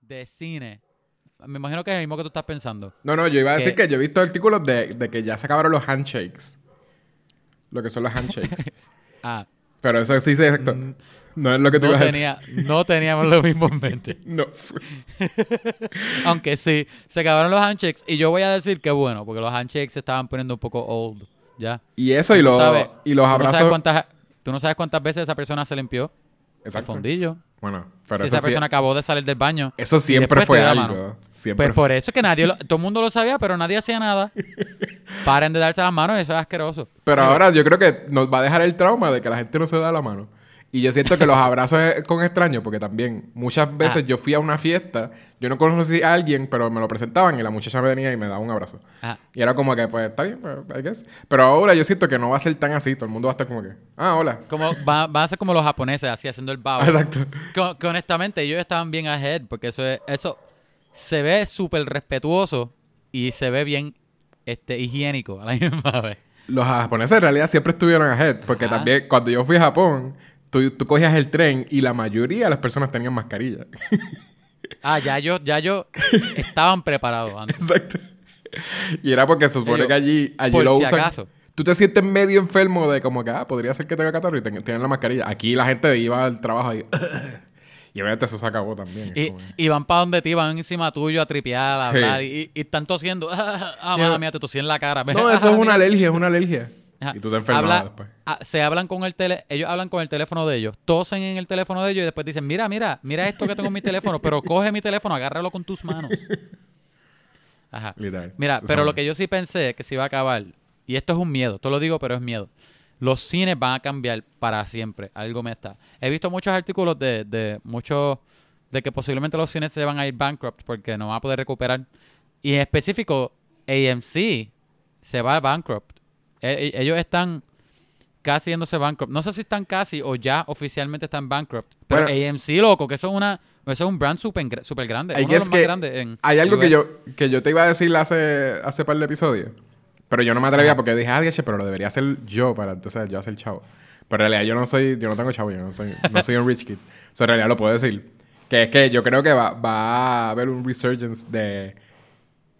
de cine. Me imagino que es el mismo que tú estás pensando. No, no, yo iba a decir Que- que yo he visto artículos de, de que ya se acabaron los handshakes. Lo que son los handshakes. Ah, Pero eso sí, sí, exacto. No es lo que tú no, ibas a decir. no teníamos lo mismo en mente. No. Aunque sí, se acabaron los handshakes. Y yo voy a decir que bueno, porque los handshakes se estaban poniendo un poco old. ¿Ya? Y eso y, sabes- y los tú no sabes abrazos. cuántas- tú no sabes cuántas veces esa persona se limpió el Exacto. fondillo. Bueno, pero si eso, esa sí- persona acabó de salir del baño. eso siempre fue algo. Siempre Pues por eso es que nadie lo- todo el mundo lo sabía, pero nadie hacía nada. Paren de darse las manos, eso es asqueroso. Pero ahora yo creo que nos va a dejar el trauma de que la gente no se da la mano. Y yo siento que los abrazos es con extraños, porque también muchas veces Ah. yo fui a una fiesta, yo no conocí a alguien, pero me lo presentaban y la muchacha me venía y me daba un abrazo. ah, Y era como que, pues, está bien, pues, I guess. Pero ahora yo siento que no va a ser tan así. Todo el mundo va a estar como que, ah, hola. como va- van a ser como los japoneses, así haciendo el bow. Exacto. Que, que honestamente ellos estaban bien ahead, porque eso es, eso se ve súper respetuoso y se ve bien este higiénico a la misma vez. Los japoneses en realidad siempre estuvieron ahead, porque Ajá. también cuando yo fui a Japón, tú, tú cogías el tren y la mayoría de las personas tenían mascarilla. Ah, ya yo, ya yo estaban preparados antes. Exacto. Y era porque se supone Ellos, que allí, allí por lo si usan. acaso. Tú te sientes medio enfermo de como que, ah, podría ser que tenga catarro y ten- tienen la mascarilla. Aquí la gente iba al trabajo y... y obviamente eso se acabó también. Y, como y van para donde ti, van encima tuyo a tripear, a Sí. hablar, y, y están tosiendo. Ah, ah, Ya. mala mía, te tosí en la cara. No, eso es una alergia, es una alergia. Ajá. Y tú te enfermas Habla- después. se hablan con el tele, ellos hablan con el teléfono de ellos, tosen en el teléfono de ellos y después dicen, mira, mira, mira esto que tengo en mi teléfono, pero coge mi teléfono, agárralo con tus manos. Ajá. Literal. Mira, Eso pero lo que yo sí pensé que se iba a acabar, y esto es un miedo, te lo digo, pero es miedo. Los cines van a cambiar para siempre. Algo me está. He visto muchos artículos de, de muchos de que posiblemente los cines se van a ir bankrupt porque no van a poder recuperar. Y en específico, AMC se va a bankrupt. E- e- ellos están casi yéndose bankrupt. No sé si están casi o ya oficialmente están bankrupt. Pero Bueno. AMC, loco, que eso es una eso es un brand super, gra- super grande. Uno de los más grandes en Hay algo que yo, que yo te iba a decir hace, hace par de episodios. Pero yo no me atrevía porque dije, ah, pero lo debería hacer yo para entonces yo hacer chavo. Pero en realidad yo no soy, yo no tengo chavo, yo no soy, no soy un rich kid. O sea, en realidad lo puedo decir. Que es que yo creo que va, va a haber un resurgence de,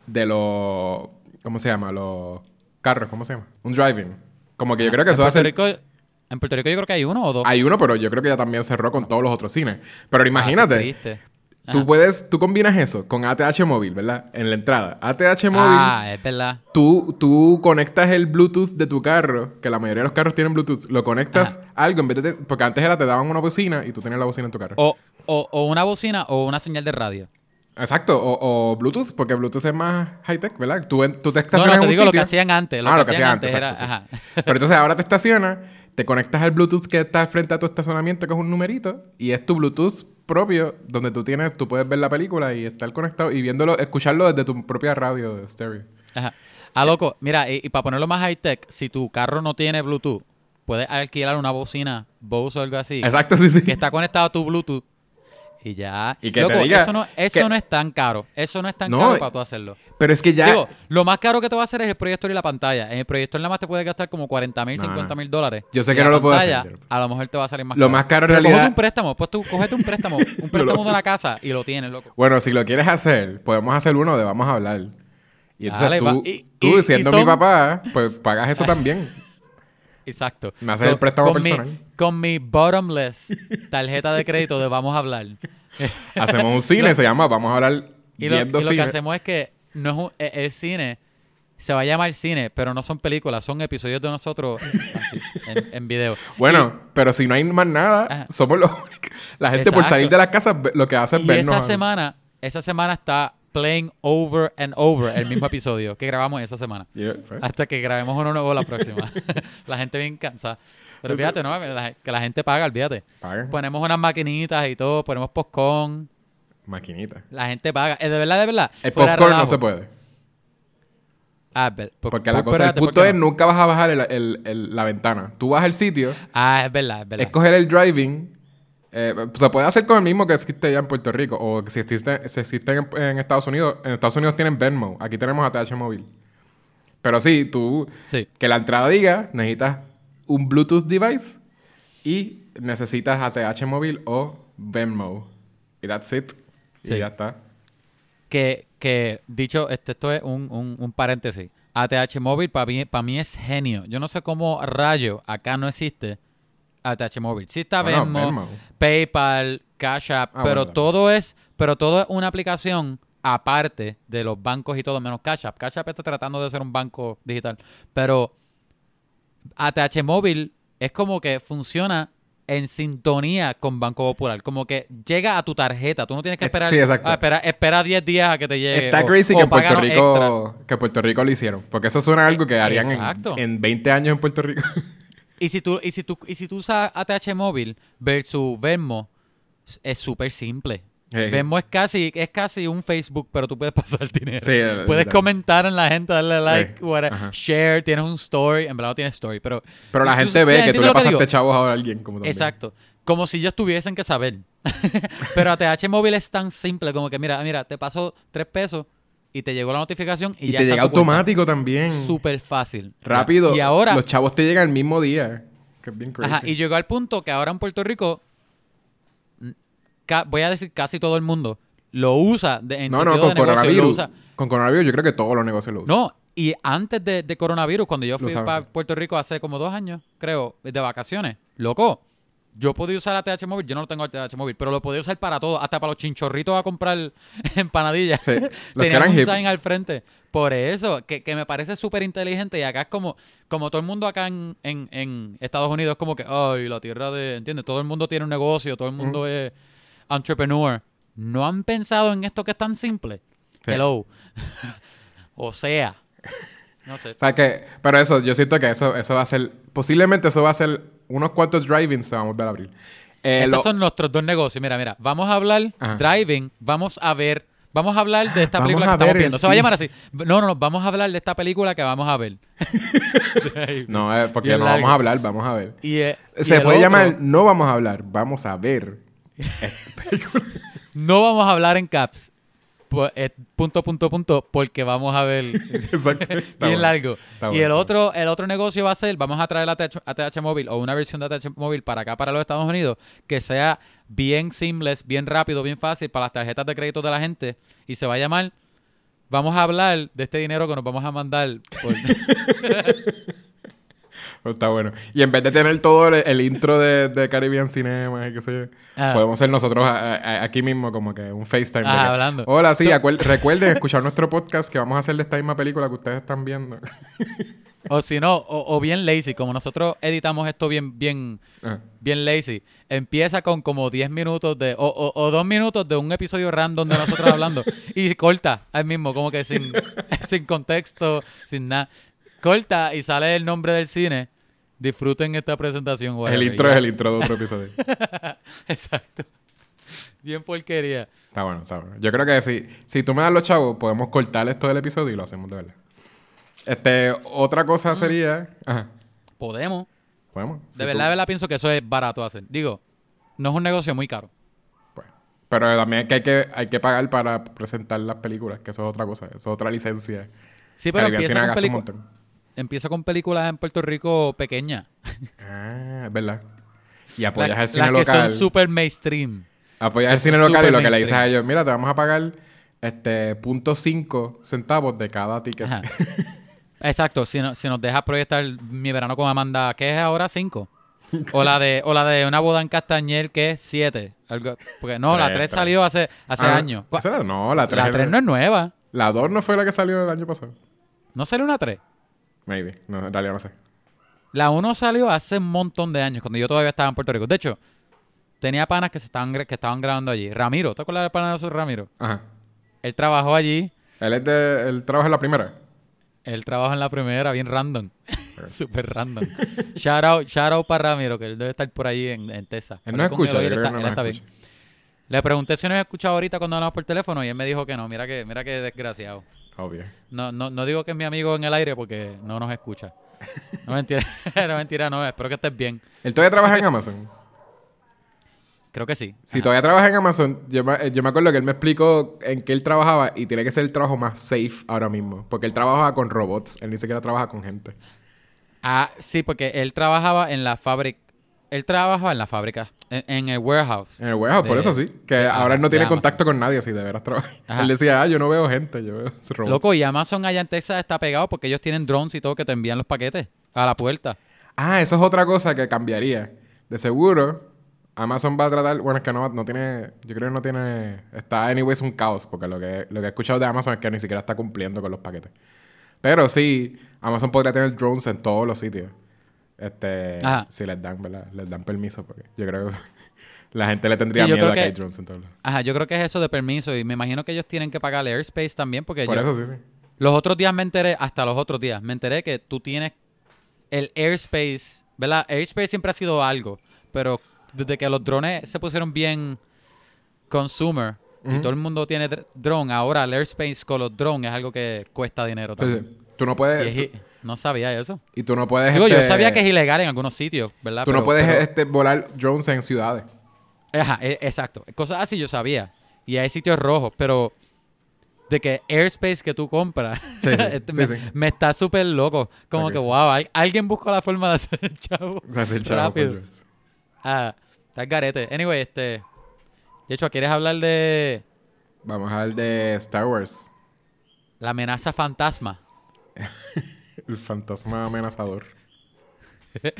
de los, ¿cómo se llama? Los carros, ¿cómo se llama? Un driving. Como que yo creo que eso va a ser... Rico, en Puerto Rico yo creo que hay uno o dos. Hay uno, pero yo creo que ya también cerró con todos los otros cines. Pero imagínate, Ah, sí, triste. Tú puedes, tú combinas eso con ATH móvil, ¿verdad? En la entrada. ATH móvil, Ah, es verdad. tú, tú conectas el Bluetooth de tu carro, que la mayoría de los carros tienen Bluetooth, lo conectas a algo en vez de... Porque antes era, te daban una bocina y tú tenías la bocina en tu carro. O, o, o una bocina o una señal de radio. Exacto, o, o Bluetooth, porque Bluetooth es más high-tech, ¿verdad? Tú, te No, estacionas no, te en un digo lo que hacían antes. Lo ah, que lo que hacían antes antes, era... exacto, sí. Ajá. Pero entonces ahora te estacionas, te conectas al Bluetooth que está frente a tu estacionamiento, que es un numerito, y es tu Bluetooth propio, donde tú tienes, tú puedes ver la película y estar conectado y viéndolo, escucharlo desde tu propia radio de stereo. Ajá. Ah, loco, mira, y, y para ponerlo más high-tech, si tu carro no tiene Bluetooth, puedes alquilar una bocina Bose o algo así. Exacto, sí, sí. Que está conectado a tu Bluetooth. Y ya. Y que Loco, te diga eso, no, eso que- no es tan caro. Eso no es tan No, caro para tú hacerlo. Pero es que ya... Digo, lo más caro que te va a hacer es el proyector y la pantalla. En el proyector nada más te puede gastar como 40 mil, No, 50 no. mil dólares. Yo sé que la no lo puedo hacer, yo- A lo mejor te va a salir más Lo caro. más caro en Pero realidad- cógete un préstamo. Pues tú cógete un préstamo. Un préstamo de una casa y lo tienes, loco. Bueno, si lo quieres hacer, podemos hacer uno de vamos a hablar. Y entonces Dale, tú. Y- tú y- siendo y son- mi papá, pues pagas eso también. Exacto. Me haces el préstamo con mi- personal. con mi bottomless tarjeta de crédito de Vamos a hablar. Hacemos un cine, se llama Vamos a hablar Y lo, y lo que hacemos es que no es un- e- el cine se va a llamar cine, pero no son películas, son episodios de nosotros así, en, en video. Bueno, pero si no hay más nada, Ajá. somos los. La gente por salir de las casas lo que hace es Y vernos. esa semana, esa semana está playing over and over el mismo episodio que grabamos esa semana. Yeah, right. Hasta que grabemos uno nuevo la próxima. la gente bien cansada. Pero fíjate, ¿no? La- que la gente paga, olvídate. Ponemos unas maquinitas y todo, ponemos popcorn. Maquinita. La gente paga. Eh, de verdad, de verdad. El popcorn no se puede. Ah, po- Porque po- la cosa, el espérate, ¿por punto es no? nunca vas a bajar el- el- el- la ventana. Tú vas al sitio, Ah, es verdad, es verdad. es coger el driving. Eh, se puede hacer con el mismo que existe ya en Puerto Rico. O que si existe, si existe en, en Estados Unidos. En Estados Unidos tienen Venmo. Aquí tenemos ATH móvil. Pero sí, tú... Sí. Que la entrada diga, necesitas un Bluetooth device y necesitas ATH móvil o Venmo. Y that's it. Sí. Y ya está. Que, que dicho, este, esto es un, un, un paréntesis. ATH Móvil para mí, para mí es genio. Yo no sé cómo rayo acá no existe ATH Móvil. Sí está Bueno, Venmo, Venmo. PayPal, Cash App, Ah, pero bueno, todo es, pero todo es una aplicación aparte de los bancos y todo, menos Cash App. Cash App está tratando de ser un banco digital, pero ATH Móvil es como que funciona en sintonía con Banco Popular, como que llega a tu tarjeta, tú no tienes que Eh, esperar, sí, exacto. ah, espera, espera 10 días a que te llegue. Está o- crazy o que en Puerto Rico extra. que en Puerto Rico lo hicieron. Porque eso suena a algo que harían en, en 20 años en Puerto Rico. Y si tú, y si tú, y si tú usas ATH móvil versus Venmo, es súper simple. Sí. Venmo es casi, es casi un Facebook, pero tú puedes pasar dinero. Sí, es puedes verdad. comentar en la gente, darle like, Sí. whatever, share, tienes un story, en verdad no tienes story, pero... Pero la tú- gente ve que tú ¿entiendes le pasaste chavos a alguien. Como también. Exacto. Como si ellos tuviesen que saber. pero ATH móvil es tan simple como que, mira, mira, te paso tres pesos y te llegó la notificación y, Y ya te está llega cuenta. automático también. Súper fácil. Rápido. Y ahora... Los chavos te llegan el mismo día. Que es bien crazy. Ajá, y llegó al punto que ahora en Puerto Rico, voy a decir casi todo el mundo, lo usa de, en no, no, con de negocio, lo coronavirus. usa. Con coronavirus yo creo que todos los negocios lo usan. No, y antes de, de coronavirus, cuando yo fui para. Puerto Rico hace como dos años, creo, de vacaciones, loco, yo podía usar ATH móvil, yo no tengo ATH móvil, pero lo podía usar para todo, hasta para los chinchorritos a comprar empanadillas. Sí, Tenían un hip. sign al frente. Por eso, que, que me parece súper inteligente. Y acá es como, como todo el mundo acá en, en, en Estados Unidos, es como que, ay, la tierra de. ¿Entiendes? Todo el mundo tiene un negocio, todo el mundo es entrepreneur. ¿No han pensado en esto que es tan simple? Sí. Hello. o sea. No sé. O sea que, pero eso, yo siento que eso, eso va a ser, posiblemente eso va a ser unos cuantos drive-ins se van a volver a abrir. Eh, Esos lo- son nuestros dos negocios. Mira, mira. Vamos a hablar Ajá. driving. Vamos a ver. Vamos a hablar de esta Vamos película que estamos viendo. Se va a llamar así. No, no, no. Vamos a hablar de esta película que vamos a ver. No, eh, porque no largo. vamos a hablar, vamos a ver. Y, eh, Se puede otro, llamar no vamos a hablar, vamos a ver. No vamos a hablar en caps. Pu- eh, punto, punto, punto, porque vamos a ver Exacto. Bien bueno. largo. Está y bueno, el otro, el otro negocio va a ser, vamos a traer la ATH, ATH móvil o una versión de ATH móvil para acá, para los Estados Unidos, que sea bien seamless, bien rápido, bien fácil para las tarjetas de crédito de la gente. Y se va a llamar, vamos a hablar de este dinero que nos vamos a mandar. por- Está bueno. Y en vez de tener todo el, el intro de, de Caribbean Cinema y qué sé yo, Ah. podemos ser nosotros a- a- aquí mismo como que un FaceTime. Ah, que, hablando. Hola, sí, So- recuerden escuchar nuestro podcast que vamos a hacer de esta misma película que ustedes están viendo. o si no, o, o bien lazy, como nosotros editamos esto bien, bien, Ah. bien lazy. Empieza con como 10 minutos de, o, o, o dos minutos de un episodio random de nosotros hablando. y corta al mismo, como que sin, sin contexto, sin nada. Corta y sale el nombre del cine. Disfruten esta presentación. el intro ya. es el intro de otro episodio. Exacto. Bien porquería. Está bueno, está bueno. Yo creo que si, si tú me das los chavos, podemos cortar esto del episodio y lo hacemos de verdad. Este, otra Mm. cosa sería... Ajá. Podemos. Podemos. De verdad, tú- de verdad pienso que eso es barato hacer. Digo, no es un negocio muy caro. Pues, Pero también es que hay, que hay que pagar para presentar las películas, que eso es otra cosa, eso es otra licencia. Sí, pero Caribbean empieza Cinema con, empieza con películas en Puerto Rico pequeñas. Ah, es verdad. Y apoyas el cine las que local. son super mainstream. Apoyas el que cine local y lo que le dices a ellos, mira, te vamos a pagar este punto cinco centavos de cada ticket. Ajá. Exacto, si, no- si nos dejas proyectar mi verano con Amanda, ¿qué es ahora? ¿Cinco? O la de, o la de una boda en Castañer, que es siete. Algo, porque no, la Tres, tres tres. salió hace, hace Ah, años. ¿Cuál- ¿esa era? No, la 3. La tres no es nueva. La 2 no fue la que salió el año pasado. ¿No salió una tres? Maybe. No, en realidad no sé. La uno salió hace un montón de años, cuando yo todavía estaba en Puerto Rico. De hecho, tenía panas que, se estaban, que estaban grabando allí. Ramiro, ¿te acuerdas del pana de su Ramiro? Ajá. Él trabajó allí. Él es de... Él trabaja en la primera. Él trabajó en la primera, bien random. Super random. shout out, shout out para Ramiro, que él debe estar por ahí en, en Tesa. Él no escucha, él está, no él está bien. Le pregunté si nos escuchaba ahorita cuando hablamos por teléfono y él me dijo que no. Mira que, mira que desgraciado. Obvio. No, no, no digo que es mi amigo en el aire porque no nos escucha. No mentira, no mentira, no. Espero que estés bien. Él todavía trabaja en Amazon. Creo que sí. Si todavía trabaja en Amazon, yo me, yo me acuerdo que él me explicó en qué él trabajaba y tiene que ser el trabajo más safe ahora mismo. Porque él trabaja con robots, él ni siquiera trabaja con gente. Ah, sí, porque él trabajaba en la fábrica. Él trabajaba en la fábrica. En, en el warehouse. En el warehouse, por eso sí. Que de- ahora él no tiene contacto con nadie si de veras trabaja. Él decía, ah, yo no veo gente, yo veo robots. Loco, y Amazon allá en Texas está pegado porque ellos tienen drones y todo que te envían los paquetes a la puerta. Ah, eso es otra cosa que cambiaría. De seguro, Amazon va a tratar... Bueno, es que no, no tiene... Yo creo que no tiene... Está, anyways, un caos. Porque lo que, lo que he escuchado de Amazon es que ni siquiera está cumpliendo con los paquetes. Pero sí, Amazon podría tener drones en todos los sitios. Este... Ajá. Si les dan, ¿verdad? Les dan permiso. Porque yo creo que la gente le tendría Sí, miedo a que hay drones en lados. Ajá, yo creo que es eso de permiso y me imagino que ellos tienen que pagar el airspace también porque Por yo- eso sí, sí. los otros días me enteré, hasta los otros días, me enteré que tú tienes el airspace, ¿verdad? Airspace siempre ha sido algo, pero desde que los drones se pusieron bien consumer y Ujú. todo el mundo tiene dr- drone, ahora el airspace con los drones es algo que cuesta dinero Sí, también. sí. Tú no puedes... No sabía eso. Y tú no puedes... Digo, yo este, sabía que es ilegal en algunos sitios, ¿verdad? Tú no Pero- puedes pero- este, volar drones en ciudades. Ajá, e- exacto. Cosas así yo sabía. Y hay sitios rojos, pero de que airspace que tú compras Sí, sí, sí, me, sí. me está súper loco. Como que, wow, al- alguien buscó la forma de hacer el chavo. Hacer chavo rápido. drones. Ah, está el garete. Anyway, este. De hecho, ¿quieres hablar de Vamos a hablar de Star Wars. la amenaza fantasma? El fantasma amenazador.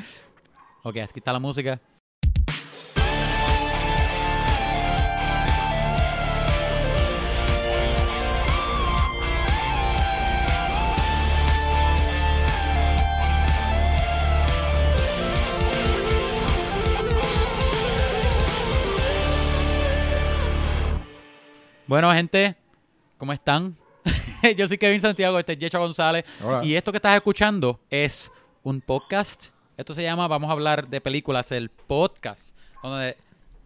Ok, aquí está la música. Bueno, gente, ¿cómo están? Yo soy Kevin Santiago, este es Yecho González. Hola. Y esto que estás escuchando es un podcast. Esto se llama Vamos a hablar de películas, el podcast, donde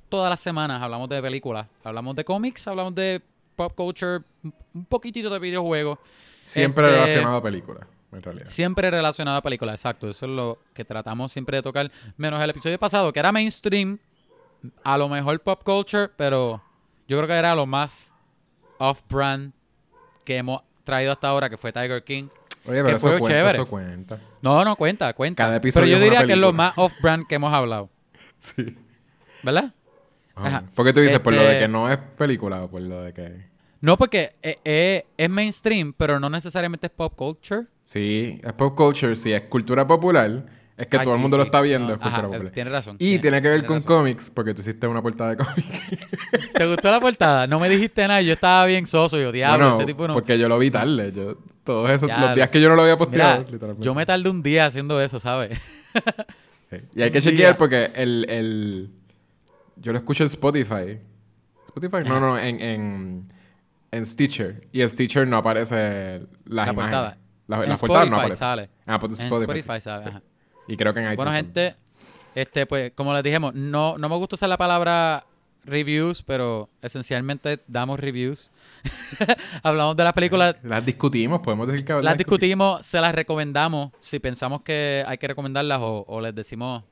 todas las semanas hablamos de películas. Hablamos de cómics, hablamos de pop culture, un- un poquitito de videojuegos. Siempre Este- relacionado a películas, en realidad. Siempre relacionado a películas, exacto. Eso es lo que tratamos siempre de tocar. Menos el episodio pasado, que era mainstream, a lo mejor pop culture, pero yo creo que era lo más off-brand que hemos traído hasta ahora, que fue Tiger King. Oye, pero que eso fue cuenta, chévere. eso cuenta. No, no, cuenta, cuenta. Cada episodio pero yo es diría que es lo más off-brand que hemos hablado, Sí. ¿verdad? Ajá. Ajá. ¿Por qué tú dices? ¿Por lo de Este- que no es película o por lo de que...? No, porque eh, eh, es mainstream, pero no necesariamente es pop culture. Sí, es pop culture, sí, es cultura popular. Es que Ay, todo el sí, mundo lo está viendo, No, ajá, eh, Tienes razón. Y tiene que ver con razón. cómics, porque tú hiciste una portada de cómics. ¿Te gustó la portada? No me dijiste nada, yo estaba bien soso, yo diablo, Bueno, este tipo no. porque yo lo vi tarde. Yo, todos esos, Ya, los días que yo no lo había posteado, Mira, literalmente. yo me tardé un día haciendo eso, ¿sabes? Y hay que chequear porque el, el... Yo lo escucho en Spotify. ¿Spotify? No, no, en, en, en Stitcher. Y en Stitcher no aparece las La imágenes. portada. La, En la portada no aparece. sale. Ah, pues En Spotify. Spotify. Sí. Ajá. Y creo que en iTunes. Bueno, gente, este, pues, como les dijimos, no, no me gusta usar la palabra reviews, pero esencialmente damos reviews. Hablamos de las películas, Las discutimos, podemos decir que las discutimos, se las recomendamos si pensamos que hay que recomendarlas o, o les decimos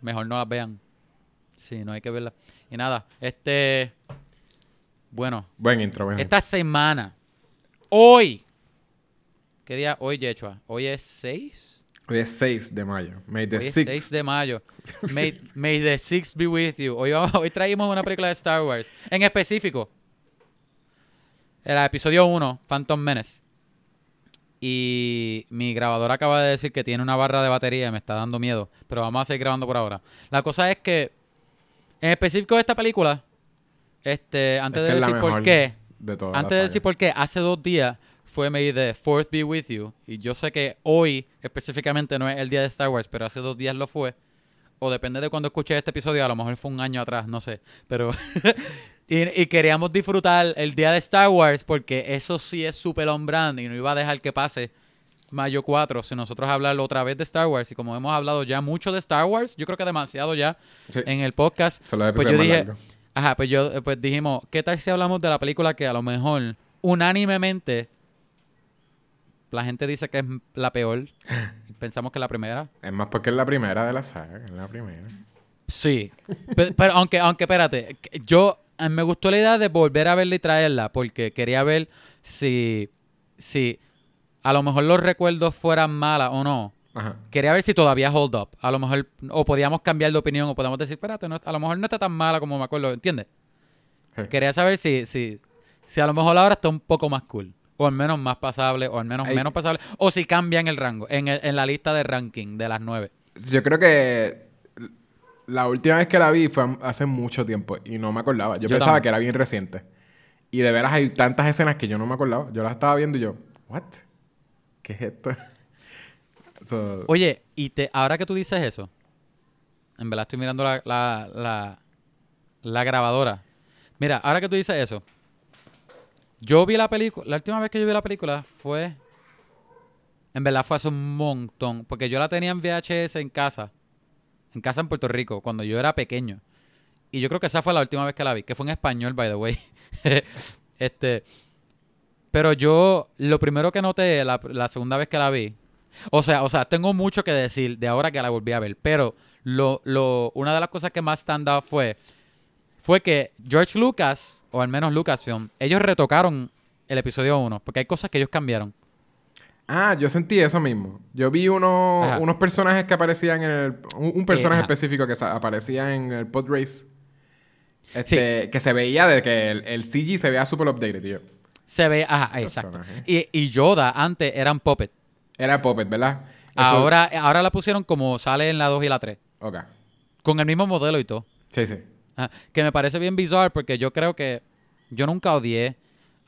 mejor no las vean. Sí, no hay que verlas. Y nada, este, bueno, Buen intro, buen esta semana, hoy, ¿qué día? Hoy, Yechua, hoy es 6. Hoy es 6 de mayo. May the Hoy es 6th. 6 de mayo. May, may the 6 be with you. Hoy, vamos, hoy traímos una película de Star Wars. En específico, el episodio 1, Phantom Menace. Y mi grabadora acaba de decir que tiene una barra de batería y me está dando miedo. Pero vamos a seguir grabando por ahora. La cosa es que, en específico de esta película, este, antes Es de decir por qué, De antes de decir por qué, hace dos días fue May the Fourth Be With You. Y yo sé que hoy específicamente no es el día de Star Wars, pero hace dos días lo fue. O depende de cuando escuché este episodio, a lo mejor fue un año atrás, no sé. Pero. y, y queríamos disfrutar el día de Star Wars porque eso sí es super on brand y no iba a dejar que pase mayo 4 si nosotros hablarlo otra vez de Star Wars. Y como hemos hablado ya mucho de Star Wars, yo creo que demasiado ya Sí. en el podcast. Son los Pues yo dije, largos. ajá, pues yo pues dijimos, ¿qué tal si hablamos de la película que a lo mejor unánimemente la gente dice que es la peor? Pensamos que es la primera. Es más porque es la primera de la saga. Es la primera. Sí. Pe- Pero, aunque, aunque espérate, yo me gustó la idea de volver a verla y traerla porque quería ver si, si a lo mejor los recuerdos fueran malas o no. Ajá. Quería ver si todavía hold up. A lo mejor, o podíamos cambiar de opinión, o podíamos decir, espérate, no- a lo mejor no está tan mala como me acuerdo, ¿entiendes? Sí. Quería saber si, si, si a lo mejor ahora está un poco más cool. O al menos más pasable, o al menos menos pasable. O si cambian el rango, en, el- en la lista de ranking de las nueve. Yo creo que la última vez que la vi fue hace mucho tiempo y no me acordaba. Yo, Yo pensaba también. que era bien reciente. Y de veras hay tantas escenas que yo no me acordaba. Yo las estaba viendo y yo, ¿what? ¿Qué es esto? So, Oye, y te, ahora que tú dices eso, en verdad estoy mirando la, la, la, la grabadora. Mira, ahora que tú dices eso, yo vi la película, la última vez que yo vi la película fue, en verdad fue hace un montón, porque yo la tenía en VHS en casa, en casa en Puerto Rico, cuando yo era pequeño. Y yo creo que esa fue la última vez que la vi, que fue en español, by the way. este, pero yo, lo primero que noté la, la segunda vez que la vi, o sea, o sea, tengo mucho que decir de ahora que la volví a ver, pero lo, lo, una de las cosas que más stand out fue, fue que George Lucas, o al menos Lucasfilm, ellos retocaron el episodio 1, porque hay cosas que ellos cambiaron. Ah, yo sentí eso mismo. Yo vi unos, Ajá. unos personajes que aparecían en el... Un, un personaje ajá. específico que aparecía en el pod race. Este, Que se veía de que el, el CG se veía super updated, tío. Se ve, ajá, exacto. Y, y Yoda antes eran puppet. Era Puppet, ¿verdad? Eso- Ahora, ahora la pusieron como sale en la 2 y la 3. Ok. Con el mismo modelo y todo. Sí, sí. Que me parece bien bizarro porque yo creo que yo nunca odié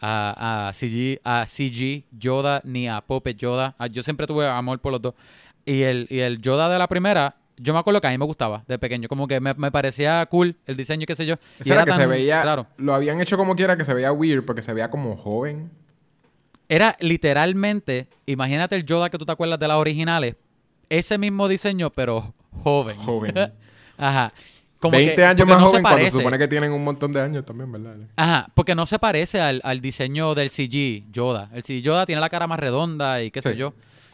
a, a CG, a CG Yoda ni a Puppet Yoda. Ah, Yo siempre tuve amor por los dos. Y el, y el Yoda de la primera, yo me acuerdo que a mí me gustaba de pequeño. Como que me, me parecía cool el diseño y qué sé yo. Y era, que se veía... raro. Lo habían hecho como quiera que se veía weird porque se veía como joven. Era literalmente, imagínate el Yoda que tú te acuerdas de las originales. Ese mismo diseño, pero joven. Joven. Ajá. Como 20 que- años más no joven cuando se supone que tienen un montón de años también, ¿verdad? Ajá, porque no se parece al, al diseño del CG Yoda. El CG Yoda tiene la cara más redonda y qué sé yo.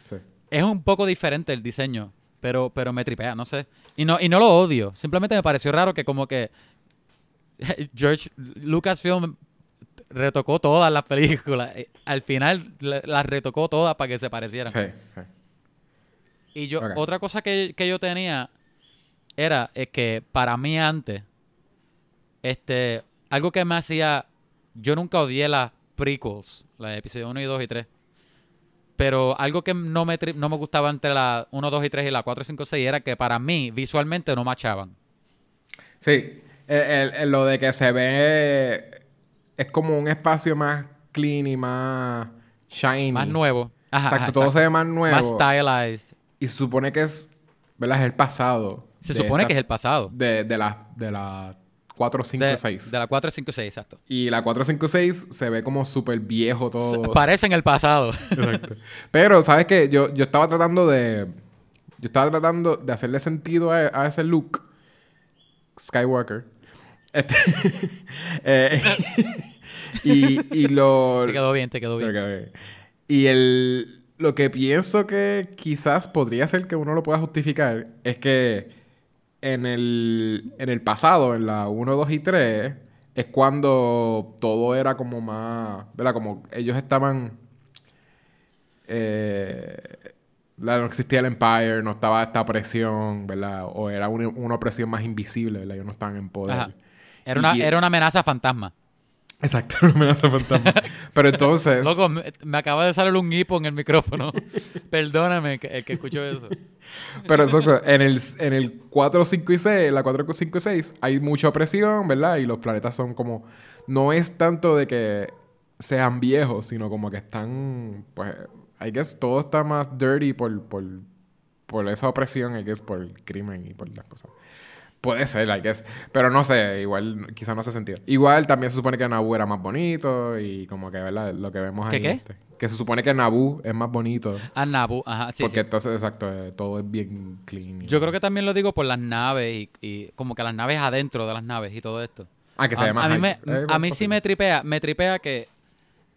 Sí. Es un poco diferente el diseño, pero, pero me tripea, no sé. Y no, y no lo odio. Simplemente me pareció raro que como que George Lucasfilm retocó todas las películas. Eh, Al final la- las retocó todas para que se parecieran. Sí. sí. Y yo, otra cosa que, que yo tenía era es que para mí antes, este, algo que me hacía, yo nunca odié las prequels, la de episodio 1 y 2 y 3. Pero algo que no me, no me gustaba entre la 1, 2 y 3 y la 4, 5, 6 era que para mí visualmente no machaban. Sí, el- el- el- lo de que se ve es como un espacio más clean y más shiny. Más nuevo. Ajá, Exacto, ajá, todo exacto. se ve más nuevo. Más stylized. y se supone que es, ¿verdad? Es el pasado. Se supone esta- que es el pasado. De, de la, de la 4, 5, De, 6. de la 4, 5, 6, exacto. Y la 4, 5, 6 se ve como súper viejo todo. Parece en el pasado. Exacto. Pero, ¿sabes qué? Yo, yo estaba tratando de... Yo estaba tratando de hacerle sentido a, a ese look. Skywalker. Este, eh, y, y lo... te quedó bien, te quedó bien. Y el... Lo que pienso que quizás podría ser que uno lo pueda justificar es que en el, en el pasado, en la 1, 2 y 3, es cuando todo era como más... ¿Verdad? Como ellos estaban... Eh, no existía el Empire, no estaba esta opresión, ¿verdad? O era una, una opresión más invisible, ¿verdad? Ellos no estaban en poder. Era Y- una, y- era una amenaza fantasma. Exacto, una amenaza fantasma. Pero entonces... Loco, me, me acaba de salir un hipo en el micrófono. Perdóname que- el que escuchó eso. Pero eso, en el, en el 4, 5 y 6, la 4, 5 y 6, hay mucha opresión, ¿verdad? Y los planetas son como... No es tanto de que sean viejos, sino como que están... Pues, I guess todo está más dirty por, por, por esa opresión, I guess, por el crimen y por las cosas. Puede ser, I guess. Pero no sé, igual quizás no hace sentido. Igual también se supone que Naboo era más bonito y como que, ¿verdad? Lo que vemos ¿Qué, ahí. qué? este, que se supone que Naboo es más bonito. A Nabu, ajá, sí, porque sí. entonces, exacto, eh, todo es bien clean. Yo creo que también lo digo por las naves y, y como que las naves adentro de las naves y todo esto. Ah, que se a, ve más a mí, me. Eh, a mí sí me tripea, me tripea que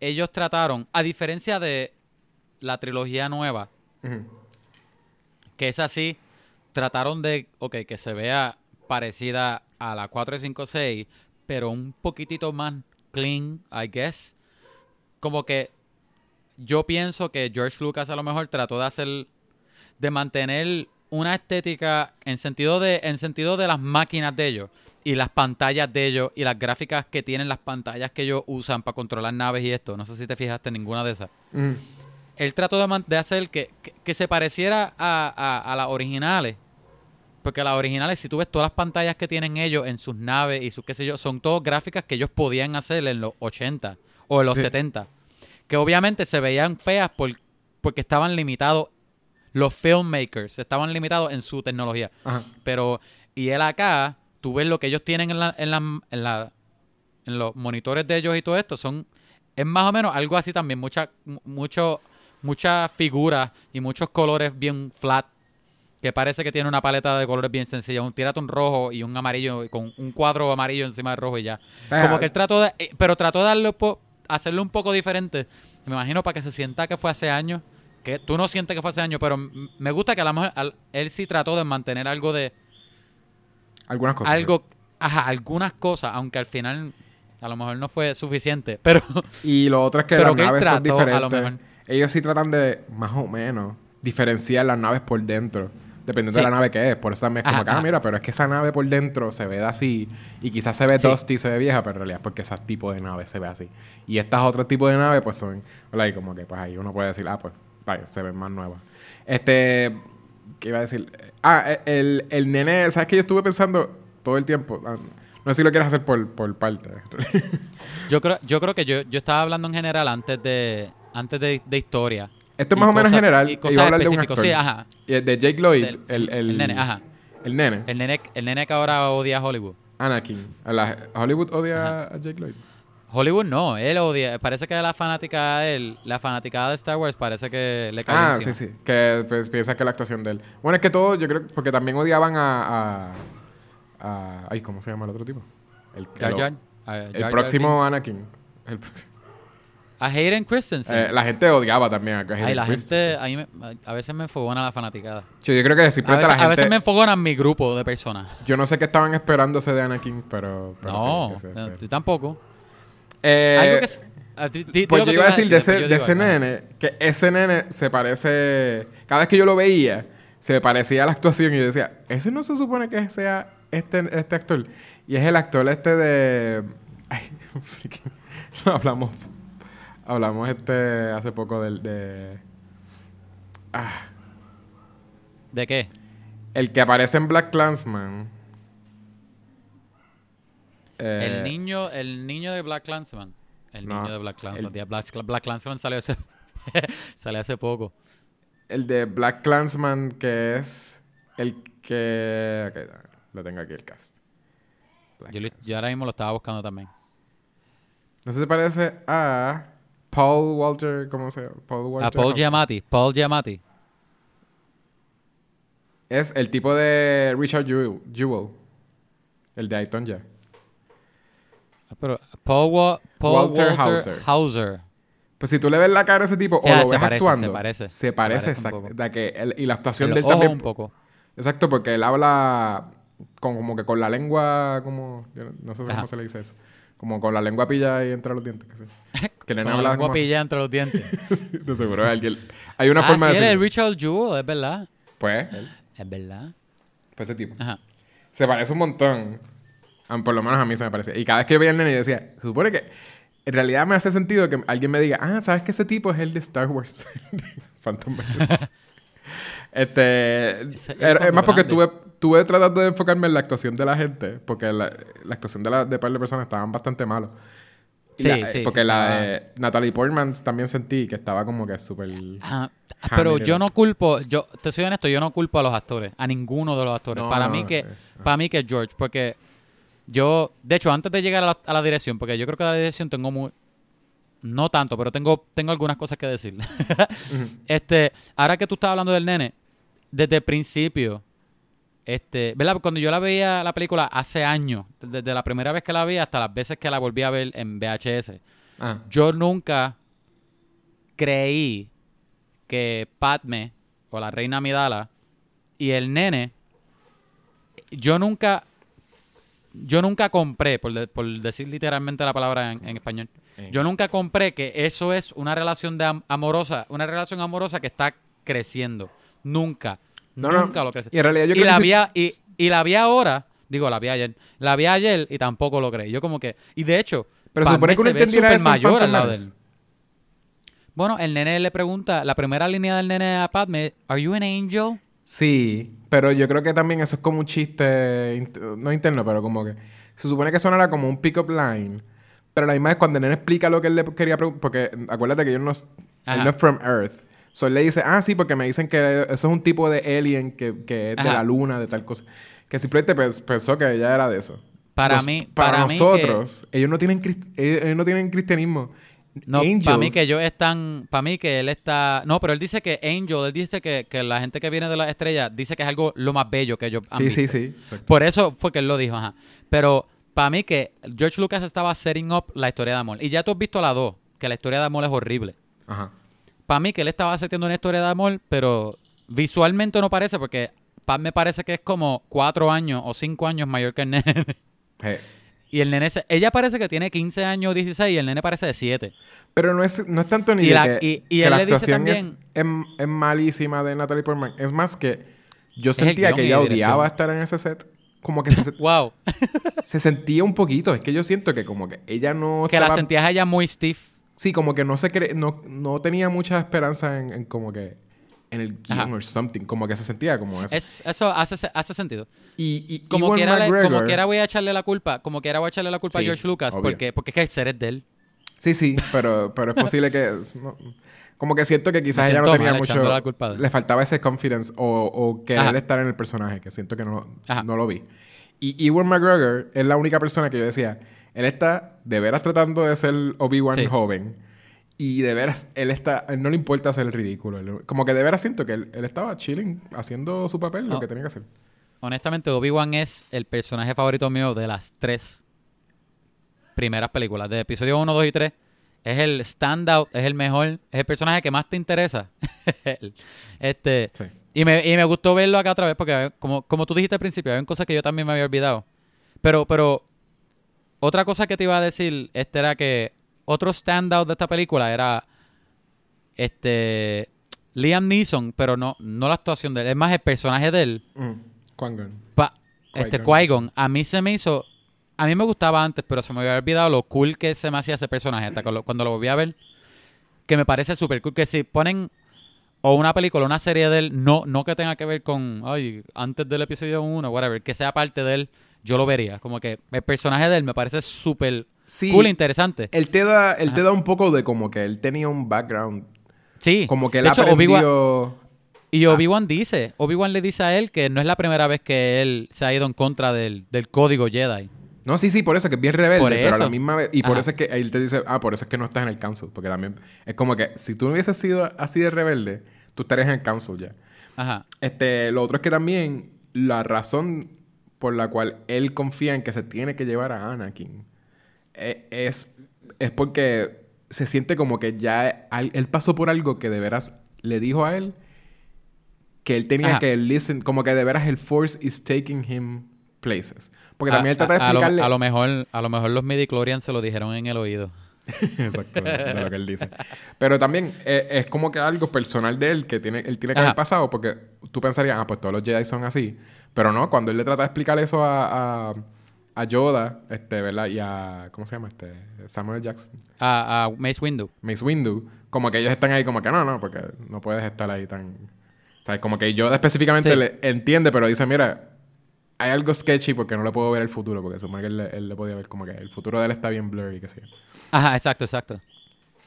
ellos trataron, a diferencia de la trilogía nueva, que es así, trataron de, ok, que se vea parecida a la 4, 5, 6, pero un poquitito más clean, I guess. Como que yo pienso que George Lucas a lo mejor trató de hacer, de mantener una estética en sentido de, en sentido de las máquinas de ellos y las pantallas de ellos y las gráficas que tienen las pantallas que ellos usan para controlar naves y esto. No sé si te fijaste en ninguna de esas. Mm. Él trató de, hacer que, que, que se pareciera a, a- a las originales. Porque las originales, si tú ves todas las pantallas que tienen ellos en sus naves y sus qué sé yo, son todas gráficas que ellos podían hacer en los 80 o en los Sí. 70. Que obviamente se veían feas por, porque estaban limitados. Los filmmakers estaban limitados en su tecnología. Ajá. Pero, y él acá, tú ves lo que ellos tienen en, la, en, la, en, la- en los monitores de ellos y todo esto, son, es más o menos algo así también, mucha, mu- mucho, muchas figuras y muchos colores bien flat, que parece que tiene una paleta de colores bien sencilla, un tírate un rojo y un amarillo, con un cuadro amarillo encima del rojo y ya. Como que él trató de, eh, pero trató de darle, hacerlo un poco diferente, me imagino para que se sienta que fue hace años, que tú no sientes que fue hace años, pero me gusta que a lo mejor al- él sí trató de mantener algo de, Algunas cosas. algo, ajá, algunas cosas, aunque al final a lo mejor no fue suficiente, pero Y lo otro es que las que naves son trató, a lo diferentes. mejor. Ellos sí tratan de, más o menos, diferenciar las naves por dentro. Dependiendo Sí. de la nave que es. Por eso también es como Ajá, ah, ajá. mira, pero es que esa nave por dentro se ve así. Y quizás se ve Sí. dusty, se ve vieja, pero en realidad es porque ese tipo de nave se ve así. Y estas otros tipos de naves, pues son, like, como que, pues ahí uno puede decir, ah, pues, vaya, se ven más nuevas. Este, ¿qué iba a decir? Ah, el, el nene, ¿sabes que Yo estuve pensando todo el tiempo. ah, no sé si lo quieres hacer por, por parte. yo creo, yo creo que yo, yo estaba hablando en general antes de, antes de, de historia. Esto es más o menos general. y cosas hablar de un actor. Sí, ajá. De Jake Lloyd, Del- el, el, el nene, ajá. El nene. El nene, el nene que ahora odia a Hollywood. Anakin. A la- Hollywood odia a Jake Lloyd. Hollywood no, él odia. Parece que la fanática de él, la fanaticada de Star Wars parece que le cae Ah, encima. sí, sí. Que pues, piensa que la actuación de él. Bueno, es que todo, yo creo, porque también odiaban a. a, a- ay, ¿cómo se llama el otro tipo? El, Jar Jar, Jar el Jar próximo Anakin. El próximo. A Hayden Christensen. Eh, la gente odiaba también a Hayden Ay, la gente, a, mí me- a veces me enfogona la fanaticada. Yo, yo creo que A simplemente veces, la a veces me gente. enfogona mi grupo de personas. Yo no sé qué estaban esperándose de Anakin, pero. pero no, sí, no, tú tampoco. Eh, Algo que... a ti- Pues yo iba a decir de ese, de ese nene, que ese nene se parece. Cada vez que yo lo veía, se parecía a la actuación y yo decía, ese no se supone que sea este, este actor. Y es el actor este de. Ay, freaking- hablamos. Hablamos este hace poco del de. Ah, ¿De qué? el que aparece en Black Clansman. Eh, el niño, el niño de Black Clansman. El no, niño de Black Clansman. el- Black, Black Clansman salió hace, salió hace poco. El de Black Clansman, que es el que. ok, lo tengo aquí el cast. Yo, yo ahora mismo lo estaba buscando también. No sé si parece a Paul Walter. ¿Cómo se llama? Paul Walter. A Paul. Giamatti. Paul Giamatti. Es el tipo de Richard Jewell. Jewell el de Ayton ya. Ah, Pero Paul, Wa- Paul Walter Walter, Hauser. Hauser. Pues si tú le ves la cara a ese tipo o lo ves parece, actuando, se parece. se parece, Se parece exacto. que él- y la actuación de él también. un poco. Exacto, porque él habla con, como que con la lengua, como. yo no- sé Ajá. cómo se le dice eso. Como con la lengua pilla ahí entre los dientes. Que, sí. que el nene Con la habla lengua como. pillada entre los dientes. De seguro alguien. Hay una ah, forma sí, de es decirlo. Richard Jewell, es verdad. Pues, Es verdad. pues ese tipo. Ajá. Se parece un montón. Ah, Por lo menos a mí se me parece. Y cada vez que yo veía al nene, yo decía, se supone que. En realidad me hace sentido que alguien me diga, ah, ¿sabes que ese tipo es el de Star Wars? Phantom Menace. este. Es más porque grande. tuve, tuve tratando de enfocarme en la actuación de la gente. Porque la, la actuación de, la, de par de personas estaban bastante malos. Sí, la- sí, Porque sí, la de Natalie Portman también sentí que estaba como que súper. Ah, Pero yo no culpo, yo te soy honesto, yo no culpo a los actores, a ninguno de los actores. No, para no, mí que, para mí que es George, porque yo, de hecho, antes de llegar a la, a la dirección, porque yo creo que la dirección tengo muy, no tanto, pero tengo, tengo algunas cosas que decir. este, ahora que tú estás hablando del nene, desde el principio, este, ¿verdad? Cuando yo la veía la película hace años, desde la primera vez que la vi hasta las veces que la volví a ver en VHS, Ah, yo nunca creí que Padme o la reina Amidala y el nene, yo nunca, yo nunca compré, por, de- por decir literalmente la palabra en, en español, Eh. yo nunca compré que eso es una relación de am- amorosa, una relación amorosa que está creciendo. Nunca. No, no. nunca lo crees. Y en realidad yo y creo la que vi a- y, y la vi ahora, digo, la vi ayer. La vi ayer y tampoco lo creí. Yo como que... Y de hecho, Pero se supone que uno entendiera eso mayor al lado de él. Bueno, el nene le pregunta, la primera línea del nene a Padme, ¿Are you an angel? Sí, pero yo creo que también eso es como un chiste, no interno, pero como que se supone que sonara como un pick-up line. Pero la misma es cuando el nene explica lo que él le quería preguntar, porque acuérdate que yo no, él no es from Earth. So él le dice, ah, sí, porque me dicen que eso es un tipo de alien que, que es de la luna, de tal cosa. Que simplemente pens- pensó que ella era de eso. Para mí- para, para mí nosotros, ellos no tienen crist- ellos, no tienen cristianismo. No, Angels, para mí que ellos están, para mí que él está, no, pero él dice que Angel, él dice que, que la gente que viene de las estrellas dice que es algo lo más bello que ellos han Sí, sí, sí. Por eso fue que él lo dijo, ajá. Pero para mí que George Lucas estaba setting up la historia de amor. Y ya tú has visto la 2, que la historia de amor es horrible. Ajá. Para mí que él estaba haciendo una historia de amor, pero visualmente no parece, porque pa- me parece que es como cuatro años o cinco años mayor que el nene. Eh, y el nene, se- ella parece que tiene 15 años, 16, y el nene parece de 7. Pero no es, no es tanto ni Y de la- que, y- y que él la le actuación es, también- es, es malísima de Natalie Portman. Es más que yo sentía que ella la odiaba estar en ese set. Como que se, Wow. se sentía un poquito. Es que yo siento que como que ella no que la sentías a ella muy stiff. Sí, como que no se cre- no, no tenía mucha esperanza en, en como que... En el guion Ajá. o something. Como que se sentía como eso. Es, eso hace, hace sentido. y, y Como quiera, le- como McGregor- quiera voy a echarle la culpa, como quiera voy a echarle la culpa Sí, a George Lucas, obvio. porque, porque es que el ser es de él. Sí, sí, pero, pero es posible que... no- como que siento que quizás Me ella no siento tenía mucho... la culpa. Le faltaba ese confidence o, o querer Ajá. estar en el personaje, que siento que no, Ajá. no lo vi. Y Ewan McGregor es la única persona que yo decía, él está de veras tratando de ser Obi-Wan Sí. joven. Y de veras, él está... Él no le importa hacer el ridículo. Él- como que de veras siento que él, él estaba chilling, haciendo su papel, lo que tenía que hacer. Honestamente, Obi-Wan es el personaje favorito mío de las tres primeras películas. De episodio 1, 2 y 3. Es el standout, es el mejor, es el personaje que más te interesa. este, Sí. y, me, y me gustó verlo acá otra vez porque, como, como tú dijiste al principio, hay cosas que yo también me había olvidado. Pero, pero, otra cosa que te iba a decir este era que otro standout de esta película era este Liam Neeson, pero no, no la actuación de él, es más el personaje de él. Mm. Pa- este Qui-Gon. Qui-Gon, a mí se me hizo. A mí me gustaba antes, pero se me había olvidado lo cool que se me hacía ese personaje. Hasta cuando, cuando lo volví a ver, que me parece súper cool. Que si ponen o una película, una serie de él, no, no que tenga que ver con, ay, antes del episodio 1, whatever, que sea parte de él, yo lo vería. Como que el personaje de él me parece súper Sí. cool e interesante. Él te da, él te da un poco de como que él tenía un background. Sí. Como que él de hecho, aprendió... y Obi-Wan dice, Obi-Wan le dice a él que no es la primera vez que él se ha ido en contra del, del código Jedi. No, sí, sí, por eso que es bien rebelde, Por pero a la misma vez... Y por Ajá. eso es que él te dice, ah, por eso es que no estás en el council. Porque también es como que si tú no hubieses sido así de rebelde, tú estarías en el council ya. Ajá. Este, lo otro es que también la razón por la cual él confía en que se tiene que llevar a Anakin eh, es, es porque se siente como que ya él pasó por algo que de veras le dijo a él que él tenía Ajá. que listen, como que de veras el Force is taking him places. Porque A- también él trata de a- a lo- explicarle... A lo, mejor, a lo mejor los midichlorians se lo dijeron en el oído. Exacto, de lo que él dice. Pero también eh, es como que algo personal de él que tiene, él tiene que Ajá. haber pasado porque tú pensarías, ah, pues todos los Jedi son así. Pero no, cuando él le trata de explicar eso a, a, a Yoda, este, ¿verdad? Y a, ¿cómo se llama? Este, Samuel Jackson, A, a Mace Windu. Mace Windu, como que ellos están ahí como que no, no, porque no puedes estar ahí tan... ¿Sabes? Como que Yoda específicamente Sí. le entiende, pero dice, mira, hay algo sketchy porque no le puedo ver el futuro, porque se supone que él, le- él le podía ver como que el futuro de él está bien blurry, que sí. Ajá, exacto, exacto.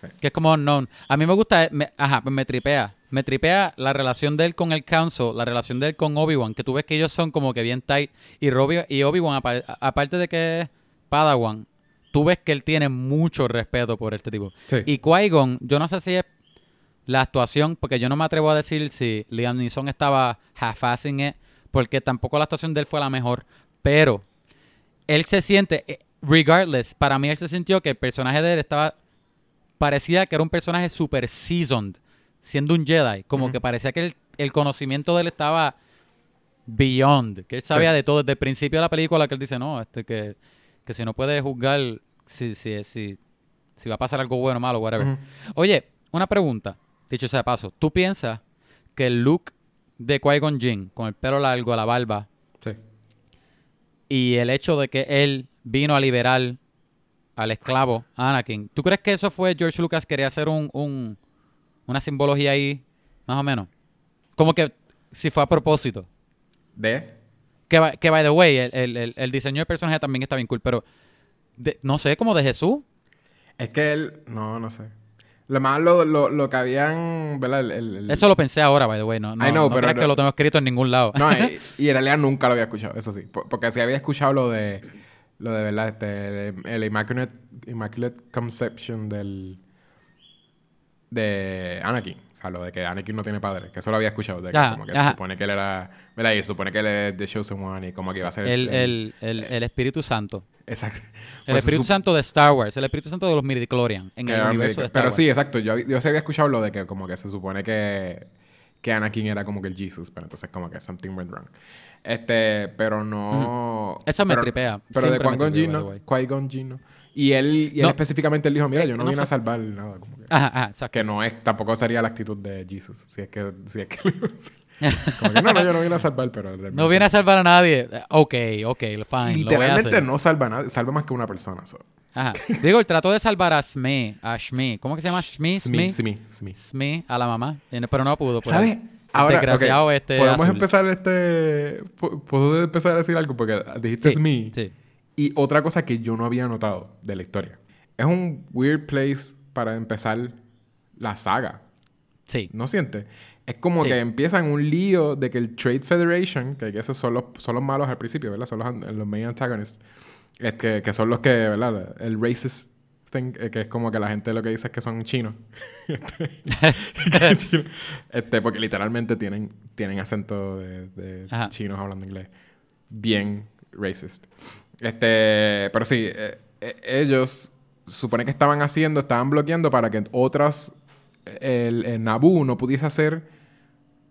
Sí. Que es como unknown. A mí me gusta, me- ajá, pues me tripea. Me tripea la relación de él con el Council, la relación de él con Obi-Wan, que tú ves que ellos son como que bien tight. Y, Robi- y Obi-Wan, apa- aparte de que es Padawan, tú ves que él tiene mucho respeto por este tipo. Sí. Y Qui-Gon, yo no sé si es la actuación, porque yo no me atrevo a decir si Liam Neeson estaba half-assing it, porque tampoco la actuación de él fue la mejor. Pero él se siente, eh, regardless, para mí él se sintió que el personaje de él estaba, parecía que era un personaje super seasoned, siendo un Jedi. Como que parecía que el, el conocimiento de él estaba beyond, que él sabía Sí. de todo desde el principio de la película, que él dice, no, este que, que si no puede juzgar si, si, si, si va a pasar algo bueno o malo, whatever. Oye, una pregunta, dicho sea de paso, ¿tú piensas que el look de Qui-Gon Jinn, con el pelo largo, la barba, Sí. y el hecho de que él vino a liberar al esclavo Anakin, ¿tú crees que eso fue George Lucas quería hacer un, un- una simbología ahí, más o menos? Como que si fue a propósito. ¿De? Que, que by the way, el, el- el- el diseño del personaje también está bien cool, pero de- no sé, como de Jesús. Es que él... No, no sé. Lo más lo, lo, lo que habían... ¿Verdad? El, Eso lo pensé ahora, by the way. No, no, I know, no pero creas no- que lo tengo escrito en ningún lado. No, y, y en realidad nunca lo había escuchado, eso sí. Por- Porque sí había escuchado lo de... Lo de, ¿verdad? Este... El, el Immaculate, Immaculate Conception del... De Anakin. O sea, lo de que Anakin no tiene padre. Que eso lo había escuchado. De que Ajá, como que se supone que él era... ¿Verdad? Y se supone que él es The Chosen One y como que iba a ser... el, el, el, el Espíritu Santo. Exacto. El Pues se Espíritu Santo de Star Wars. El Espíritu Santo de los Midichlorian. En el universo de Star Pero Wars. sí, exacto. Yo, yo sí había escuchado lo de que como que se supone que, que Anakin era como que el Jesus, pero entonces como que something went wrong. Este, pero no... Esa me pero- tripea. Pero de Siempre Qui-Gon Jinn. Qui-Gon Jinn, ¿no? Y él, y él No. específicamente él dijo, mira, Eh, yo no no vine a salvar nada. Como que, Ajá, ajá, exacto. que no es, tampoco sería la actitud de Jesus, si es que... Si es que como que no, no, yo no vine a salvar, pero... No viene a salvar a nadie. Ok, ok, fine. Lo voy a Literalmente no salva a nadie, salva más que una persona. so. Ajá. Digo, él trató de salvar a Sme, a Shmi. ¿Cómo que se llama? Shmi, Sme. Sme, a la mamá. No- Pero no pudo. por ¿Sabes? el- el Ahora, desgraciado este Podemos azul. empezar este... ¿Puedo empezar a decir algo? Porque dijiste Sí, sí. Y otra cosa que yo no había notado de la historia. Es un weird place para empezar la saga. Sí. ¿No sientes? Es como Sí. que empieza en un lío de que el Trade Federation, que esos son los, son los malos al principio, ¿verdad? Son los, los main antagonists. Es que, que son los que, ¿verdad? El racist thing, eh, que es como que la gente lo que dice es que son chinos. Chino. este, porque literalmente tienen, tienen acento de, de chinos hablando inglés. Bien racist. Este, pero sí, eh, eh, ellos supone que estaban haciendo, estaban bloqueando para que otras, el, el Naboo no pudiese hacer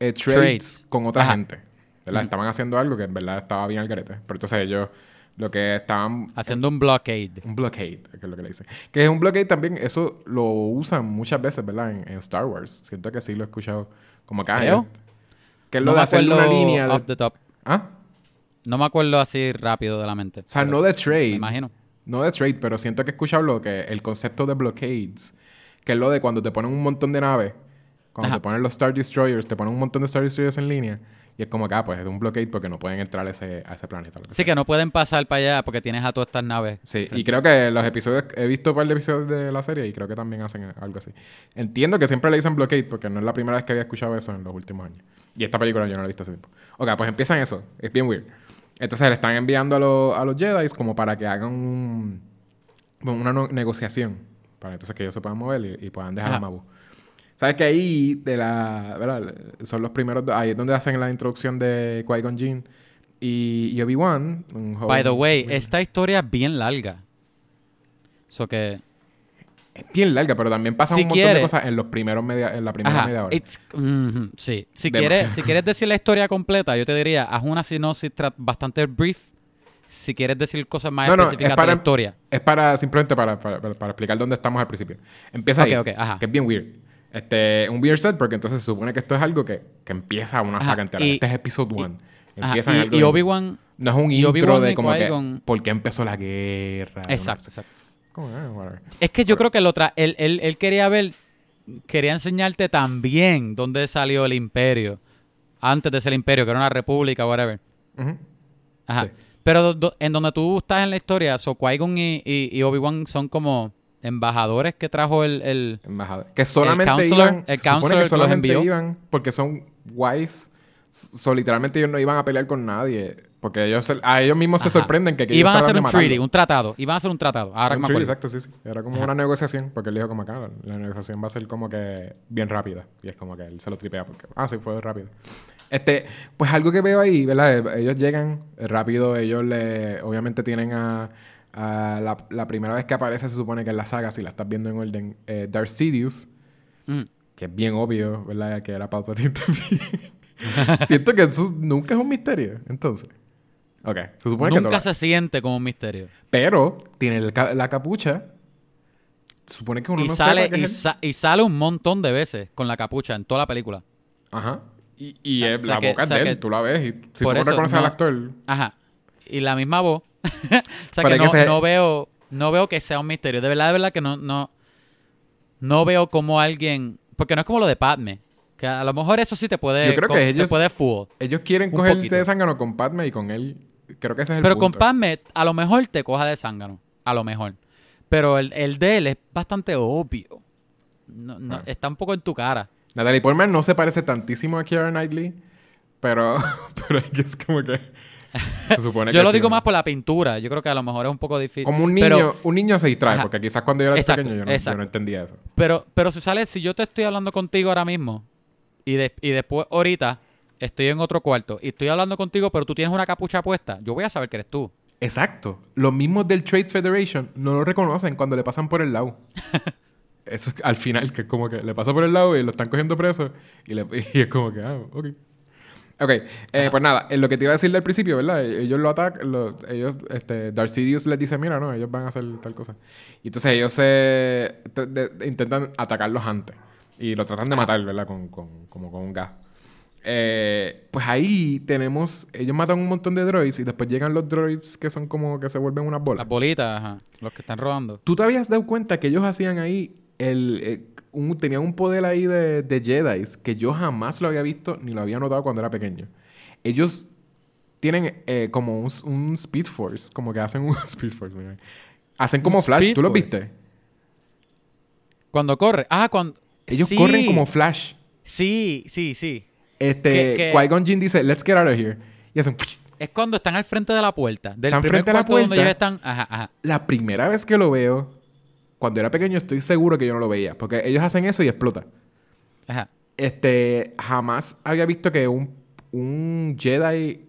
eh, trades, Trades. con otra Ajá. gente. ¿verdad? Estaban haciendo algo que en verdad estaba bien al garete. Pero entonces ellos lo que estaban Haciendo un blockade. un blockade, que es lo que le dicen. Que es un blockade también, eso lo usan muchas veces, ¿verdad? En, en Star Wars. Siento que sí lo he escuchado como que... ah, Que es lo No de hacer una línea de... off the top. ¿Ah? No me acuerdo así rápido de la mente. O sea, no de Me trade. imagino. No de trade, pero siento que he escuchado lo que... El concepto de blockades. Que es lo de cuando te ponen un montón de naves. Cuando Ajá. te ponen los Star Destroyers, te ponen un montón de Star Destroyers en línea. Y es como que, ah, pues es un blockade porque no pueden entrar a ese, a ese planeta. que Sí, sea. que no pueden pasar para allá porque tienes a todas estas naves. Sí, y creo que los episodios, he visto un par de episodios de la serie y creo que también hacen algo así. Entiendo que siempre le dicen blockade porque no es la primera vez que había escuchado eso en los últimos años. Y esta película yo no la he visto hace tiempo. Ok, pues empiezan eso. Es bien weird. Entonces le están enviando a, los- a los Jedi como para que hagan un, una no- negociación. Para entonces que ellos se puedan mover y, y puedan dejar Ajá. a Mabu. ¿Sabes que ahí de la, ¿verdad? Son los primeros, ahí es donde hacen la introducción de Qui-Gon Jinn y, y Obi-Wan. By the way, esta historia es bien larga. So que... Es bien larga, pero también pasan Si un montón de cosas en los primeros media, en la primera Ajá, media hora. mhm, sí. Si Demasiado. quieres, si quieres decir la historia completa, yo te diría, haz una sinopsis bastante brief. Si quieres decir cosas más No, no, específicas es para- de la historia. Es para simplemente para, para, para- para explicar dónde estamos al principio. Empieza ahí, ajá. que es bien weird. Este, un weird set porque entonces se supone que esto es algo que, que empieza una Ajá, saga entera. y- este es episodio 1. Ajá, Empieza en y, algo y bien- Obi-Wan... No es un intro de como que por qué empezó la guerra. Exacto, exacto. Es que yo creo que lo tra- él, él, él quería ver, quería enseñarte también dónde salió el imperio. Antes de ser el imperio, que era una república, whatever. Ajá. Sí. Pero do- do- en donde tú estás en la historia, so Qui-Gon y, y- y Obi-Wan son como embajadores que trajo el... el-. Que solamente counselor- iban. el counselor que los solamente envió. iban porque son wise. So, literalmente ellos no iban a pelear con nadie. Porque ellos a ellos mismos se sorprenden que, Iban a hacer un treaty, un tratado. Iban a hacer un tratado. Ahora que Un me treaty, acuerdo. exacto, sí, sí. Era como Ajá. una negociación, porque él dijo como acá, la negociación va a ser como que bien rápida. Y es como que él se lo tripea porque, ah, sí, fue rápido. Este, pues algo que veo ahí, ¿verdad? Ellos llegan eh, rápido, ellos le, obviamente tienen a, a la, la primera vez que aparece, se supone que en la saga, si la estás viendo en orden, eh, Darth Sidious, Mm. que es bien obvio, ¿verdad? Que era Palpatine también. Siento que eso nunca es un misterio, entonces. Ok, se supone que Nunca se siente como un misterio. pero tiene el ca- la capucha. Se supone que uno Y no sale, sepa que y, es él. sa- y sale un montón de veces con la capucha en toda la película. Ajá. Y, y Ah, es- o sea la que- boca o es de él, que tú la ves y si por tú no eso, reconoces al no- actor... Ajá. Y la misma voz. o sea Pero que no, no veo, no veo que sea un misterio. De verdad, de verdad que no, no, no veo como alguien. Porque no es como lo de Padme. Que a lo mejor eso sí te puede. Yo creo que ellos- Te puede fool. Ellos quieren Un coger poquito. de zángano con Padme y con él. Creo que ese es el Pero con punto. Padme, a lo mejor te coja de zángano. A lo mejor. Pero el, el de él es bastante obvio. No, no, Ah. Está un poco en tu cara. Natalie Portman no se parece tantísimo a Keira Knightley, pero, pero es que es como que se supone Yo que lo sí, digo ¿no? más por la pintura. Yo creo que a lo mejor es un poco difícil. Como un niño, Pero- un niño se distrae, Ajá. porque quizás cuando yo era Exacto, pequeño yo no, yo exacto. no entendía eso. Pero, pero si sale, si yo te estoy hablando contigo ahora mismo y, de- y después ahorita estoy en otro cuarto y estoy hablando contigo, pero tú tienes una capucha puesta, yo voy a saber que eres tú. Exacto. Los mismos del Trade Federation no lo reconocen cuando le pasan por el lado. Eso es al final, que es como que le pasa por el lado y lo están cogiendo preso y, le- y es como que, ah, ok. Ok, eh, pues nada, en lo que te iba a decir del principio, ¿verdad? E- Ellos lo atacan, lo- ellos, este, Darth Sidious les dice, mira, no, ellos van a hacer tal cosa. Y entonces ellos se te- intentan atacarlos antes y lo tratan de matar, ¿verdad? Con, con- como con un gas. Eh, pues ahí tenemos, ellos matan un montón de droids y después llegan los droids que son como que se vuelven unas bolas. Las bolitas, ajá, los que están rodando. ¿Tú te habías dado cuenta que ellos hacían ahí el... eh, un- tenían un poder ahí de, de Jedi que yo jamás lo había visto ni lo había notado cuando era pequeño. Ellos tienen eh, como un, un Speed Force, como que hacen un Speed Force. mira. Hacen como Flash. Speed ¿Tú los viste? Cuando corre, ah, cuando... Ellos Sí, corren como Flash. Sí, sí, sí. Este, Que- que- Qui-Gon Jinn dice, let's get out of here. Y hacen... Es cuando están al frente de la puerta. Del Están primer frente a la cuarto donde puerta. ellos están... Ajá, ajá. La primera vez que lo veo, cuando era pequeño, estoy seguro que yo no lo veía. Porque ellos hacen eso y explota. Ajá. Este, jamás había visto que un, un Jedi,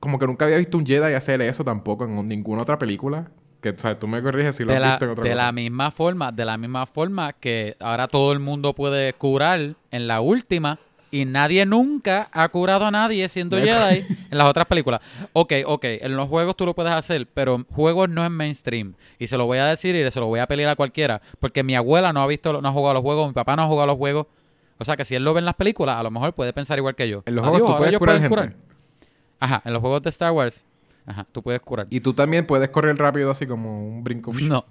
como que nunca había visto un Jedi hacer eso tampoco en ninguna otra película. Que, o sea, tú me corriges si lo de has la, visto en otra de cosa. la misma forma, de la misma forma que ahora todo el mundo puede curar en la última y nadie nunca ha curado a nadie siendo Jedi en las otras películas. Ok, ok, en los juegos tú lo puedes hacer, pero juegos no es mainstream. Y se lo voy a decir y se lo voy a pelear a cualquiera, porque mi abuela no ha visto, no ha jugado los juegos, mi papá no ha jugado los juegos. O sea que si él lo ve en las películas, a lo mejor puede pensar igual que yo. En los Adiós, juegos tú ahora puedes curar. Ajá, en los juegos de Star Wars, ajá, tú puedes curar. Y tú también puedes correr rápido así como un brinco. No.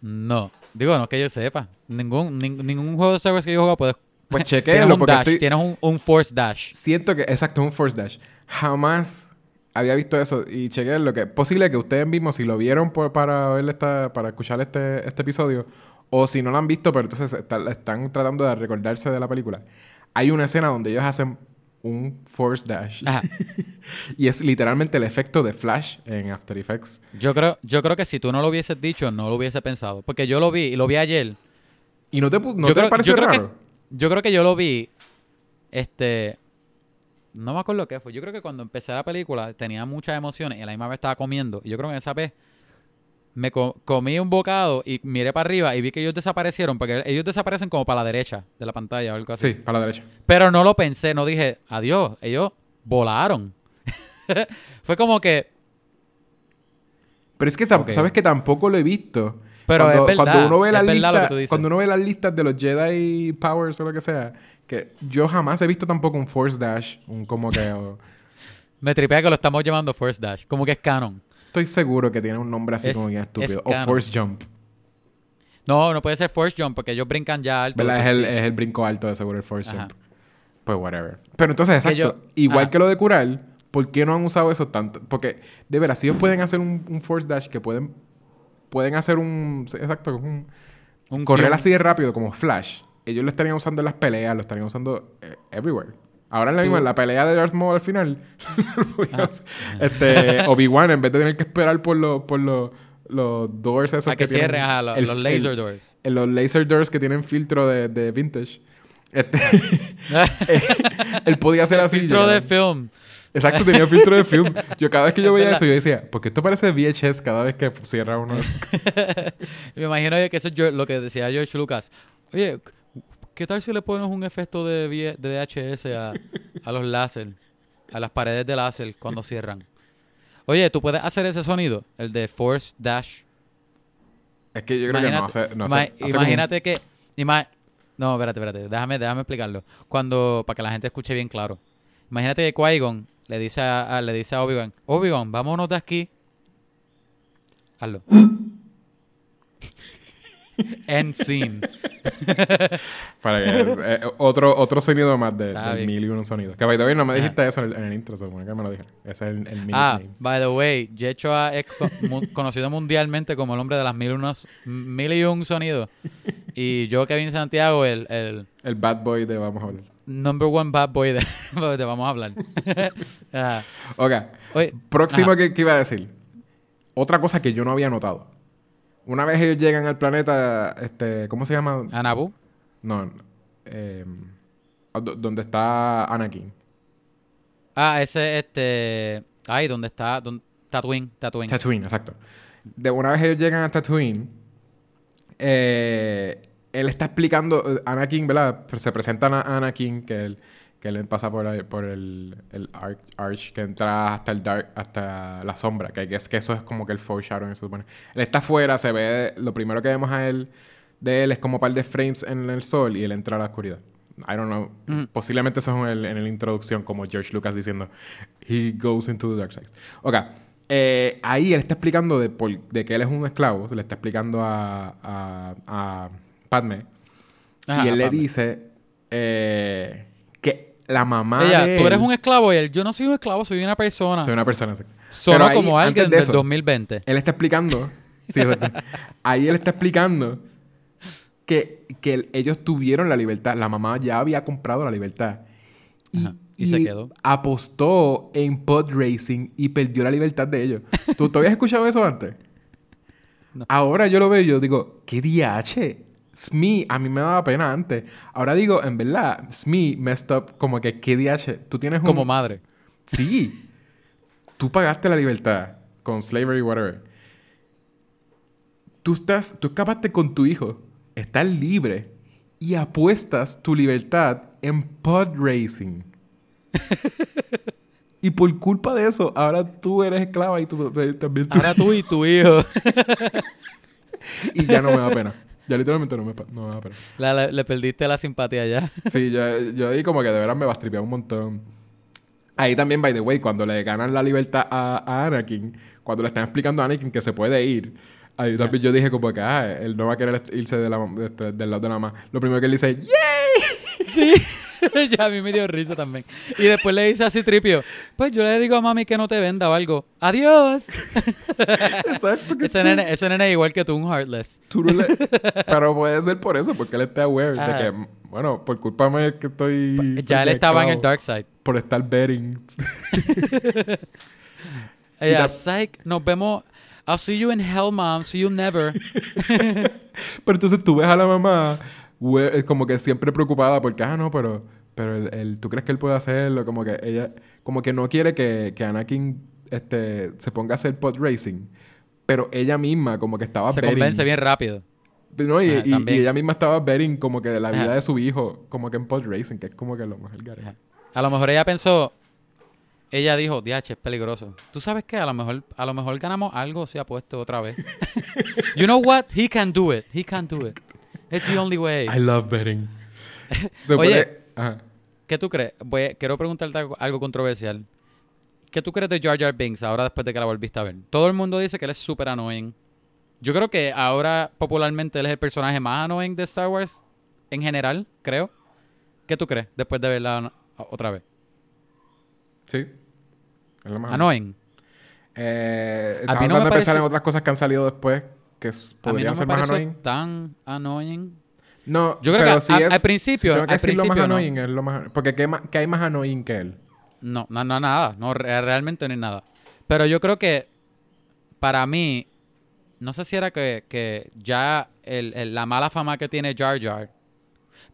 No. Digo, no que yo sepa. Ningún, nin- ningún juego de Star Wars que yo juego puedes... Pues un porque dash, estoy... tienes un, un force dash. Siento que... Exacto, un Force Dash. Jamás había visto eso. Y chequéalo que... Es posible que ustedes mismos, si lo vieron por- para ver esta... Para escuchar este, este episodio... O si no lo han visto, pero entonces está- están tratando de recordarse de la película. Hay una escena donde ellos hacen un Force Dash. Y es literalmente el efecto de Flash en After Effects. Yo creo, yo creo que si tú no lo hubieses dicho, no lo hubiese pensado. Porque yo lo vi, y lo vi ayer. ¿Y no te, no yo te creo, parece yo creo raro? Que, yo creo que yo lo vi. Este. No me acuerdo qué fue. Yo creo que cuando empecé la película tenía muchas emociones y a la misma vez estaba comiendo. Y yo creo que esa vez me co- comí un bocado y miré para arriba y vi que ellos desaparecieron. Porque ellos desaparecen como para la derecha de la pantalla o algo así. Sí, para la derecha. Pero no lo pensé, no dije, adiós, ellos volaron. Fue como que, Pero es que sabes que tampoco lo he visto. Pero cuando, es verdad, cuando uno ve las listas, tú dices. cuando uno ve las listas de los Jedi Powers o lo que sea, que yo jamás he visto tampoco un Force Dash, un como que o- me tripea que lo estamos llamando Force Dash, como que es canon. estoy seguro que tiene un nombre así Es- como bien estúpido es o. Force Jump, No, no puede ser Force Jump porque ellos brincan ya alto. ¿verdad? Es el, es el brinco alto de seguro el Force Ajá. Jump. Pues whatever. Pero entonces, exacto, igual que lo de curar, ¿por qué no han usado eso tanto? Porque de veras, si ellos pueden hacer un, un Force Dash que pueden pueden hacer un exacto, un Un correr así de rápido como Flash, ellos lo estarían usando en las peleas, lo estarían usando eh, everywhere. Ahora en la misma, en la pelea de Darth Maul al final, este, Obi-Wan, en vez de tener que esperar por los por los los doors esos A que tienen cierren, ajá, los- el- los laser el- doors. el- los laser doors que tienen filtro de, de vintage. Este, eh, él podía hacer así. Filtro de film. Exacto, tenía filtro de film. Yo cada vez que yo veía eso, yo decía, porque esto parece VHS cada vez que cierra uno. Me imagino que eso es lo que decía George Lucas. Oye, ¿qué tal si le pones un efecto de, VHS a, a los láser? A las paredes de láser cuando cierran. Oye, ¿tú puedes hacer ese sonido? El de Force Dash. Es que yo creo que no hace, no hace- hace como imagínate que... ima- No, espérate, espérate. Déjame, déjame explicarlo. Cuando, para que la gente escuche bien claro. Imagínate que Qui-Gon le dice a, a- le dice a Obi-Wan, Obi-Wan, vámonos de aquí. Hazlo. End scene. Para que, eh, otro, otro sonido más de, Está del bien. mil y uno sonidos. Que by the way, no me dijiste eso en el, en el intro, supone que me lo dije. Ese es el, el Ah, name. by the way, Yechua es co- mu- conocido mundialmente como el hombre de las mil, unos, mil y un sonidos. Y yo, Kevin Santiago, el, el El bad boy de Vamos a hablar. Number one bad boy de, de Vamos a hablar. Ok. oye, Próximo que, que iba a decir. Otra cosa que yo no había notado. Una vez ellos llegan al planeta, este, ¿cómo se llama? Anabu. No, eh, donde está Anakin. Ah, ese, este. Ay, ¿dónde está? Tatooine, Tatooine. Tatooine, exacto. De una vez ellos llegan a Tatooine, eh, él está explicando, eh, Anakin, ¿verdad? Pues Se presenta a Anakin, que él, que él pasa por, el, el arch, arch que entra hasta el dark, hasta la sombra, que, es que eso es como que el foreshadowing, se supone. Él está afuera, se ve, lo primero que vemos a él, de él es como un par de frames en el sol y él entra a la oscuridad. I don't know. Ujú. Posiblemente eso es en, el- en la introducción, como George Lucas diciendo, he goes into the dark side. Ok. Eh, ahí él está explicando de, por- de que él es un esclavo, se le está explicando a, a, a Padme. Ajá, y él le Padme. dice eh, que la mamá Ella, de tú eres un esclavo y él, yo no soy un esclavo, soy una persona. soy una persona. sí. Ahí, como alguien de del eso, 2020. Él está explicando. sí. Ahí él está explicando que, que el- ellos tuvieron la libertad. La mamá ya había comprado la libertad. Y se quedó. apostó en pod racing y perdió la libertad de ellos. ¿Tú, ¿tú habías escuchado eso antes? No. Ahora yo lo veo y yo digo, ¿qué DH? Smee, a mí me daba pena antes. Ahora digo, en verdad, Smee messed up como que, ¿qué DH? Tú tienes un... Como madre. Sí. Tú pagaste la libertad con slavery, whatever. Tú estás, tú escapaste con tu hijo, estás libre y apuestas tu libertad en pod racing. y por culpa de eso, ahora tú eres esclava y tú eh, también tú- Ahora tú y tu hijo. y ya no me da pena. Ya literalmente no me, no me pena. La- la- le perdiste la simpatía ya. Sí, yo, yo ahí como que de veras me bastripeaba un montón. Ahí también, by the way, cuando le ganan la libertad a, a Anakin, cuando le están explicando a Anakin que se puede ir, ahí también yo dije como que, ah, él no va a querer irse de la, de este- del lado de la mamá. Lo primero que él dice, ¡yay! Sí. ya a mí me dio risa también. Y después le dice así Tripio, pues yo le digo a mami que no te venda o algo. Adiós. Exacto. Ese, nene, ese nene es igual que tú, un Heartless. tú no le- Pero puede ser por eso, porque él está aware Ajá. de que, bueno, por culpa mía es que estoy... Ya él estaba en el dark side. Por estar betting. Ella, psych, nos vemos. I'll see you in hell, mom. See you never. Pero entonces tú ves a la mamá como que siempre preocupada porque, ah, no, pero, pero el, el- tú crees que él puede hacerlo, como que ella, como que no quiere que, que Anakin este, se ponga a hacer pod racing. Pero ella misma como que estaba Se betting. convence bien rápido. No, y, Ajá, y- y ella misma estaba betting como que de la vida Ajá. de su hijo, como que en pod racing, que es como que lo mejor que Ajá. A lo mejor ella pensó, ella dijo, DH, es peligroso. ¿Tú sabes qué? A lo mejor, a lo mejor ganamos algo si apuesto otra vez. you know what? He can do it. He can do it. It's the only way. I love betting. Oye. Ajá. ¿Qué tú crees? Voy- quiero preguntarte algo, algo controversial. ¿Qué tú crees de Jar Jar Binks ahora después de que la volviste a ver? Todo el mundo dice que él es súper annoying. Yo creo que ahora popularmente él es el personaje más annoying de Star Wars en general, creo. ¿Qué tú crees después de verla otra vez? Sí. Es lo más Annoying. Eh, A mí no de pensar en otras cosas que han salido después que podrían no ser más annoying. tan annoying. No, Yo creo pero que sí a- es, al principio- si tengo que al decir lo más principio no. annoying es lo más... Porque ¿qué, qué hay más annoying que él? No, no, no, nada. No, re- realmente no es nada. Pero yo creo que para mí, no sé si era que, que ya el- el- la mala fama que tiene Jar Jar.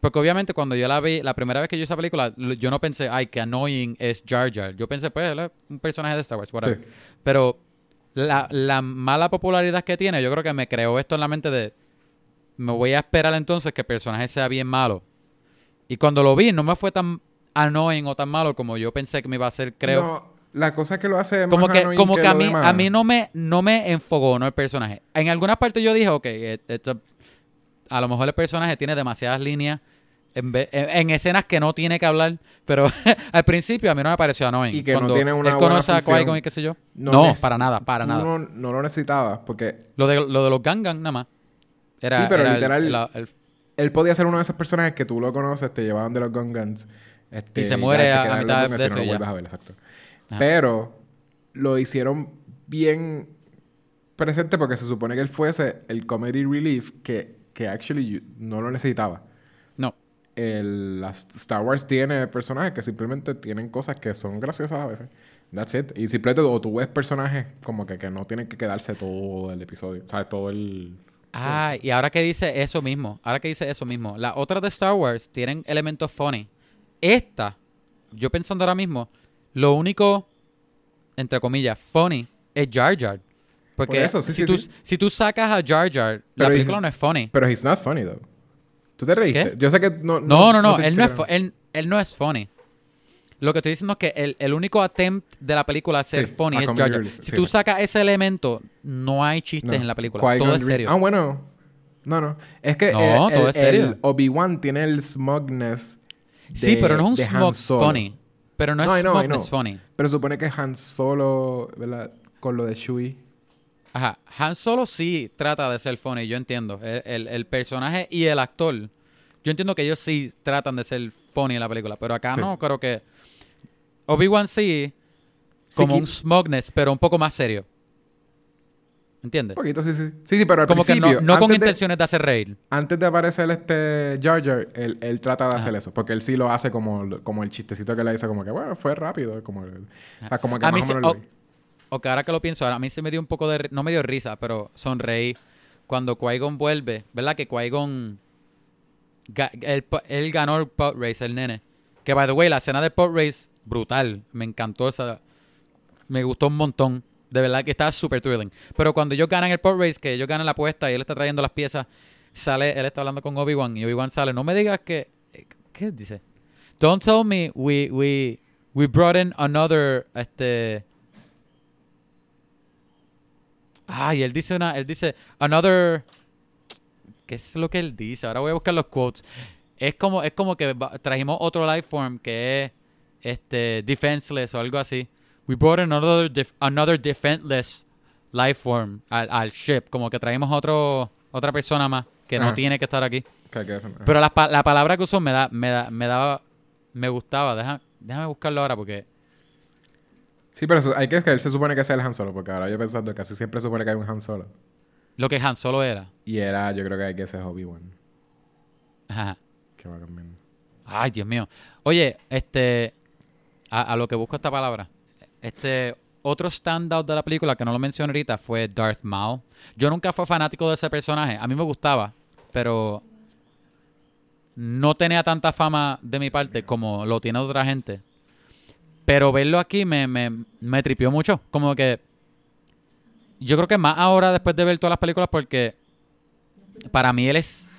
Porque obviamente cuando yo la vi, la primera vez que yo vi esa película, yo no pensé, ay, que annoying es Jar Jar. Yo pensé, pues, él es un personaje de Star Wars, whatever. Sí. Pero la, la mala popularidad que tiene, yo creo que me creó esto en la mente de, me voy a esperar entonces que el personaje sea bien malo. Y cuando lo vi, no me fue tan annoying o tan malo como yo pensé que me iba a ser, creo. No, la cosa que lo hace como más que, como que, a mí, demás- a mí no me, no me enfogó, ¿no? El personaje. En algunas partes yo dije, ok, it's a- a lo mejor el personaje tiene demasiadas líneas en, vez- en- en escenas que no tiene que hablar, pero al principio a mí no me pareció annoying. Y que no tiene una él buena conoce a. Qui-Gon y qué sé yo. No, para nada, para nada. No, no lo necesitabas porque Lo de, lo de los Gangan nada más. Era, Sí, pero era el- literal- el- el- él podía ser uno de esos personajes que tú lo conoces, te llevaban de los Gungans. Este, Y se muere a- mitad de no eso lo a ver, exacto. Ajá. Pero lo hicieron bien presente porque se supone que él fuese el comedy relief que, que actually no lo necesitaba. no. El, las Star Wars tiene personajes que simplemente tienen cosas que son graciosas a veces. That's it. Y simplemente o tú ves personajes como que, que no tienen que quedarse todo el episodio. ¿Sabes? Todo el... Ah, y ahora que dice eso mismo, ahora que dice eso mismo, las otras de Star Wars tienen elementos funny. Esta, yo pensando ahora mismo, lo único, entre comillas, funny es Jar Jar. Porque Por eso, sí, si, sí, tú, sí. si tú sacas a Jar Jar, la Pero película he's- no es funny. Pero he's not funny, though. ¿Tú te reíste? ¿Qué? Yo sé que no... No, no, no, él, no es él, él no es funny. Lo que estoy diciendo es que el, el único attempt de la película a ser Sí, funny a es Jar Si sí, tú sacas ese elemento, no hay chistes en la película. Todo es serio. Ah, bueno. No, no. Es que No, todo el, es serio. Obi-Wan tiene el smugness sí, pero no es un smug funny. Pero no es know, smugness funny. Pero supone que Han Solo, ¿verdad? Con lo de Shui. Ajá. Han Solo sí trata de ser funny, yo entiendo. El, el- el personaje y el actor, yo entiendo que ellos sí tratan de ser funny en la película, pero acá Sí. no, creo que Obi-Wan sí, Sí, como que- un smugness, pero un poco más serio. Un ¿Entiendes? poquito, sí, sí. Sí, sí, pero al Como que principio... no, no con de- intenciones de hacer reír. Antes de aparecer este Jar Jar, él, él trata de Ajá. hacer eso. Porque él sí lo hace como, como el chistecito que le dice, como que, bueno, fue rápido. Como, o sea, como que A más mí o sí- menos lo Ok, ahora que lo pienso, ahora a mí se me dio un poco de... No me dio risa, pero sonreí cuando Qui-Gon vuelve. ¿Verdad? Que Qui-Gon... ga- él, ganó el pod race, el nene. Que, by the way, la escena del pod race, brutal. Me encantó esa... Me gustó un montón. De verdad que estaba súper thrilling. Pero cuando ellos ganan el pod race, que ellos ganan la apuesta y él está trayendo las piezas, sale... Él está hablando con Obi-Wan y Obi-Wan sale. No me digas que... ¿Qué dice? Don't tell me we, we, we brought in another... Este... Ah, y él dice una, él dice another ¿Qué es lo que él dice? Ahora voy a buscar los quotes. Es como es como que trajimos otro life form que es este defenseless o algo así. We brought another def- another defenseless life form al, al ship, como que traímos otro otra persona más que no tiene que estar aquí. Pero la, la palabra que usó me da me da me daba me gustaba. Deja, déjame buscarlo ahora porque Sí, pero hay que que él se supone que es el Han Solo, porque ahora yo pensando que casi siempre se supone que hay un Han Solo. lo que Han Solo era. Y era, yo creo que hay que ser Obi-Wan. Ajá. Que va cambiando. Ay, Dios mío. Oye, este. A, a lo que busco esta palabra. Este. Otro standout de la película que no lo mencioné ahorita fue Darth Maul. Yo nunca fui fanático de ese personaje. A mí me gustaba, pero. No tenía tanta fama de mi parte como lo tiene otra gente. Pero verlo aquí me, me, me tripió mucho. Como que. Yo creo que más ahora después de ver todas las películas porque. Para mí él es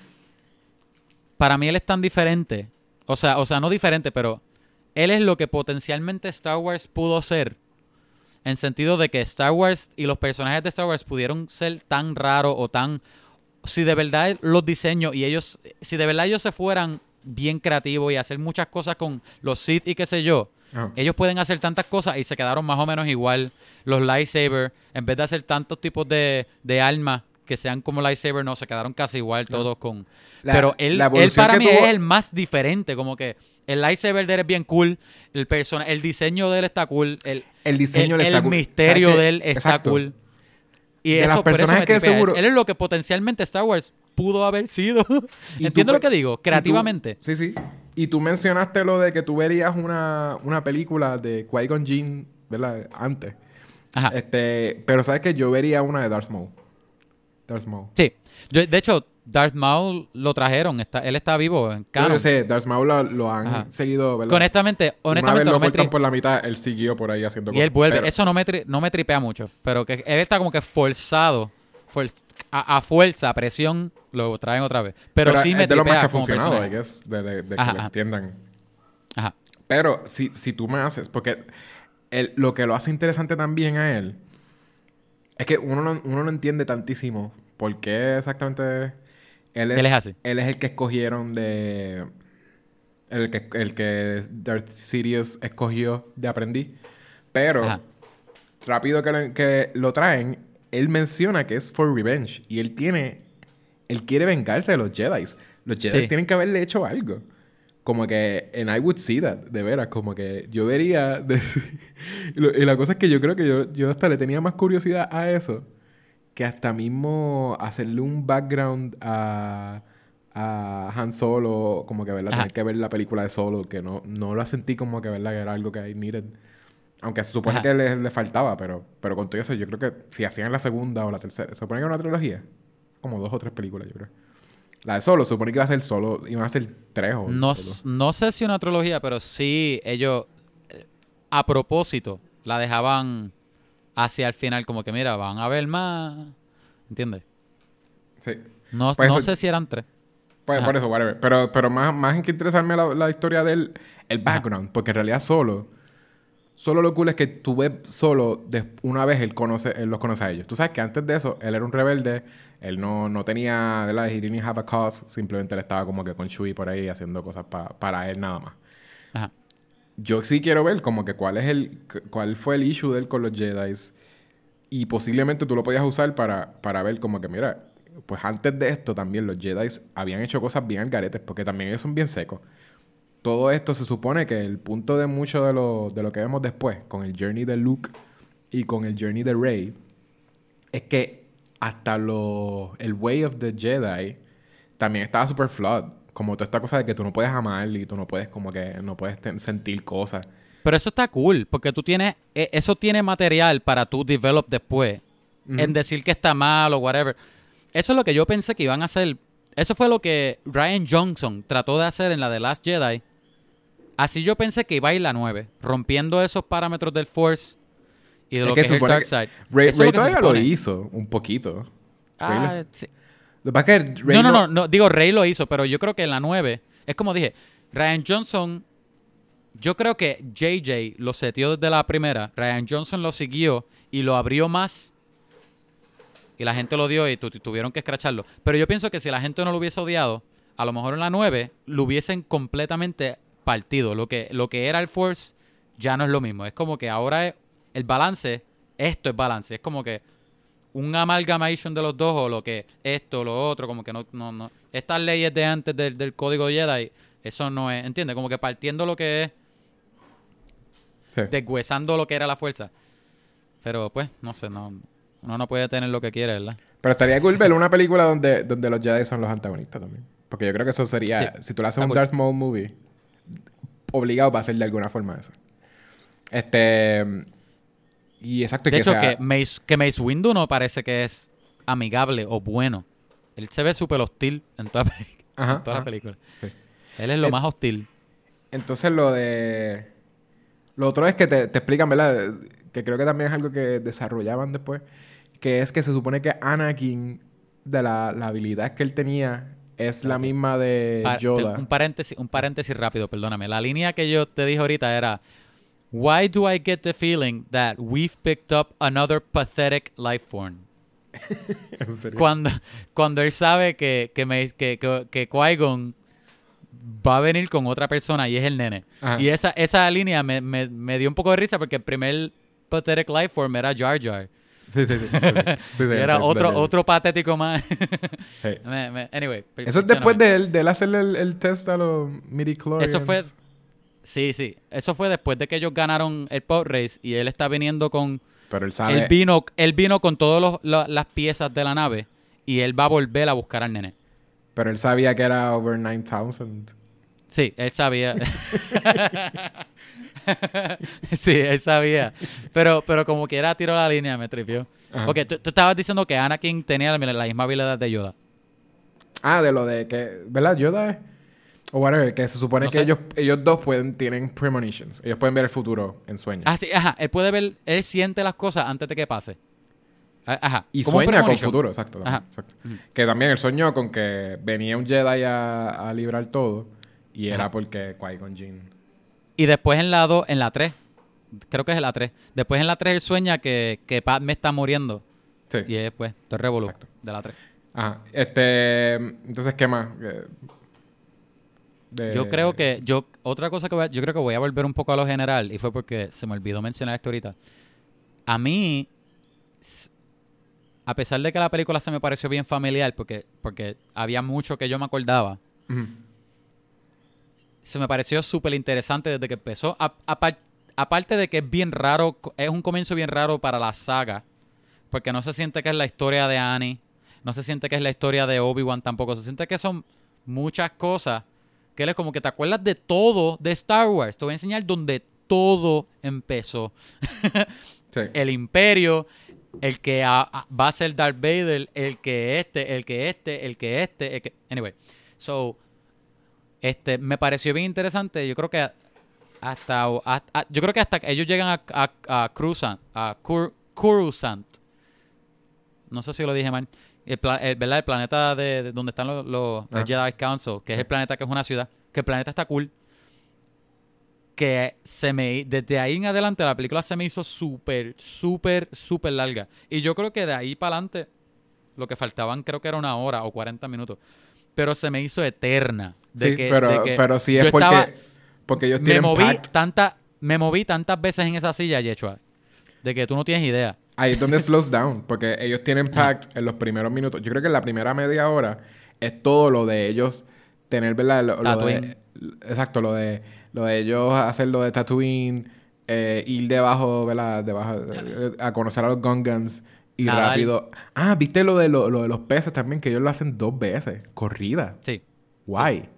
para mí él es tan diferente. O sea, o sea, no diferente, pero él es lo que potencialmente Star Wars pudo ser. En sentido de que Star Wars y los personajes de Star Wars pudieron ser tan raros o tan... Si de verdad los diseños y ellos... Si de verdad ellos se fueran bien creativos y hacer muchas cosas con los Sith y qué sé yo, Ajá. ellos pueden hacer tantas cosas y se quedaron más o menos igual. Los lightsabers, en vez de hacer tantos tipos de, de armas que sean como lightsaber, no, se quedaron casi igual todos con... La- Pero él, la él para mí tuvo- es el más diferente, como que el lightsaber de él es bien cool, el persona, el diseño de él está cool, el, El diseño el, le está el cool. misterio de él está Exacto. cool. Y De eso, las eso personas que seguro- Él es lo que potencialmente Star Wars pudo haber sido. ¿Entiendes lo que digo? Creativamente. sí, sí. Y tú mencionaste lo de que tú verías una, una película de Qui-Gon Jinn, ¿verdad? Antes. Ajá. Este, pero sabes que yo vería una de Darth Maul. Darth Maul. Sí. Yo, de hecho, Darth Maul lo trajeron. Está, él está vivo en canon. yo sé, Darth Maul lo, lo han Ajá. seguido, ¿verdad? Honestamente, Una vez honestamente lo no cortan por la mitad, él siguió por ahí haciendo Y él cosas. vuelve. Pero- Eso no me, tri- no me tripea mucho. Pero que él está como que forzado. A, a fuerza, a presión, lo traen otra vez. Pero, sí es me de lo más que ha funcionado. I guess, de, de- de que lo extiendan. Ajá. Pero si, si tú me haces, porque el- lo que lo hace interesante también a él es que uno no, uno no entiende tantísimo por qué exactamente Él es, Él es así. Él es el que escogieron de... El que, el que Darth Sidious escogió de aprendiz. Pero, Ajá. rápido que lo, que lo traen, él menciona que es for revenge. Y él tiene... Él quiere vengarse de los Jedi. Los Jedi Sí. tienen que haberle hecho algo. Como que... And I would see that. De veras. Como que yo vería... de- y, la cosa es que yo creo que yo, yo hasta le tenía más curiosidad a eso que hasta mismo hacerle un background a, a Han Solo, como que verla, tener que ver la película de Solo, que no, no la sentí como que verla que era algo que I needed. Aunque se supone Ajá. que le, le faltaba, pero, pero con todo eso, yo creo que si hacían la segunda o la tercera, se supone que era una trilogía, como dos o tres películas, yo creo. La de Solo, se supone que iba a ser solo, iban a ser tres o No, dos. no sé si una trilogía, pero sí ellos eh, a propósito la dejaban hacia el final, como que mira, van a ver más. ¿Entiendes? Sí. No, Pues no eso- sé si eran tres. Pues Ajá. por eso, whatever. Pero, pero más, más en que interesarme la, la historia del el background, porque en realidad solo, solo lo cool es que tú ves solo, una vez él, conoce, él los conoce a ellos. Tú sabes que antes de eso, él era un rebelde, él no, no tenía, ¿verdad? He didn't have a cause, simplemente él estaba como que con Shui por ahí haciendo cosas pa- para él nada más. Ajá. Yo sí quiero ver como que cuál es el, cu- cuál fue el issue de él con los Jedi y posiblemente tú lo podías usar para, para ver como que, mira, pues antes de esto también los Jedi habían hecho cosas bien al garete, porque también ellos son bien secos. Todo esto se supone que el punto de mucho de lo, de lo que vemos después, con el journey de Luke y con el journey de Rey, es que hasta lo, el way of the Jedi también estaba super flawed. Como toda esta cosa de que tú no puedes amar y tú no puedes como que no puedes sentir cosas. Pero eso está cool, porque tú tienes, eh, eso tiene material para tú develop después. En decir que está mal o whatever. Eso es lo que yo pensé que iban a hacer. Eso fue lo que Ryan Johnson trató de hacer en la de Last Jedi. Así yo pensé que iba a ir la 9, rompiendo esos parámetros del Force y de Es lo que que, es el Dark Side. Se todavía lo hizo un poquito. Ah, lo- sí. Lo que pasa es que Rey No, no, no, no, digo, Rey lo hizo, pero yo creo que en la 9, es como dije, Ryan Johnson, yo creo que JJ lo setió desde la primera, Ryan Johnson lo siguió y lo abrió más y la gente lo dio y tu- tuvieron que escracharlo. Pero yo pienso que si la gente no lo hubiese odiado, a lo mejor en la 9 lo hubiesen completamente partido. Lo que, lo que era el Force ya no es lo mismo. Es como que ahora es- el balance, esto es balance. Es como que un amalgamation de los dos o lo que esto, lo otro, como que no, no, no. Estas leyes de antes del, del código Jedi, eso no es, ¿entiendes? Como que partiendo lo que es, Sí. deshuesando lo que era la fuerza. Pero pues, no sé, no, uno no puede tener lo que quiere, ¿verdad? Pero estaría cool ver una película donde, donde los Jedi son los antagonistas también. Porque yo creo que eso sería... Sí, si tú le haces está un cool. Darth Maul movie, obligado va a ser de alguna forma eso. Este... Y exacto, y De que hecho, sea- que, Mace, que Mace Windu no parece que es amigable o bueno. Él se ve súper hostil en toda, Ajá, en toda la película. Sí. Él es lo Eh, más hostil. Entonces lo de... Lo otro es que te, te explican, ¿verdad? Que creo que también es algo que desarrollaban después. Que es que se supone que Anakin, de la, la habilidad que él tenía, es la misma de Pa- te- Yoda. un, paréntesis, un paréntesis rápido, perdóname. La línea que yo te dije ahorita era: Why do I get the feeling that we've picked up another pathetic life form? En serio. Cuando, cuando él sabe que, que, me, que, que, que Qui-Gon va a venir con otra persona y es el nene. Ajá. Y esa, esa línea me, me, me dio un poco de risa porque el primer pathetic life form era Jar Jar. Sí, sí, sí. sí, era otro, otro patético más. Sí. Me- me- anyway. Eso es después de él, de él hacerle el, el test a los midichlorians. Eso fue. Sí, sí. Eso fue después de que ellos ganaron el pod race y él está viniendo con. Pero él sabe... Él vino, él vino con todas las piezas de la nave y él va a volver a buscar al nene. Pero él sabía que era over 9000. Sí, él sabía. sí, él sabía. Pero, pero como quiera tiró la línea, me tripió. Ajá. Ok, tú, tú estabas diciendo que Anakin tenía la, la misma habilidad de Yoda. Ah, de lo de que... ¿Verdad? Yoda es... O whatever. Que se supone No que sé. ellos, ellos dos pueden... Tienen premonitions. Ellos pueden ver el futuro en sueños. Ah, sí, ajá. Él puede ver, él siente las cosas antes de que pase. Ah, Ajá. y sueña con premonition. futuro. Exacto. también, Ajá. exacto. Que también él soñó con que venía un Jedi a, a librar todo. Y era porque Qui-Gon Jinn... Y después en la 2, en la 3, creo que es en la 3. Después en la 3 él sueña que, que Padme está muriendo. Sí. Y es pues, todo el revolú de la 3. Ajá. Este. Entonces, ¿qué más? Eh, de- Yo creo que, yo, otra cosa que voy a- yo creo que voy a volver un poco a lo general, y fue porque se me olvidó mencionar esto ahorita. A mí, a pesar de que la película se me pareció bien familiar, porque, porque había mucho que yo me acordaba, Ujú. Se me pareció súper interesante desde que empezó. A- apar- aparte de que es bien raro, es un comienzo bien raro para la saga, porque no se siente que es la historia de Annie, no se siente que es la historia de Obi-Wan tampoco, se siente que son muchas cosas que él es como que te acuerdas de todo de Star Wars. Te voy a enseñar donde todo empezó. Sí. El imperio, el que a- a- va a ser Darth Vader, el que este, el que este, el que este, el que... Anyway, so, este, me pareció bien interesante. Yo creo que hasta, hasta- yo creo que hasta que ellos llegan a, a, a Coruscant, a Cur-. No sé si lo dije mal. El, el- ¿verdad? el planeta de, de donde están los, Ah. Jedi Council, que es el planeta que es una ciudad, que el planeta está cool. Que se me desde ahí en adelante la película se me hizo súper, súper, súper larga. Y yo creo que de ahí para adelante lo que faltaban creo que era una hora o 40 minutos. Pero se me hizo eterna. De sí, que- pero, de que pero sí yo es porque, estaba- porque ellos me tienen moví pact. tanta, me moví tantas veces en esa silla, Yechua, de que tú no tienes idea. Ahí es donde slows down, porque ellos tienen pact en los primeros minutos. Yo creo que en la primera media hora es todo lo de ellos tener, ¿verdad? Lo, lo de, exacto, lo de, lo de ellos hacer lo de Tatooine, eh, ir debajo, ¿verdad? Debajo, eh, a conocer a los Gungans y rápido. Ah, ¿viste lo de, lo, lo de los peces también? Que ellos lo hacen dos veces, corrida. Sí. Guay.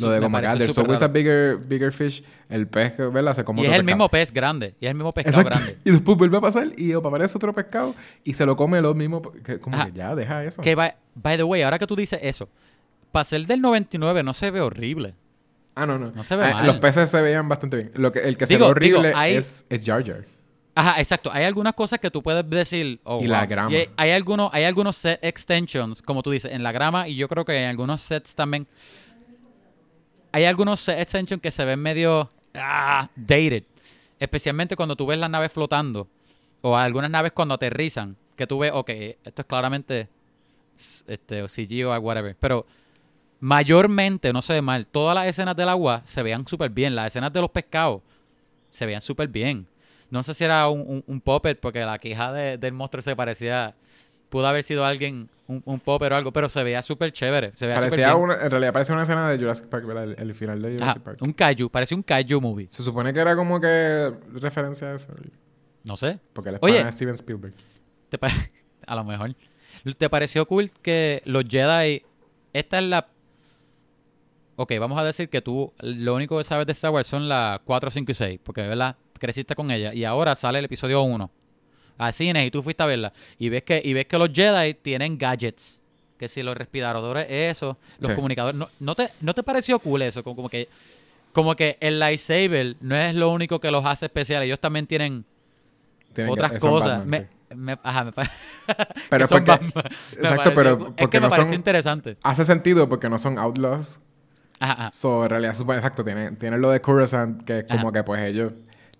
Lo de there's súper always a bigger, bigger fish. El pez, ¿verdad? Se come Y es el pescado. mismo pez grande. Y es el mismo pescado Exacto. grande. Y después vuelve a pasar y aparece otro pescado y se lo come lo mismo. que- Como Ajá. que ya, deja eso. Que, by, by the way, ahora que tú dices eso, para ser del 99 no se ve horrible. Ah, no, no. No se ve Ah, mal. Los peces se veían bastante bien. Lo que, el que se ve horrible digo, hay- es, es Jar Jar. Ajá, exacto. Hay algunas cosas que tú puedes decir. oh, Y la grama. Y hay, hay algunos, hay algunos set extensions, como tú dices, en la grama, y yo creo que en algunos sets también. Hay algunos extensions que se ven medio ah, dated. Especialmente cuando tú ves las naves flotando. O algunas naves cuando aterrizan. Que tú ves, ok, esto es claramente este, o CG o whatever. Pero mayormente, no ve mal. Todas las escenas del agua se veían súper bien. Las escenas de los pescados se veían súper bien. No sé si era un, puppet, porque la queja de- del monstruo se parecía. Pudo haber sido alguien, un, un puppet o algo, pero se veía súper chévere. Se veía Parecía bien. una, en realidad parecía una escena de Jurassic Park, ¿verdad? El, el final de Jurassic Ajá, Park. un kaiju, parecía un kaiju movie. Se supone que era como que referencia a eso. No sé. Porque el Oye. de Steven Spielberg. ¿Te pa- a lo mejor. ¿Te pareció cool que los Jedi. Esta es la. Ok, vamos a decir que tú lo único que sabes de Star Wars son las 4, 5 y 6, porque ¿verdad? creciste con ella. Y ahora sale el episodio 1 a cines y tú fuiste a verla. Y ves que, y ves que los Jedi tienen gadgets. Que si los respiradores, eso, los Sí. comunicadores. ¿No, no, te, ¿No te pareció cool eso? Como, como que. Como que el lightsaber no es lo único que los hace especiales. Ellos también tienen Tienen otras que- cosas. Batman, me, sí. me- ajá, me Pero porque- exacto, pareció pero es porque que me no pareció son- interesante. Hace sentido porque no son outlaws. Ajá, ajá. So, en realidad, exacto, tienen, tienen lo de Coruscant, que es como Ajá. que pues ellos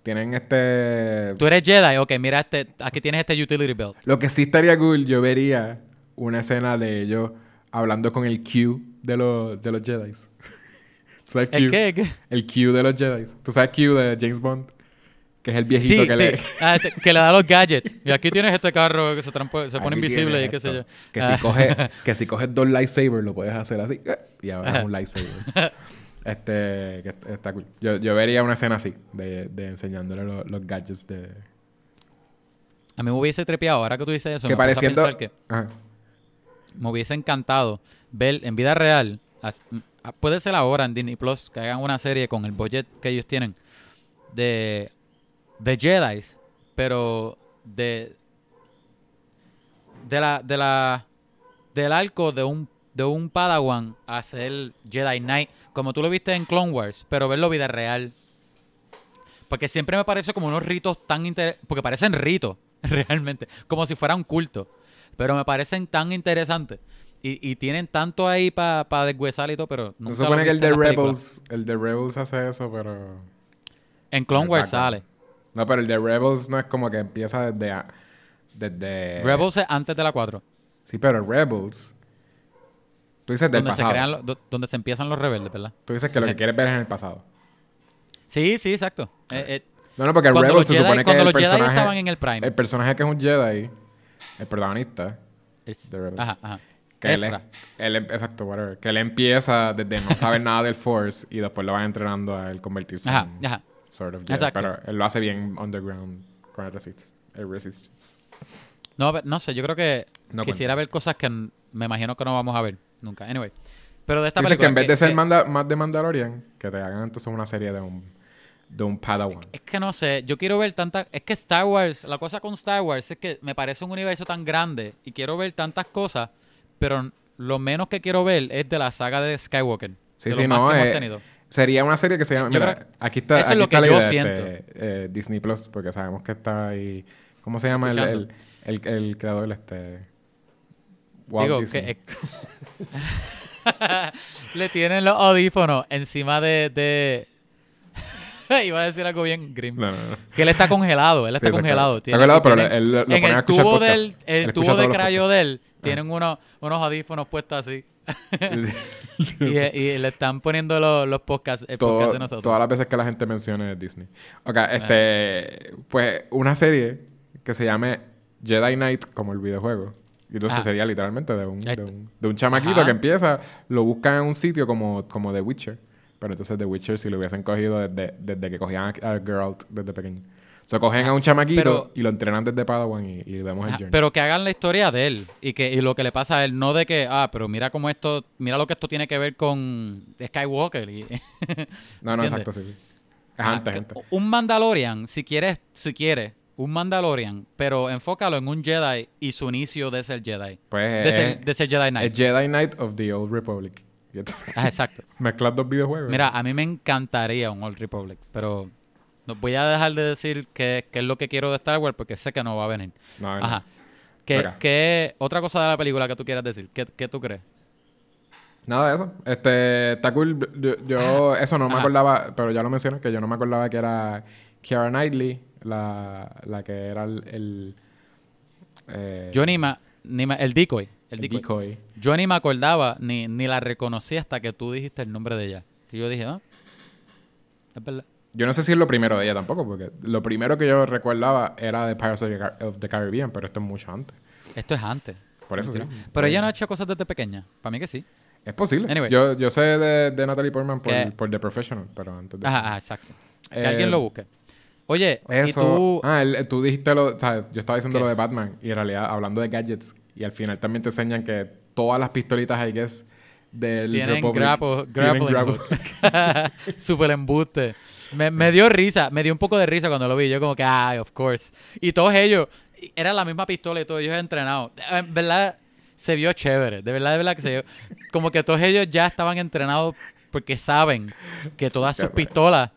tienen este... Tú eres Jedi, ok, mira este, aquí tienes este utility belt. Lo que sí estaría cool, yo vería una escena de ellos hablando con el Q de los, de los Jedi. ¿Sabes Q? ¿El qué? ¿El qué? El Q de los Jedi. ¿Tú sabes Q de James Bond? Que es el viejito Sí, que sí. le... Ah, que le da los gadgets. Y aquí tienes este carro que se, trampo- se pone Aquí invisible y qué sé yo. Que Ah. si, coges, que si coges dos lightsabers lo puedes hacer así. eh, Y ahora es un lightsaber. este, que est- está cool. Yo, yo vería una escena así, de, de enseñándole lo- los gadgets de... A mí me hubiese trepeado, ahora que tú dices eso, que me pareciendo... que Ajá. me hubiese encantado ver en vida real, puede ser ahora en Disney Plus, que hagan una serie con el budget que ellos tienen de, de Jedi, pero de de la de la del arco de un de un Padawan a ser Jedi Knight, como tú lo viste en Clone Wars, pero verlo vida real. Porque siempre me parece como unos ritos tan interesantes, porque parecen ritos, realmente, como si fuera un culto. Pero me parecen tan interesantes. Y, y tienen tanto ahí para pa deshuesar y todo, pero nunca Se supone que el de. Rebels... El de Rebels hace eso, pero... En Clone Wars sale. No, pero el de Rebels no es como que empieza desde... a- desde Rebels es antes de la 4. Sí, pero Rebels Tú dices del donde se crean lo- do- donde se empiezan los rebeldes, ¿verdad? Tú dices que lo que Eh. quieres ver es en el pasado. Sí, sí, exacto. Eh, eh, No, no, porque el Rebel se Jedi, supone que cuando el los Jedi personaje... estaban en el prime. El personaje que es un Jedi, el protagonista, Es- The Rebels. ajá, ajá. que él, él em- exacto, whatever, que él empieza desde no saber nada del Force y después lo van entrenando a él convertirse Ajá, en ajá. sort of Jedi. Exacto. Pero él lo hace bien underground con el resist- el Resistance. No, pero no sé, yo creo que No quisiera ver cosas que me imagino que no vamos a ver nunca. Anyway. Pero de esta Dice que película. en vez de ser que- manda- más de Mandalorian, que te hagan entonces una serie de un, de un Padawan. Es que no sé, yo quiero ver tantas... Es que Star Wars, la cosa con Star Wars es que me parece un universo tan grande y quiero ver tantas cosas, pero lo menos que quiero ver es de la saga de Skywalker. Sí, de sí, no. que eh, sería una serie que se llama. Yo Mira, creo- aquí está, eso es aquí lo está que la yo idea, siento. este, eh, Disney Plus, porque sabemos que está ahí. ¿Cómo se llama el, el, el, el creador? Este. Walt Digo, Disney. que... eh, Le tienen los audífonos encima de... de... Iba a decir algo bien grim. No, no, no. Que él está congelado, él está Sí, congelado. Está congelado, pero tiene- él lo- lo en el tubo del, el tubo de crayo de él, tienen unos, unos audífonos puestos así. y, y le están poniendo los, los podcasts, el Todo- podcast de nosotros. todas las veces que la gente mencione Disney. Ok, este. Pues una serie que se llame Jedi Knight, como el videojuego. Y entonces Ajá. sería literalmente de un, de un, de un chamaquito Ajá. que empieza, lo buscan en un sitio como, como The Witcher. Pero entonces The Witcher si lo hubiesen cogido desde, desde que cogían a, a Geralt desde pequeño. O sea, cogen a un chamaquito Pero- y lo entrenan desde Padawan y, y vemos el journey. pero que hagan la historia de él y que y lo que le pasa a él, no de que, ah, pero mira cómo esto, mira lo que esto tiene que ver con Skywalker. Y, no, no, ¿entiendes? exacto, sí. sí. Es antes, antes. Un Mandalorian, si quieres, si quieres, un Mandalorian, pero enfócalo en un Jedi y su inicio de ser Jedi. Pues de, es, ser, de ser Jedi Knight. Jedi Knight of the Old Republic. Ah, exacto. mezclas dos videojuegos. Mira, a mí me encantaría un Old Republic, pero no voy a dejar de decir qué es lo que quiero de Star Wars porque sé que no va a venir. No, no. Ajá. ¿Qué, qué- otra cosa de la película que tú quieras decir? ¿Qué, qué tú crees? Nada de eso. Este, está cool. Yo, yo- eso no me acordaba, pero ya lo mencioné, que yo no me acordaba que era Kiara Knightley, la, la que era el... el, eh, Yo ni me, ni me- el decoy, el el decoy. decoy. Yo ni me acordaba, ni, ni la reconocí hasta que tú dijiste el nombre de ella. Y yo dije, ah, es verdad. Yo no sé si es lo primero de ella tampoco, porque lo primero que yo recordaba era de Pirates of the Caribbean, pero esto es mucho antes. Esto es antes. Por eso sí. Pero ella no ha hecho cosas desde pequeña. Para mí que sí. Es posible. Anyway. Yo, yo sé de, de Natalie Portman por, por The Professional, pero antes de Ajá, ajá, exacto. Que Eh, alguien lo busque. Oye, Eso. y tú... Ah, el- tú dijiste lo. O sea, yo estaba diciendo ¿Qué? lo de Batman y en realidad hablando de gadgets. Y al final también te enseñan que todas las pistolitas, I guess, del Tienen Republic tienen grappling hook. Super embuste. Me, me dio risa, me dio un poco de risa cuando lo vi. Yo como que, ay, of course. Y todos ellos, era la misma pistola y todos ellos entrenados. En verdad, se vio chévere. De verdad, de verdad que se vio. Como que todos ellos ya estaban entrenados porque saben que todas sus pistolas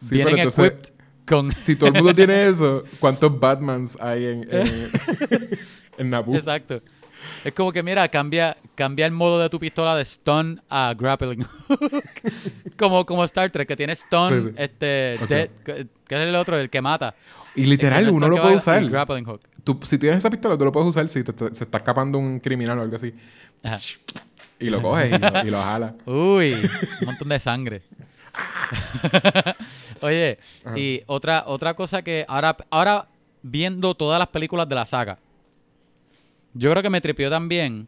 Sí, vienen equipped con... Si todo el mundo tiene eso, ¿cuántos Batmans hay en, en, en Naboo? Exacto. Es como que, mira, cambia, cambia el modo de tu pistola de stun a grappling. como, como Star Trek, que tiene stun, Sí, sí. este, dead, que, es el otro, el que mata. Y literal, uno lo puede usar. grappling hook. Tú, si tienes esa pistola, tú lo puedes usar si te- te- se está escapando un criminal o algo así. Ajá. Y lo coges y lo, y lo jala. Uy, un montón de sangre. Oye, Ajá. y otra, otra cosa que ahora, ahora viendo todas las películas de la saga, yo creo que me tripió también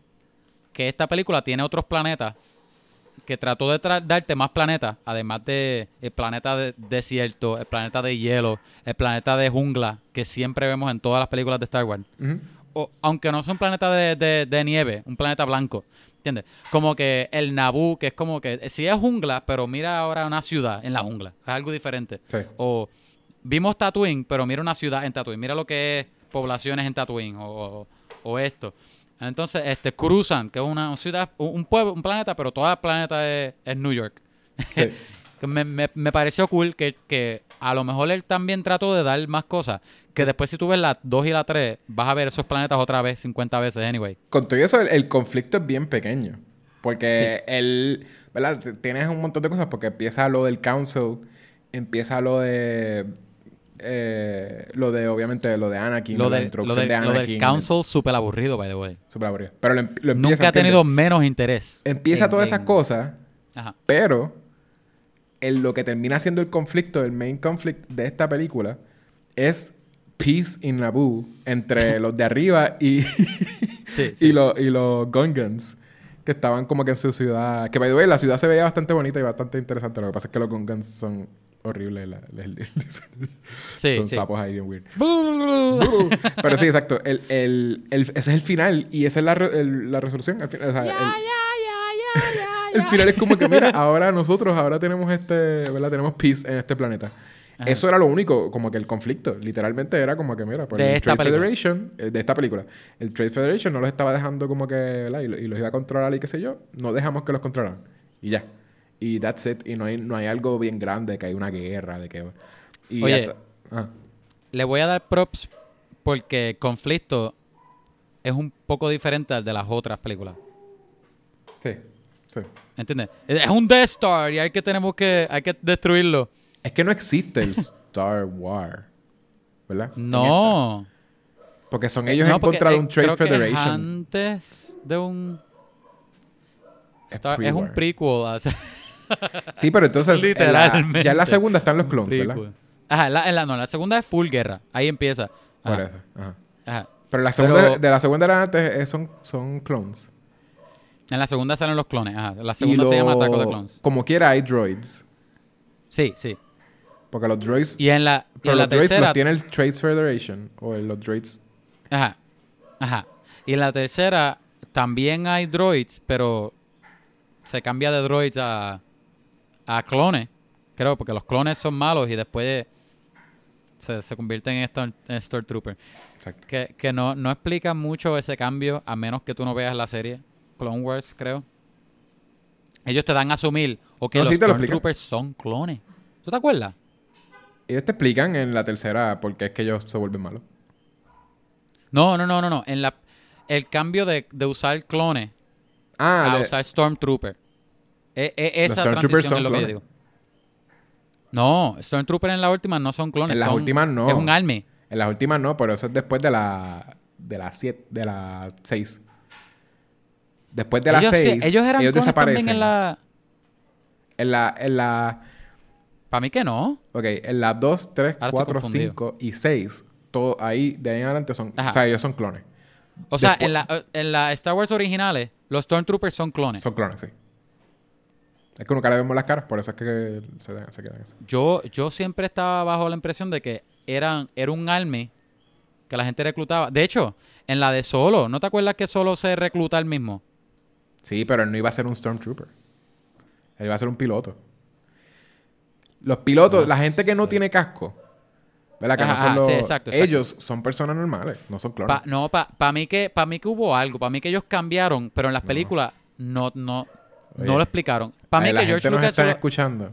que esta película tiene otros planetas que trató de tra- darte más planetas, además de el planeta de desierto, el planeta de hielo, el planeta de jungla, que siempre vemos en todas las películas de Star Wars. O- aunque no son planetas de, de- de nieve, un planeta blanco. ¿Entiendes? Como que el Naboo, que es como que, sí es jungla, pero mira ahora una ciudad en la jungla. Es algo diferente. Sí. O vimos Tatooine, pero mira una ciudad en Tatooine. Mira lo que es poblaciones en Tatooine o, o- o esto. Entonces, este, cruzan, que es una ciudad, un pueblo, un planeta, pero todo el planeta es, es New York. Sí. Me, me- me pareció cool que, que a lo mejor él también trató de dar más cosas. Que después si tú ves la 2 y la 3, vas a ver esos planetas otra vez, 50 veces, anyway. Con todo eso, el, el conflicto es bien pequeño. Porque él, ¿verdad? Tienes un montón de cosas porque empieza lo del council, empieza lo de... eh, lo de, obviamente, lo de Anakin, Lo, la de, lo, introducción de- de, lo Anakin. del Council, súper aburrido, by the way. Súper aburrido. Pero lo, em- lo empieza, Nunca ha tenido menos interés. Empieza en- todas esas cosas, Ajá. pero en lo que termina siendo el conflicto, el main conflict de esta película, es peace in Naboo entre los de arriba y, Sí, sí. y, los, y los Gungans. Que estaban como que en su ciudad. Que, by the way, la ciudad se veía bastante bonita y bastante interesante. Lo que pasa es que los Gungans son horribles. la- la- Sí, son sí. sapos ahí bien weird. Pero sí, exacto. El, el, el- ese es el final y esa es la, re- la resolución. O sea, el, el final es como que, mira, ahora nosotros, ahora tenemos este, ¿verdad? Tenemos peace en este planeta. Ajá. Eso era lo único, como que el conflicto. Literalmente era como que, mira, pues De el esta Trade película. Federation, eh, de esta película, el Trade Federation no los estaba dejando como que, ¿verdad? Y, lo- y los iba a controlar y qué sé yo. No dejamos que los controlaran. Y ya. Y that's it. Y no hay, no hay algo bien grande, que hay una guerra, de que... Y Oye. Ah. Le voy a dar props porque conflicto es un poco diferente al de las otras películas. Sí, sí. ¿Entiendes? Es un Death Star y hay que tenemos que hay que destruirlo. Es que no existe el Star War. ¿Verdad? No. Porque son ellos No, en porque, contra de eh, un Trade creo que es Federation. antes de un Es Star- es un pre-war. prequel. Sí, pero entonces. en la- Literalmente. ya en la segunda están los clones. ¿verdad? Ajá, en la, en la- no, la segunda es full guerra. Ahí empieza. Por Ajá, eso. Ajá. ajá. Pero la segunda, Pero- de la segunda era antes eh, son, son clones. En la segunda salen los clones. Ajá. La segunda se llama Ataque de Clones. Como quiera hay droids. Sí, sí. Porque los droids. Y en la, y pero en la los droids tercera los tiene el Trades Federation. O el- los droids. Ajá. Ajá. Y en la tercera también hay droids, pero se cambia de droids a, a clones. Creo, porque los clones son malos y después se, se convierten en, Star, en Stormtrooper. Exacto. Que, que no, no explica mucho ese cambio, a menos que tú no veas la serie. Clone Wars, creo. Ellos te dan a asumir, o que No, los sí. Stormtroopers son clones. ¿Tú te acuerdas? Ellos te explican en la tercera por qué es que ellos se vuelven malos. No, no, no, no, no. En la, el cambio de, de usar clones Ah, a de- usar Stormtrooper. E- e- esa transición son es lo que yo digo. No, Stormtrooper en la última no son clones. En las son- últimas no. Es un army. en las últimas no, pero eso es después de la. De la 7. De la 6. Después de la ellos, sí- 6. ellos eran clones desaparecen. también en la... En la. En la. Para mí que no. Ok, en las 2, 3, Ahora estoy 4, confundido. 5 y 6. Todo ahí, de ahí en adelante son. Ajá. O sea, ellos son clones. O sea, en la, en la Star Wars originales, los Stormtroopers son clones. Son clones, sí. Es que nunca le vemos las caras, por eso es que se, se quedan así. Yo, yo siempre estaba bajo la impresión de que eran, era un army que la gente reclutaba. De hecho, en la de Solo, ¿no te acuerdas que Solo se recluta el mismo? Sí, pero él no iba a ser un Stormtrooper. Él iba a ser un piloto. Los pilotos, No la gente que no tiene casco, ¿verdad? Que Ajá, no son los- sí, exacto, exacto. Ellos son personas normales, no son clones. Pa- no, para mí que para mí que hubo algo, para mí que ellos cambiaron, pero en las películas no no Oye, no lo explicaron. Para mí Ay, la que George gente nos Lucas están solo- escuchando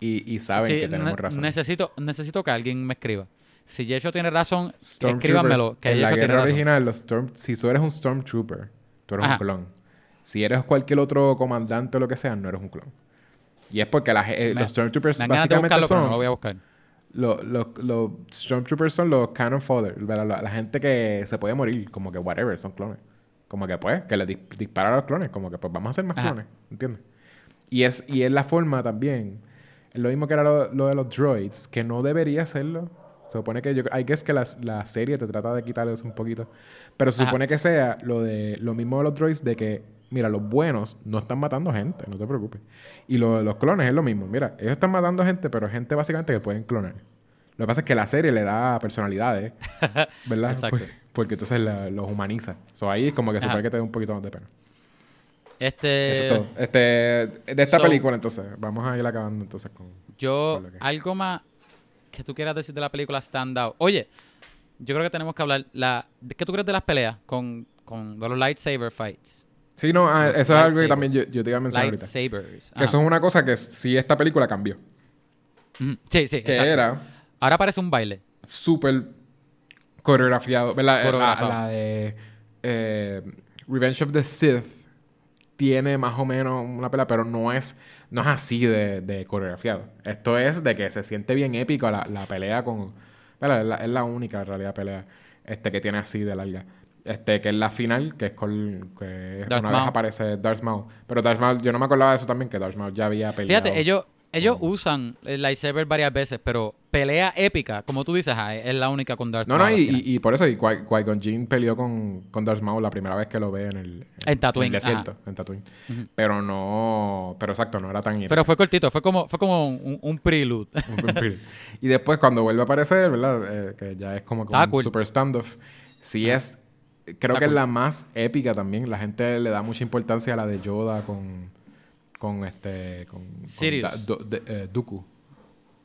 y, y saben Sí, que tenemos ne- razón. Necesito necesito que alguien me escriba. Si Yecho tiene razón, escríbanmelo que en la tiene guerra razón. original, los Storm, si tú eres un Stormtrooper, tú eres Ajá. un clon. Si eres cualquier otro comandante o lo que sea, no eres un clon. Y es porque eh, Me- los Stormtroopers básicamente buscarlo, no son... lo voy a buscar. Los, los- los Stormtroopers son los cannon fodder. La, la gente que se puede morir, como que whatever, son clones. Como que pues, que le dis- disparan a los clones, como que pues vamos a hacer más Ajá. clones, ¿entiendes? Y es, y es la forma también, es lo mismo que era lo, lo de los droids, que no debería serlo. Se supone que yo, I guess que la, la serie te trata de quitarles un poquito. Pero se Ajá. supone que sea lo de lo mismo de los droids de que, mira, los buenos no están matando gente, no te preocupes. Y lo los clones es lo mismo. Mira, ellos están matando gente, pero gente básicamente que pueden clonar. Lo que pasa es que la serie le da personalidades, ¿verdad? Exacto. Pues- porque entonces la- los humaniza. So, ahí es como que supone que te da un poquito más de pena. Este Eso es todo. Este, de esta so- película, entonces, vamos a ir acabando entonces con... Yo, Con lo que- algo más que tú quieras decir de la película Stand Out. Oye, yo creo que tenemos que hablar. La, ¿de ¿Qué tú crees de las peleas con, con de los lightsaber fights? Sí, no, ah, eso es algo que también yo, yo te iba a mencionar ahorita. Lightsabers. Que eso es una cosa que sí esta película cambió. Ujú. Sí, sí. Que exacto. era Ahora parece un baile. súper coreografiado. ¿verdad? La- de eh, Revenge of the Sith tiene más o menos una pelea, pero no es, no es así de, de coreografiado. Esto es de que se siente bien épico la, la pelea con, es, la, es la única en realidad pelea este, que tiene así de larga. Este, que es la final, que es con que Darth una vez aparece Darth Maul. Pero Darth Maul, yo no me acordaba de eso también, que Darth Maul ya había peleado. Fíjate, ellos, ellos usan el lightsaber varias veces, pero pelea épica, como tú dices, ah, es la única con Darth No, no, Maul y, final. y- y por eso, y Qui- Qui-Gon Jinn peleó con, con Darth Maul la primera vez que lo ve en el, En Tatooine, el desierto, en Tatooine. Pero no, pero exacto, no era tan Pero fue cortito, fue como, fue como un, un prelude. Un vampiro. y después cuando vuelve a aparecer, ¿verdad? Eh, que ya es como, como Ah, un cool. super standoff. Sí es... Creo que es la más épica también. La gente le da mucha importancia a la de Yoda con... Con este... Con, con Sirius. Da- Do- de- eh, Dooku.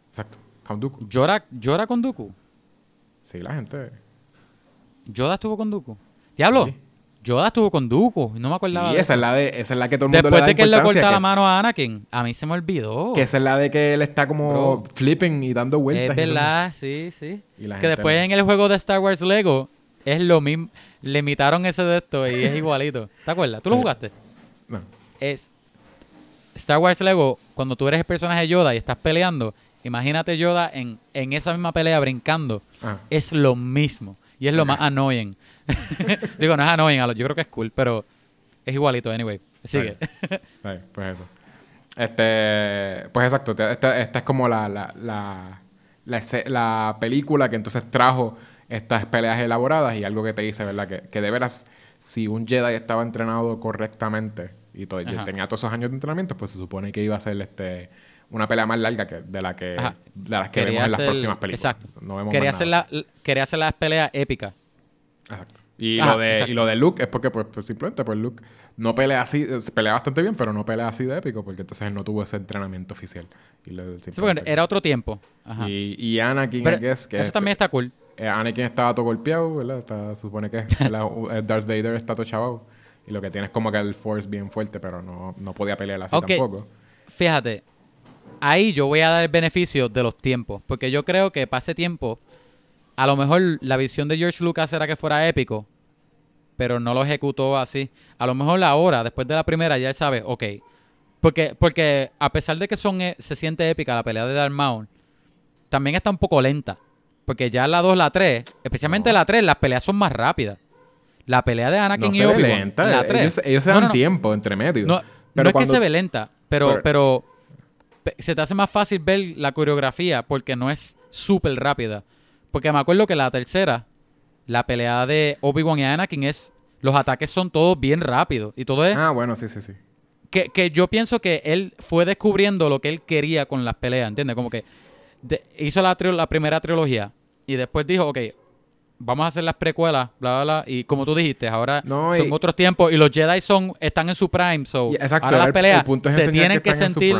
Exacto. Count Dooku. ¿Llora, llora con Dooku? Sí, la gente... ¿Yoda estuvo con Dooku? Diablo, Sí. Yoda estuvo con Dooku, no me acordaba. Sí, de esa eso. es la de... Esa es la que todo el mundo Después le da de que él le corta la mano a Anakin, a mí se me olvidó. Que esa es la de que él está como Bro. flipping y dando vueltas. Es verdad, sí, sí. Que después no. en el juego de Star Wars Lego es lo mismo. Le imitaron ese de esto y es igualito. ¿Te acuerdas? ¿Tú lo jugaste? No. Es Star Wars Lego, cuando tú eres el personaje Yoda y estás peleando, imagínate Yoda en, en esa misma pelea brincando. Ah. Es lo mismo. Y es lo más annoying. Digo, no es annoying, yo creo que es cool, pero es igualito, anyway. Sigue. Pues eso. Este, pues exacto, esta, esta es como la, la, la, la película que entonces trajo estas peleas elaboradas y algo que te dice, ¿verdad? Que, que de veras, si un Jedi estaba entrenado correctamente y todo, tenía todos esos años de entrenamiento, pues se supone que iba a ser este, una pelea más larga que, de la que, Ajá. de las que Quería vemos en las hacer- próximas películas. Exacto. No vemos quería, más hacer nada. la, quería hacer las peleas épicas. Exacto. Y, Ajá, lo de, exacto. y lo de Luke es porque, pues, pues, simplemente, pues Luke no pelea así, eh, pelea bastante bien, pero no pelea así de épico, porque entonces él no tuvo ese entrenamiento oficial. Y le- Sí, porque simplemente- era otro tiempo. Ajá. y, y Anakin, Pero I guess, que eso también está cool. Eh, Anakin estaba todo golpeado, ¿verdad? Está- se supone que la- eh, Darth Vader está todo chavado. Y lo que tiene es como que el Force bien fuerte, pero no, no podía pelear así Ok. tampoco. Fíjate, ahí yo voy a dar el beneficio de los tiempos. Porque yo creo que pase tiempo, a lo mejor la visión de George Lucas era que fuera épico, pero no lo ejecutó así. A lo mejor ahora, después de la primera, ya él sabe, ok. Porque, porque a pesar de que son e- se siente épica la pelea de Darth Maul, también está un poco lenta. Porque ya la 2, la 3, especialmente No. la 3, las peleas son más rápidas. La pelea de Anakin No y Obi-Wan, lenta. la 3. Ellos, ellos se dan no, tiempo entre medio. No, pero no es cuando- que se ve lenta, pero, pero- pero, pe- se te hace más fácil ver la coreografía porque no es súper rápida. Porque me acuerdo que la tercera, la pelea de Obi-Wan y Anakin es... Los ataques son todos bien rápidos. Y todo es... Ah, bueno, sí, sí, sí. Que, que yo pienso que él fue descubriendo lo que él quería con las peleas, ¿entiendes? Como que de- hizo la, primera trilogía y después dijo, ok, vamos a hacer las precuelas, bla, bla, bla. Y como tú dijiste, ahora No, son y- otros tiempos y los Jedi son, están en su prime, so exacto, ahora las el- peleas se tienen que sentir,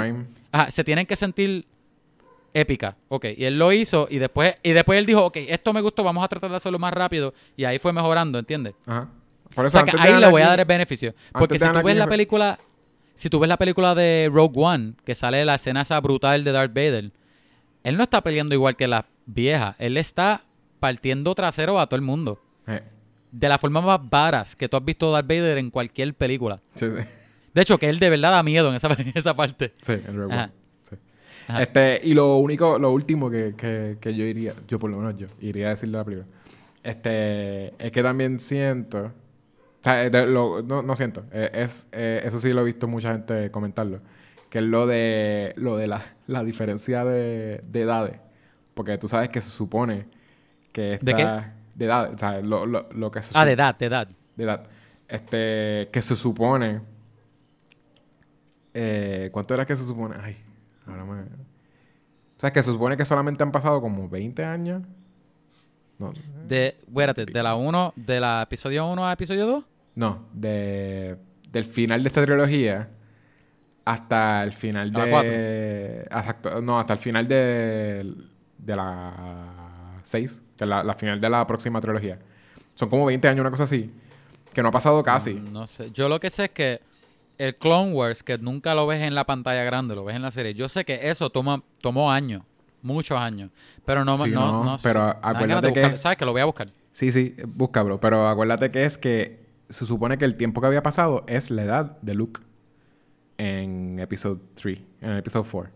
ajá, se tienen que sentir épicas, ok. Y él lo hizo y después, y después él dijo, ok, esto me gustó, vamos a tratar de hacerlo más rápido y ahí fue mejorando, ¿entiendes? Ajá. Por O sea que ahí le voy a dar el beneficio. Porque si tú ves la película, si tú ves la película de Rogue One, que sale la escena esa brutal de Darth Vader, él no está peleando igual que las viejas. Él está partiendo trasero a todo el mundo. Eh, De la forma más varas que tú has visto Darth Vader en cualquier película. sí, sí. De hecho, que él de verdad da miedo en esa, en esa parte. Sí, en Ajá. Sí. Ajá. Este, y lo único, lo último que, que, que yo iría, yo por lo menos yo, iría a decirle a la primera, este, es que también siento, o sea, de- lo- no, no siento, eh, es, eh, eso sí lo he visto mucha gente comentarlo, que es lo de, lo de la, la diferencia de, de edades, porque tú sabes que se supone que esta, ¿De qué? De edad, o sea, lo, lo, lo que se Ah, de edad, de edad. de edad. Este, que se supone. Eh, ¿Cuánto era que se supone? Ay, ahora me. O sea, que se supone que solamente han pasado como 20 años. No, De, espérate, de la 1, de la episodio 1 a episodio 2. no de, del final de esta trilogía hasta el final A la de. cuatro. Exacto, no, hasta el final de, de la 6, que es la, la final de la próxima trilogía. Son como 20 años, una cosa así. Que no ha pasado casi. No sé. Yo lo que sé es que el Clone Wars, que nunca lo ves en la pantalla grande, lo ves en la serie. Yo sé que eso toma, tomó años, muchos años. Pero no, Sí, no, no, pero acuérdate que es- ¿Sabes que lo voy a buscar? Sí, sí, busca, bro. Pero acuérdate que es que se supone que el tiempo que había pasado es la edad de Luke en episodio 3, en el episodio 4.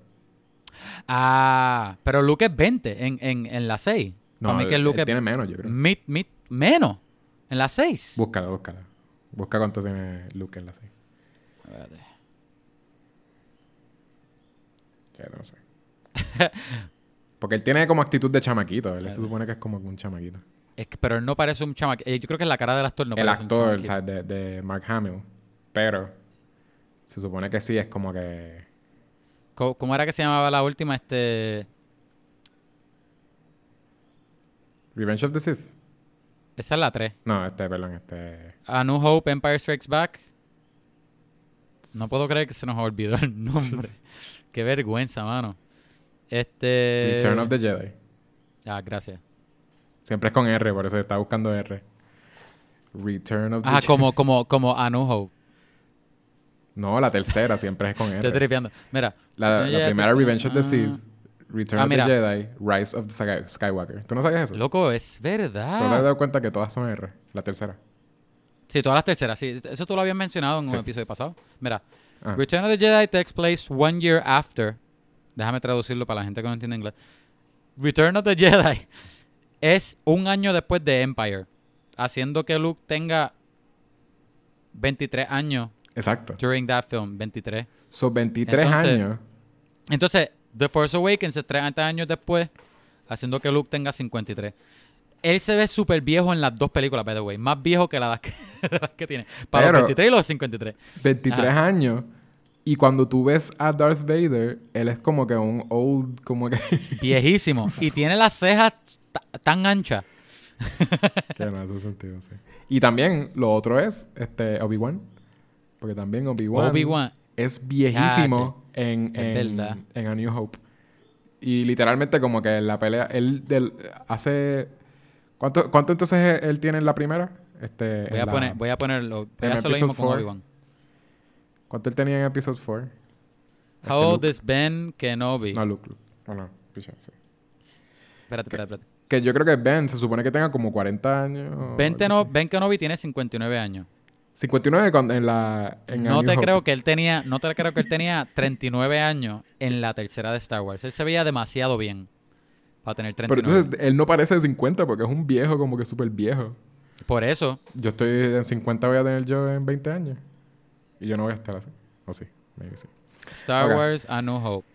Ah, pero Luke es 20 en, en, en la 6. No, Para mí que él- Luke él es- tiene menos, yo creo. Mid- mid- menos. En las 6. Búscala, búscala. Busca cuánto tiene Luke en la serie. Ya no sé. Porque él tiene como actitud de chamaquito. Él se supone que es como un chamaquito. Es que- pero él no parece un chamaco. eh, Yo creo que la cara del actor no el parece un actor chamaquito. ¿sabes? De, de Mark Hamill. Pero se supone que sí es como que... ¿Cómo, cómo era que se llamaba la última? Este. Revenge of the Sith. Esa es la 3. No, este, perdón, este... A New Hope, Empire Strikes Back. No puedo creer que se nos olvidó el nombre. Qué vergüenza, mano. Este. Return of the Jedi. Ah, gracias. Siempre es con R, por eso está buscando R. Return of the Ajá, Jedi. como, como, como A New Hope. No, la tercera siempre es con Estoy R. tripeando. Mira. La, primera Jedi, Revenge of the ah. Sith. Return Ah, of mira. the Jedi. Rise of the Sky- Skywalker. ¿Tú no sabías eso? Loco, es ¿Tú no te has verdad. dado cuenta que todas son R? La tercera. Sí, todas las terceras. Sí, eso tú lo habías mencionado en Sí. un episodio pasado. Mira. Ah. Return of the Jedi takes place one year after. Déjame traducirlo para la gente que no entiende inglés. Return of the Jedi es un año después de Empire, haciendo que Luke tenga 23 años Exacto. during that film, 23. Son 23 Entonces- años. Entonces, The Force Awakens es 30 años después, haciendo que Luke tenga 53. Él se ve súper viejo en las dos películas, by the way. Más viejo que las que, las que tiene. Para Pero- los 23 y los 53. 23 años. Y cuando tú ves a Darth Vader, él es como que un old, como que... Viejísimo. y tiene las cejas ta- tan anchas. que no hace sentido, sí. Y también, lo otro es, este, Obi-Wan. Porque también Obi-Wan... Es viejísimo en, en, en A New Hope. Y literalmente como que la pelea... Él del, hace... ¿Cuánto, ¿Cuánto entonces él tiene en la primera? Este, Voy a, la- poner, voy a ponerlo. Voy a hacer lo mismo con. Obi-Wan. ¿Cuánto él tenía en Episode 4? Este, How old Luke. is Ben Kenobi? No, Luke, Luke. Oh, no, sí. Espérate, espérate, espérate. Que yo creo que Ben se supone que tenga como 40 años. Ben, así. ben Kenobi tiene 59 años. 59 con- en la. En No te Hope. creo que él tenía, no te creo que él tenía 39 años en la tercera de Star Wars. Él se veía demasiado bien para tener Pero 39. entonces él no parece de 50 porque es un viejo, como que súper viejo. Por eso, Yo estoy en 50, voy a tener yo en 20 años. Y yo no voy a estar así. O sí, maybe sí. Star. Wars A New Hope.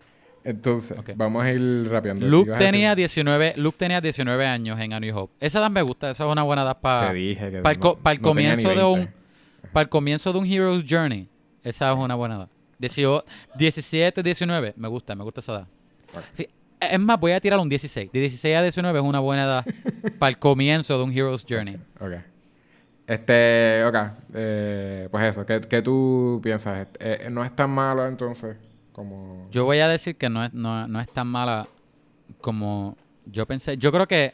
Entonces, vamos a ir rapeando. Luke ¿Ibas a tenía decir? 19, Luke tenía 19 años en A New Hope. Esa edad me gusta, esa es una buena edad para Te dije que. para el, co- no- para el no comienzo de un 20. Para el comienzo de un Hero's Journey. Esa es una buena edad. 18 17, 19, me gusta, me gusta esa edad. Es más, voy a tirar un 16. De 16 a 19 es una buena edad para el comienzo de un Hero's Journey. Ok. Este, ok. Eh, pues eso, ¿qué, qué tú piensas? Eh, ¿No es tan malo entonces como... Yo voy a decir que no es, no, no es tan mala como yo pensé. Yo creo que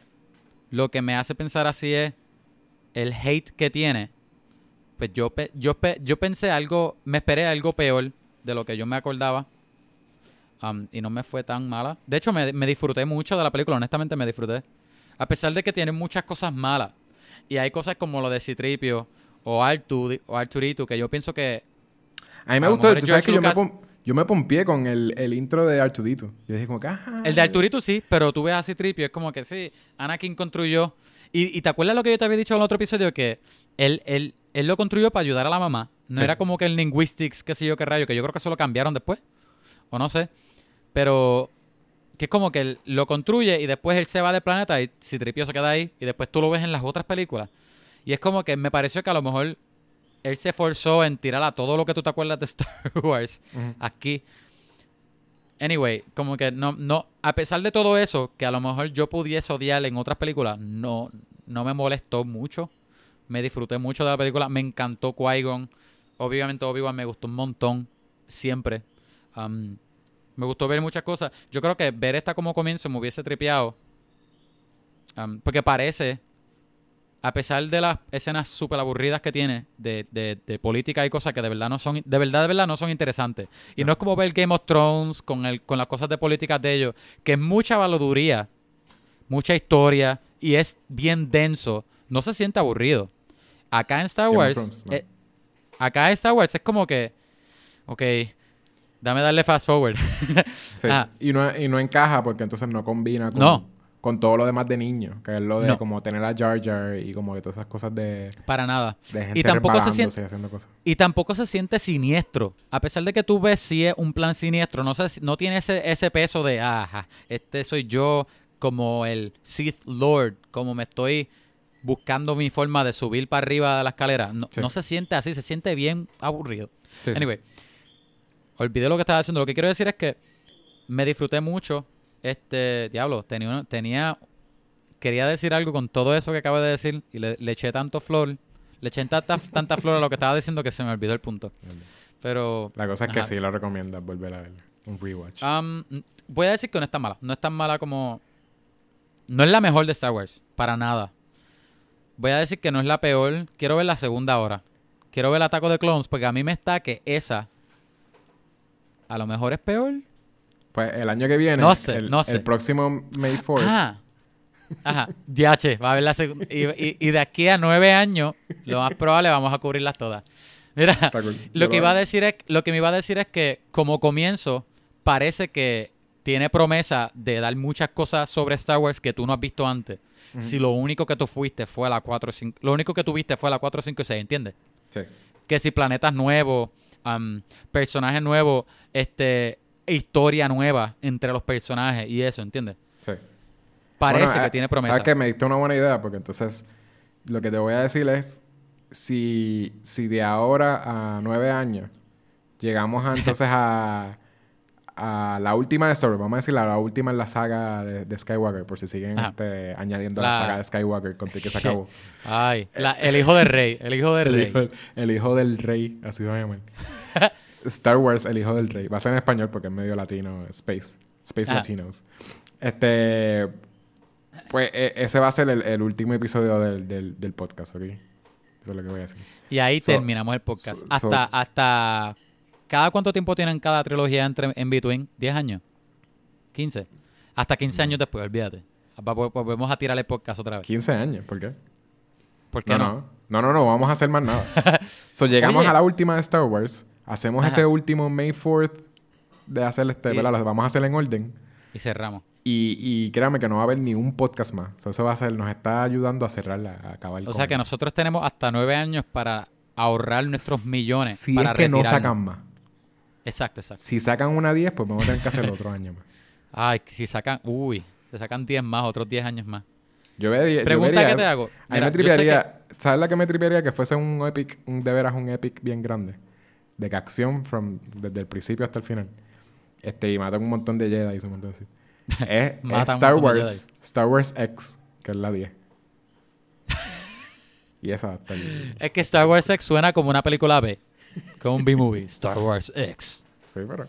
lo que me hace pensar así es el hate que tiene. Pues yo, yo, yo pensé algo, me esperé algo peor de lo que yo me acordaba. Um, y no me fue tan mala. De hecho, me, me disfruté mucho de la película, honestamente me disfruté. A pesar de que tiene muchas cosas malas. Y hay cosas como lo de Citripio o, Artu, o Arturito que yo pienso que A mí me A gustó, tú sabes que yo me, pom- yo me pompié con el, el intro de Artudito. Yo dije como que, ajá. El de Arturito sí, pero tú ves a Citripio, es como que sí, Anakin construyó. Y, y te acuerdas lo que yo te había dicho en el otro episodio, que él, él, él lo construyó para ayudar a la mamá. No Sí. era como que el linguistics, qué sé yo, qué rayo, que yo creo que eso lo cambiaron después. O no sé. Pero que es como que él lo construye y después él se va del planeta y Citripio se queda ahí. Y después tú lo ves en las otras películas. Y es como que me pareció que a lo mejor él se esforzó en tirar a todo lo que tú te acuerdas de Star Wars aquí. Anyway, como que no, no, a pesar de todo eso, que a lo mejor yo pudiese odiar en otras películas, no, no me molestó mucho. Me disfruté mucho de la película. Me encantó Qui-Gon. Obviamente Obi-Wan me gustó un montón. Siempre. Me gustó ver muchas cosas. Yo creo que ver esta como comienzo me hubiese tripeado. Porque parece, a pesar de las escenas súper aburridas que tiene de, de- de política y cosas que de verdad no son, de verdad, de verdad no son interesantes. Y no es como ver Game of Thrones con, el, con las cosas de política de ellos, que es mucha valoduría, mucha historia y es bien denso. No se siente aburrido. Acá en Star Wars, Thrones, no. eh, acá en Star Wars es como que, ok, dame darle fast forward. Sí. Ah. Y, no, y no encaja porque entonces no combina con... No. con todo lo demás de niño, que es lo de No. como tener a Jar Jar y como que todas esas cosas de, Para nada. de gente Y tampoco se siente y haciendo cosas. y tampoco se siente siniestro. A pesar de que tú ves si es un plan siniestro, no, se- no tiene ese, ese peso de, ajá, este soy yo como el Sith Lord, como me estoy buscando mi forma de subir para arriba de la escalera. No, Sí. no se siente así, se siente bien aburrido. Sí. Anyway, olvidé lo que estaba haciendo. Lo que quiero decir es que me disfruté mucho. Este, diablo, tenía, una- tenía, quería decir algo con todo eso que acabo de decir y le, le eché tanto flor, le eché tanta, tanta flor a lo que estaba diciendo que se me olvidó el punto. Pero, La cosa es que Ajá. sí lo recomiendas volver a ver. Un rewatch. um, voy a decir que no es tan mala. No es tan mala como, no es la mejor de Star Wars, para nada. Voy a decir que no es la peor. Quiero ver la segunda ahora. Quiero ver el ataque de clones porque a mí me está que esa a lo mejor es peor. Pues el año que viene, No sé, el, no sé. el próximo May 4, Ajá. Ajá. DH, va a ver la segunda. Y, y- y de aquí a nueve años, lo más probable vamos a cubrirlas todas. Mira, cool. Yo lo que iba a decir es, lo que me iba a decir es que como comienzo, parece que tiene promesa de dar muchas cosas sobre Star Wars que tú no has visto antes. Si lo único que tú fuiste fue la 4, 5, lo único que tuviste fue la 4, 5 y 6, ¿entiendes? Sí. que si planetas nuevos, personajes nuevos, este, historia nueva entre los personajes y eso, ¿entiendes? sí. Parece Bueno, que eh, tiene promesa. Sabes que me diste una buena idea, porque entonces lo que te voy a decir es: si, si de ahora a nueve años llegamos a, entonces a, a la última de Star Wars, vamos a decir la, última en la saga de, de Skywalker, por si siguen este, añadiendo la... La- saga de Skywalker con que se acabó. Ay, la- el hijo del rey, el hijo del El rey. hijo, el hijo del rey, así se va a llamar. Star Wars, el hijo del rey. Va a ser en español porque es medio latino, Space. Space Ajá. Latinos. Este. Pues e- ese va a ser el, el último episodio del, del, del podcast, ¿ok? Eso es lo que voy a decir. Y ahí So- terminamos el podcast. so- hasta, so- hasta, ¿cada cuánto tiempo tienen cada trilogía entre, en between? ¿10 años? ¿15? Hasta 15 años después, olvídate. Volvemos a tirar el podcast otra vez. 15 años, ¿por qué? ¿Por qué No, no? no. No, no, no, vamos a hacer más nada. so, llegamos Oye. a la última de Star Wars. Hacemos Ajá. ese último May 4th de hacer este, Y- ¿verdad? Lo vamos a hacer en orden. Y cerramos. Y, y créame que no va a haber ni un podcast más. So, eso va a ser, nos está ayudando a cerrarla, a acabar O con- sea que nosotros tenemos hasta 9 años para ahorrar nuestros millones. Si para es que no sacan más. Exacto, exacto. Si sacan una 10, pues vamos a tener que hacer otro año más. Ay, si sacan, uy, se sacan 10 más, otros 10 años más. Yo vería, yo Pregunta vería- que te hago. A mí me tripearía... ¿Sabes la que me tripearía? Que fuese un epic, un, de veras un epic bien grande. De que acción from, desde el principio hasta el final. Este, y matan un montón de Jedi y un montón así. Es, es Star de Wars. Star Wars X, que es la 10. y esa está bien. Es que Star Wars X suena como una película B. Como un B-movie. Star Wars X. Sí, pero...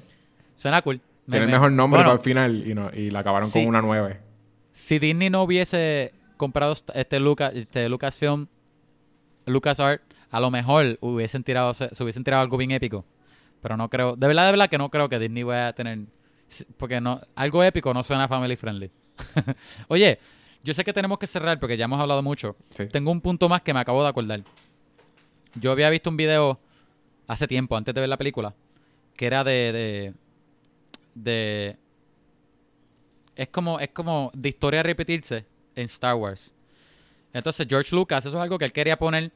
Suena cool. Me- Tiene el me- mejor nombre Bueno, para el final y, no, y la acabaron Sí. con una 9. Si Disney no hubiese comprado st- este, Lucas, este Lucasfilm, LucasArt, a lo mejor hubiesen tirado, se, se hubiesen tirado algo bien épico. Pero no creo, de verdad, de verdad que no creo que Disney vaya a tener, s- porque no, algo épico no suena family friendly. Oye, yo sé que tenemos que cerrar porque ya hemos hablado mucho. Sí. Tengo un punto más que me acabo de acordar. Yo había visto un video hace tiempo, antes de ver la película, que era de. de. de- es como, es como de historia repetirse en Star Wars. Entonces, George Lucas, eso es algo que él quería poner.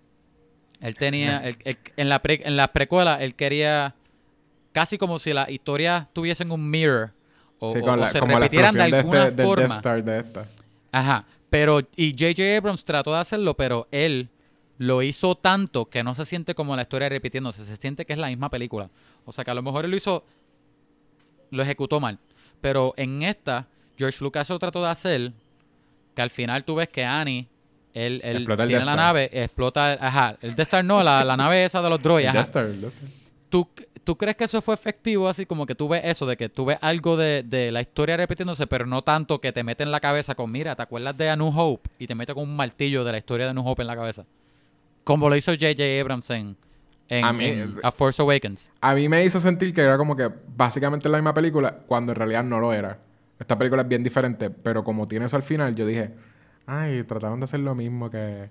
Él tenía. él- él- en, la pre- en las precuelas, él quería. Casi como si la historia tuviesen un mirror. O, Sí, o- con o la, se repitieran de alguna este, del forma. Death Star de esta. Ajá. Pero, y J.J. Abrams trató de hacerlo, pero él lo hizo tanto que no se siente como la historia repitiéndose. Se siente que es la misma película. O sea, que a lo mejor él lo hizo, lo ejecutó mal. Pero en esta, George Lucas lo trató de hacer que al final tú ves que Annie, él, él tiene la Star. nave, explota, ajá, el Death Star no, la, la nave esa de los droids, ajá. Star. ¿Tú, ¿Tú crees que eso fue efectivo? Así como que tú ves eso, de que tú ves algo de, de la historia repitiéndose, pero no tanto que te mete en la cabeza con, mira, ¿te acuerdas de A New Hope? Y te mete con un martillo de la historia de A New Hope en la cabeza. Como lo hizo J.J. Abrams en, en, A mí- en A Force Awakens. A mí me hizo sentir que era como que básicamente la misma película cuando en realidad no lo era. Esta película es bien diferente, pero como tiene eso al final, yo dije, ay, trataron de hacer lo mismo que...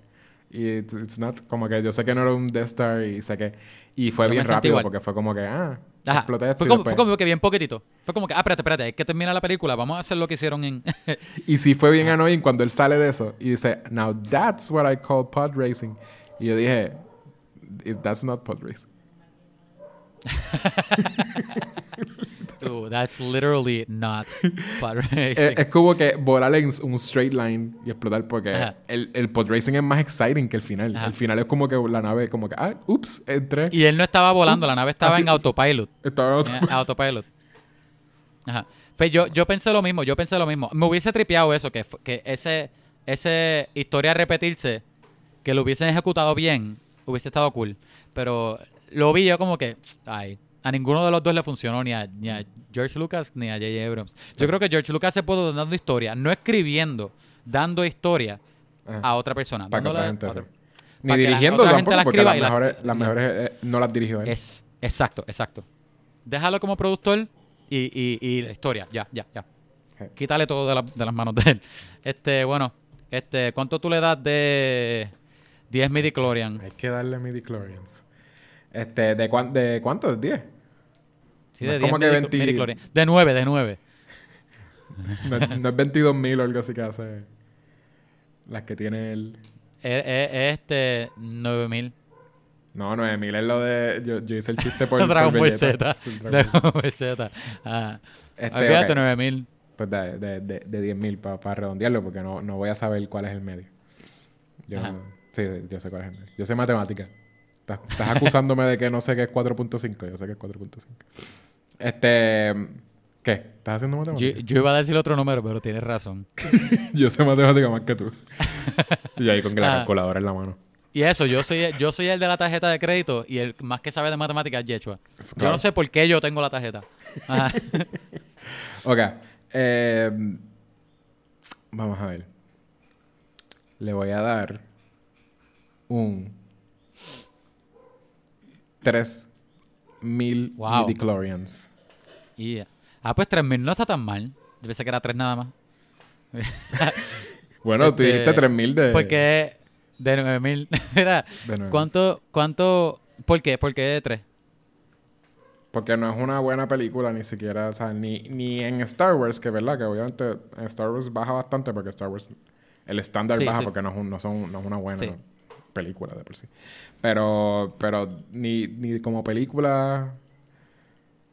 Y it's, it's not, como que yo sé que no era un Death Star y sé que... Y fue Yo bien rápido porque fue como que, ah, Ajá. exploté esto Fue como, después- fue como que bien poquitito. Fue como que, ah, espérate, espérate, hay que terminar la película. Vamos a hacer lo que hicieron en. Y sí fue bien annoying cuando él sale de eso y dice, now that's what I call pod racing. Y yo dije, "Is- that's not pod racing. Dude, that's literally not pod racing. Es, es como que volar en un straight line y explotar porque Ajá. el, el pod racing es más exciting que el final. Ajá. El final es como que la nave, como que, ah, ups, entré. y él no estaba volando, la nave estaba así- en autopilot. Estaba en autopilot. Ajá. Pues yo, yo pensé lo mismo, yo pensé lo mismo. Me hubiese tripeado eso, que, que ese, ese historia a repetirse, que lo hubiesen ejecutado bien, hubiese estado cool. Pero lo vi yo como que, ay, a ninguno de los dos le funcionó, ni a, ni a George Lucas ni a J.J. Abrams. Yo creo que George Lucas se pudo dando historia, no escribiendo, dando historia Ajá. a otra persona. Para que otra gente a sí. otra- Ni la dirigiendo otra gente la porque las la- mejores, las mejores eh, no las dirigió él. Es, exacto, exacto. Déjalo como productor y, y, y la historia. Ya, ya, ya. Quítale todo de, la- de las manos de él. Este, bueno, este, ¿cuánto tú le das de 10 midi Clorian? Hay que darle midi-chlorians. Este, ¿de, cuán- de cuánto? ¿De 10? Sí, no de es 10 como que midi- 20 midichlorian. De 9, de 9. No, es- no es 22 mil o algo así que hace las que tiene él. Es, es- es este 9000. No, 9 mil es lo de... Yo, yo hice el chiste por, Dragon por Ball. Z. Dragon Ball. Z. Ah. Este, Olvídate, ok. 9000. Pues de, de, de, de 10 mil para redondearlo porque no, no voy a saber cuál es el medio. Yo Ajá. no- sí, yo sé cuál es el medio. Yo sé matemática. Estás, estás acusándome de que no sé qué es 4.5. Yo sé que es 4.5. Este... ¿Qué? ¿Estás haciendo matemática? yo iba a decir otro número, pero tienes razón. Yo, sé matemática más que tú. y ahí con la Ah. calculadora en la mano. Y eso, yo soy, yo soy el de la tarjeta de crédito y el más que sabe de matemáticas es Yechua. Yo no sé por qué yo tengo la tarjeta. Ajá. Ok. eh, vamos a ver. Le voy a dar un 3000 Wow. midichlorians. Y, ah, pues 3000 no está tan mal. Yo pensé que era 3 nada más. Bueno, tú Este, dijiste 3000 de. Porque de 9000. Mira, de 9000. ¿cuánto, cuánto, por qué? ¿Por qué de 3? Porque no es una buena película ni siquiera, o sea, ni, ni en Star Wars, que verdad, que obviamente en Star Wars baja bastante porque Star Wars, el estándar Sí, baja sí. porque no es, un- no son, no es una buena Sí. Película de por sí. Pero, pero ni, ni como película,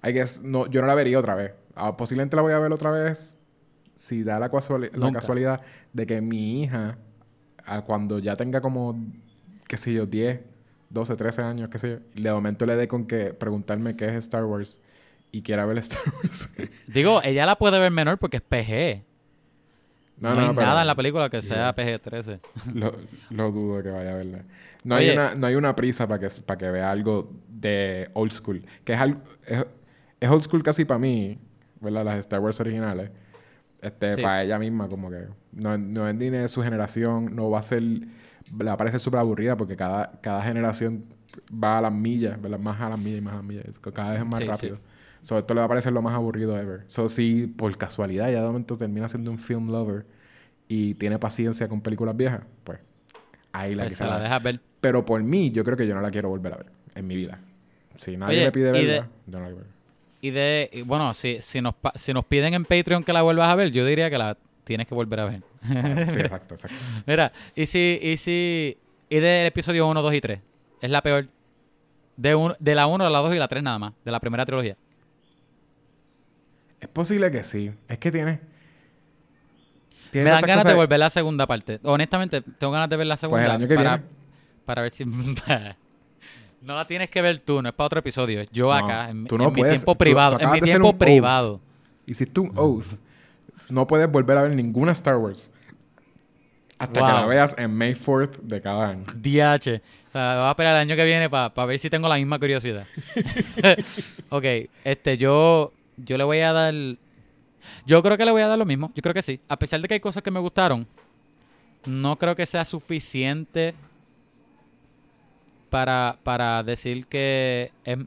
I guess, no, yo no la vería otra vez. Ah, posiblemente la voy a ver otra vez si da la, casuali- la casualidad de que mi hija, ah, cuando ya tenga como, qué sé yo, 10, 12, 13 años, qué sé yo, de momento le dé con que preguntarme qué es Star Wars y quiera ver Star Wars. Digo, ella la puede ver menor porque es PG. No, hay pero nada en la película que sea PG-13. Lo, lo dudo que vaya a verla. No, Oye. hay una, no hay una prisa para que, para que vea algo de old school. Que es, algo, es, es old school casi para mí, ¿verdad? Las Star Wars originales. Este, Sí. Para ella misma, como que no, no es ni de su generación, no va a ser... Le va a parecer súper aburrida porque cada, cada generación va a las millas, ¿verdad? Más a las millas y más a las millas. Cada vez es más Sí, sí. So, esto le va a parecer lo más aburrido ever. So, si por casualidad ya de momento termina siendo un film lover y tiene paciencia con películas viejas, pues ahí la Pues quizá se la la- dejas ver. Pero por mí, yo creo que yo no la quiero volver a ver en mi vida. Si nadie Oye, me pide de- verla, yo no la quiero ver. Y de, y bueno, si, si, nos, si nos piden en Patreon que la vuelvas a ver, yo diría que la tienes que volver a ver. Sí, exacto, exacto. Mira, y si, y si, y del episodio 1, 2 y 3, es la peor. De, un, de la 1, la 2 y la 3 nada más, de la primera trilogía. Es posible que sí. Es que tiene... tiene Me dan ganas de volver la segunda parte. Honestamente, tengo ganas de ver la segunda. Pues el año que para, viene. para ver si... no la tienes que ver tú, no es para otro episodio. Es yo No, acá, en, tú no en mi tiempo privado. tú en mi tiempo un oath. privado. Hiciste un oath. No puedes volver a ver ninguna Star Wars. Hasta que la veas en May 4th de cada año. DH. O sea, voy a esperar el año que viene para ver si tengo la misma curiosidad. ok, este, yo, yo le voy a dar. Yo creo que le voy a dar lo mismo. Yo creo que sí. A pesar de que hay cosas que me gustaron, no creo que sea suficiente para, para decir que es-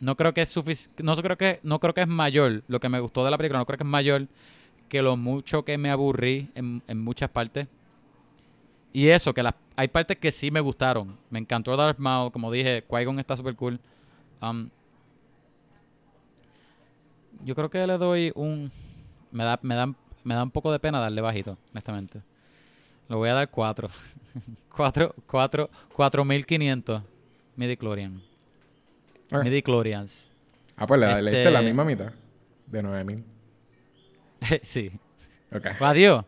no creo que es sufic- no creo que no creo que es mayor lo que me gustó de la película no creo que es mayor que lo mucho que me aburrí en, en muchas partes y eso, que las, hay partes que sí me gustaron. Me encantó Darth Maul, como dije, Qui-Gon está súper cool. Um, Yo creo que le doy un... Me da, me da, me da un poco de pena darle bajito, honestamente. Le voy a dar 4. 4, 4, 4500 midichlorian. Ok. Midichlorians. Ah, pues le, le diste la Este- misma mitad. De 9000. sí. Ok. Adiós.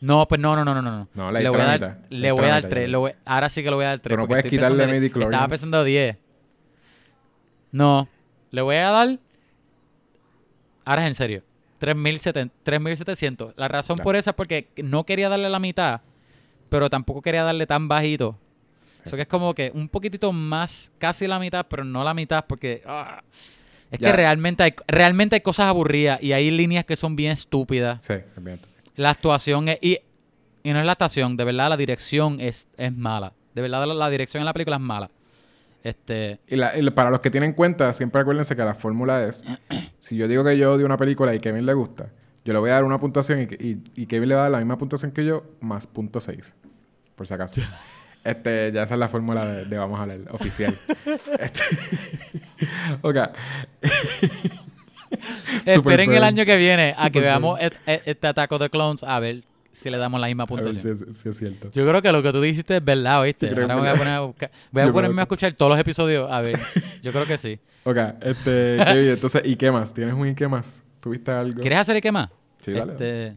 No, pues no, no, no, no, no. No, le voy a dar. Le voy a dar mitad, 3. ya. ahora sí que le voy a dar 3. no puedes quitarle midichlorians. Estaba pensando 10. No, le voy a dar. Ahora es en serio. 3.700 3.700. La razón por eso es porque no quería darle la mitad, pero tampoco quería darle tan bajito. Eso que es como que un poquitito más, casi la mitad, pero no la mitad, porque ah, es Ya. que realmente hay, realmente hay cosas aburridas y hay líneas que son bien estúpidas. Sí, bien. La actuación es, y, y no es la actuación, de verdad la dirección es, es mala. De verdad la, la dirección en la película es mala. Este, Y, la- y para los que tienen cuenta, siempre acuérdense que la fórmula es: si yo digo que yo odio una película y Kevin le gusta, yo le voy a dar una puntuación y, y- y Kevin le va a dar la misma puntuación que yo, más punto 6. Por si acaso. Este, ya esa es la fórmula de, de vamos a hablar, oficial. Este, ok. Esperen el año que viene a Super que veamos et- este ataco de clones a ver si le damos la misma A ver puntuación. si es, si es cierto. Yo creo que lo que tú dijiste es verdad, creo Ahora voy a poner a buscar. Voy a ponerme que- a escuchar todos los episodios. A ver, yo creo que sí. Ok, este, Kevin, entonces, ¿y qué más? ¿Tienes un y qué más? ¿Tuviste algo? ¿Quieres hacer el qué más? Sí, dale. Este,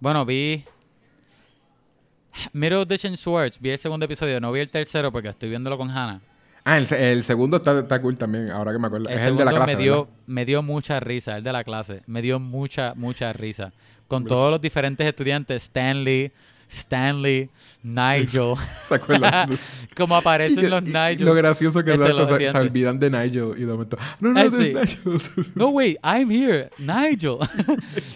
bueno, vi Middle Ditch and Swords. Vi el segundo episodio. No vi el tercero porque estoy viéndolo con Hannah. Ah, el, se- el segundo está, está cool también, ahora que me acuerdo. El es el de la clase, me dio, ¿verdad? me dio mucha risa, el de la clase. Me dio mucha, mucha risa. Con todos los diferentes estudiantes, Stanley, Stanley, Nigel. Como Y aparecen que- los y Nigel. Lo gracioso que Este, los se, olvidan de Nigel y de momento, no, no, Ah, no, es sí. Nigel. No, wait, I'm here, Nigel.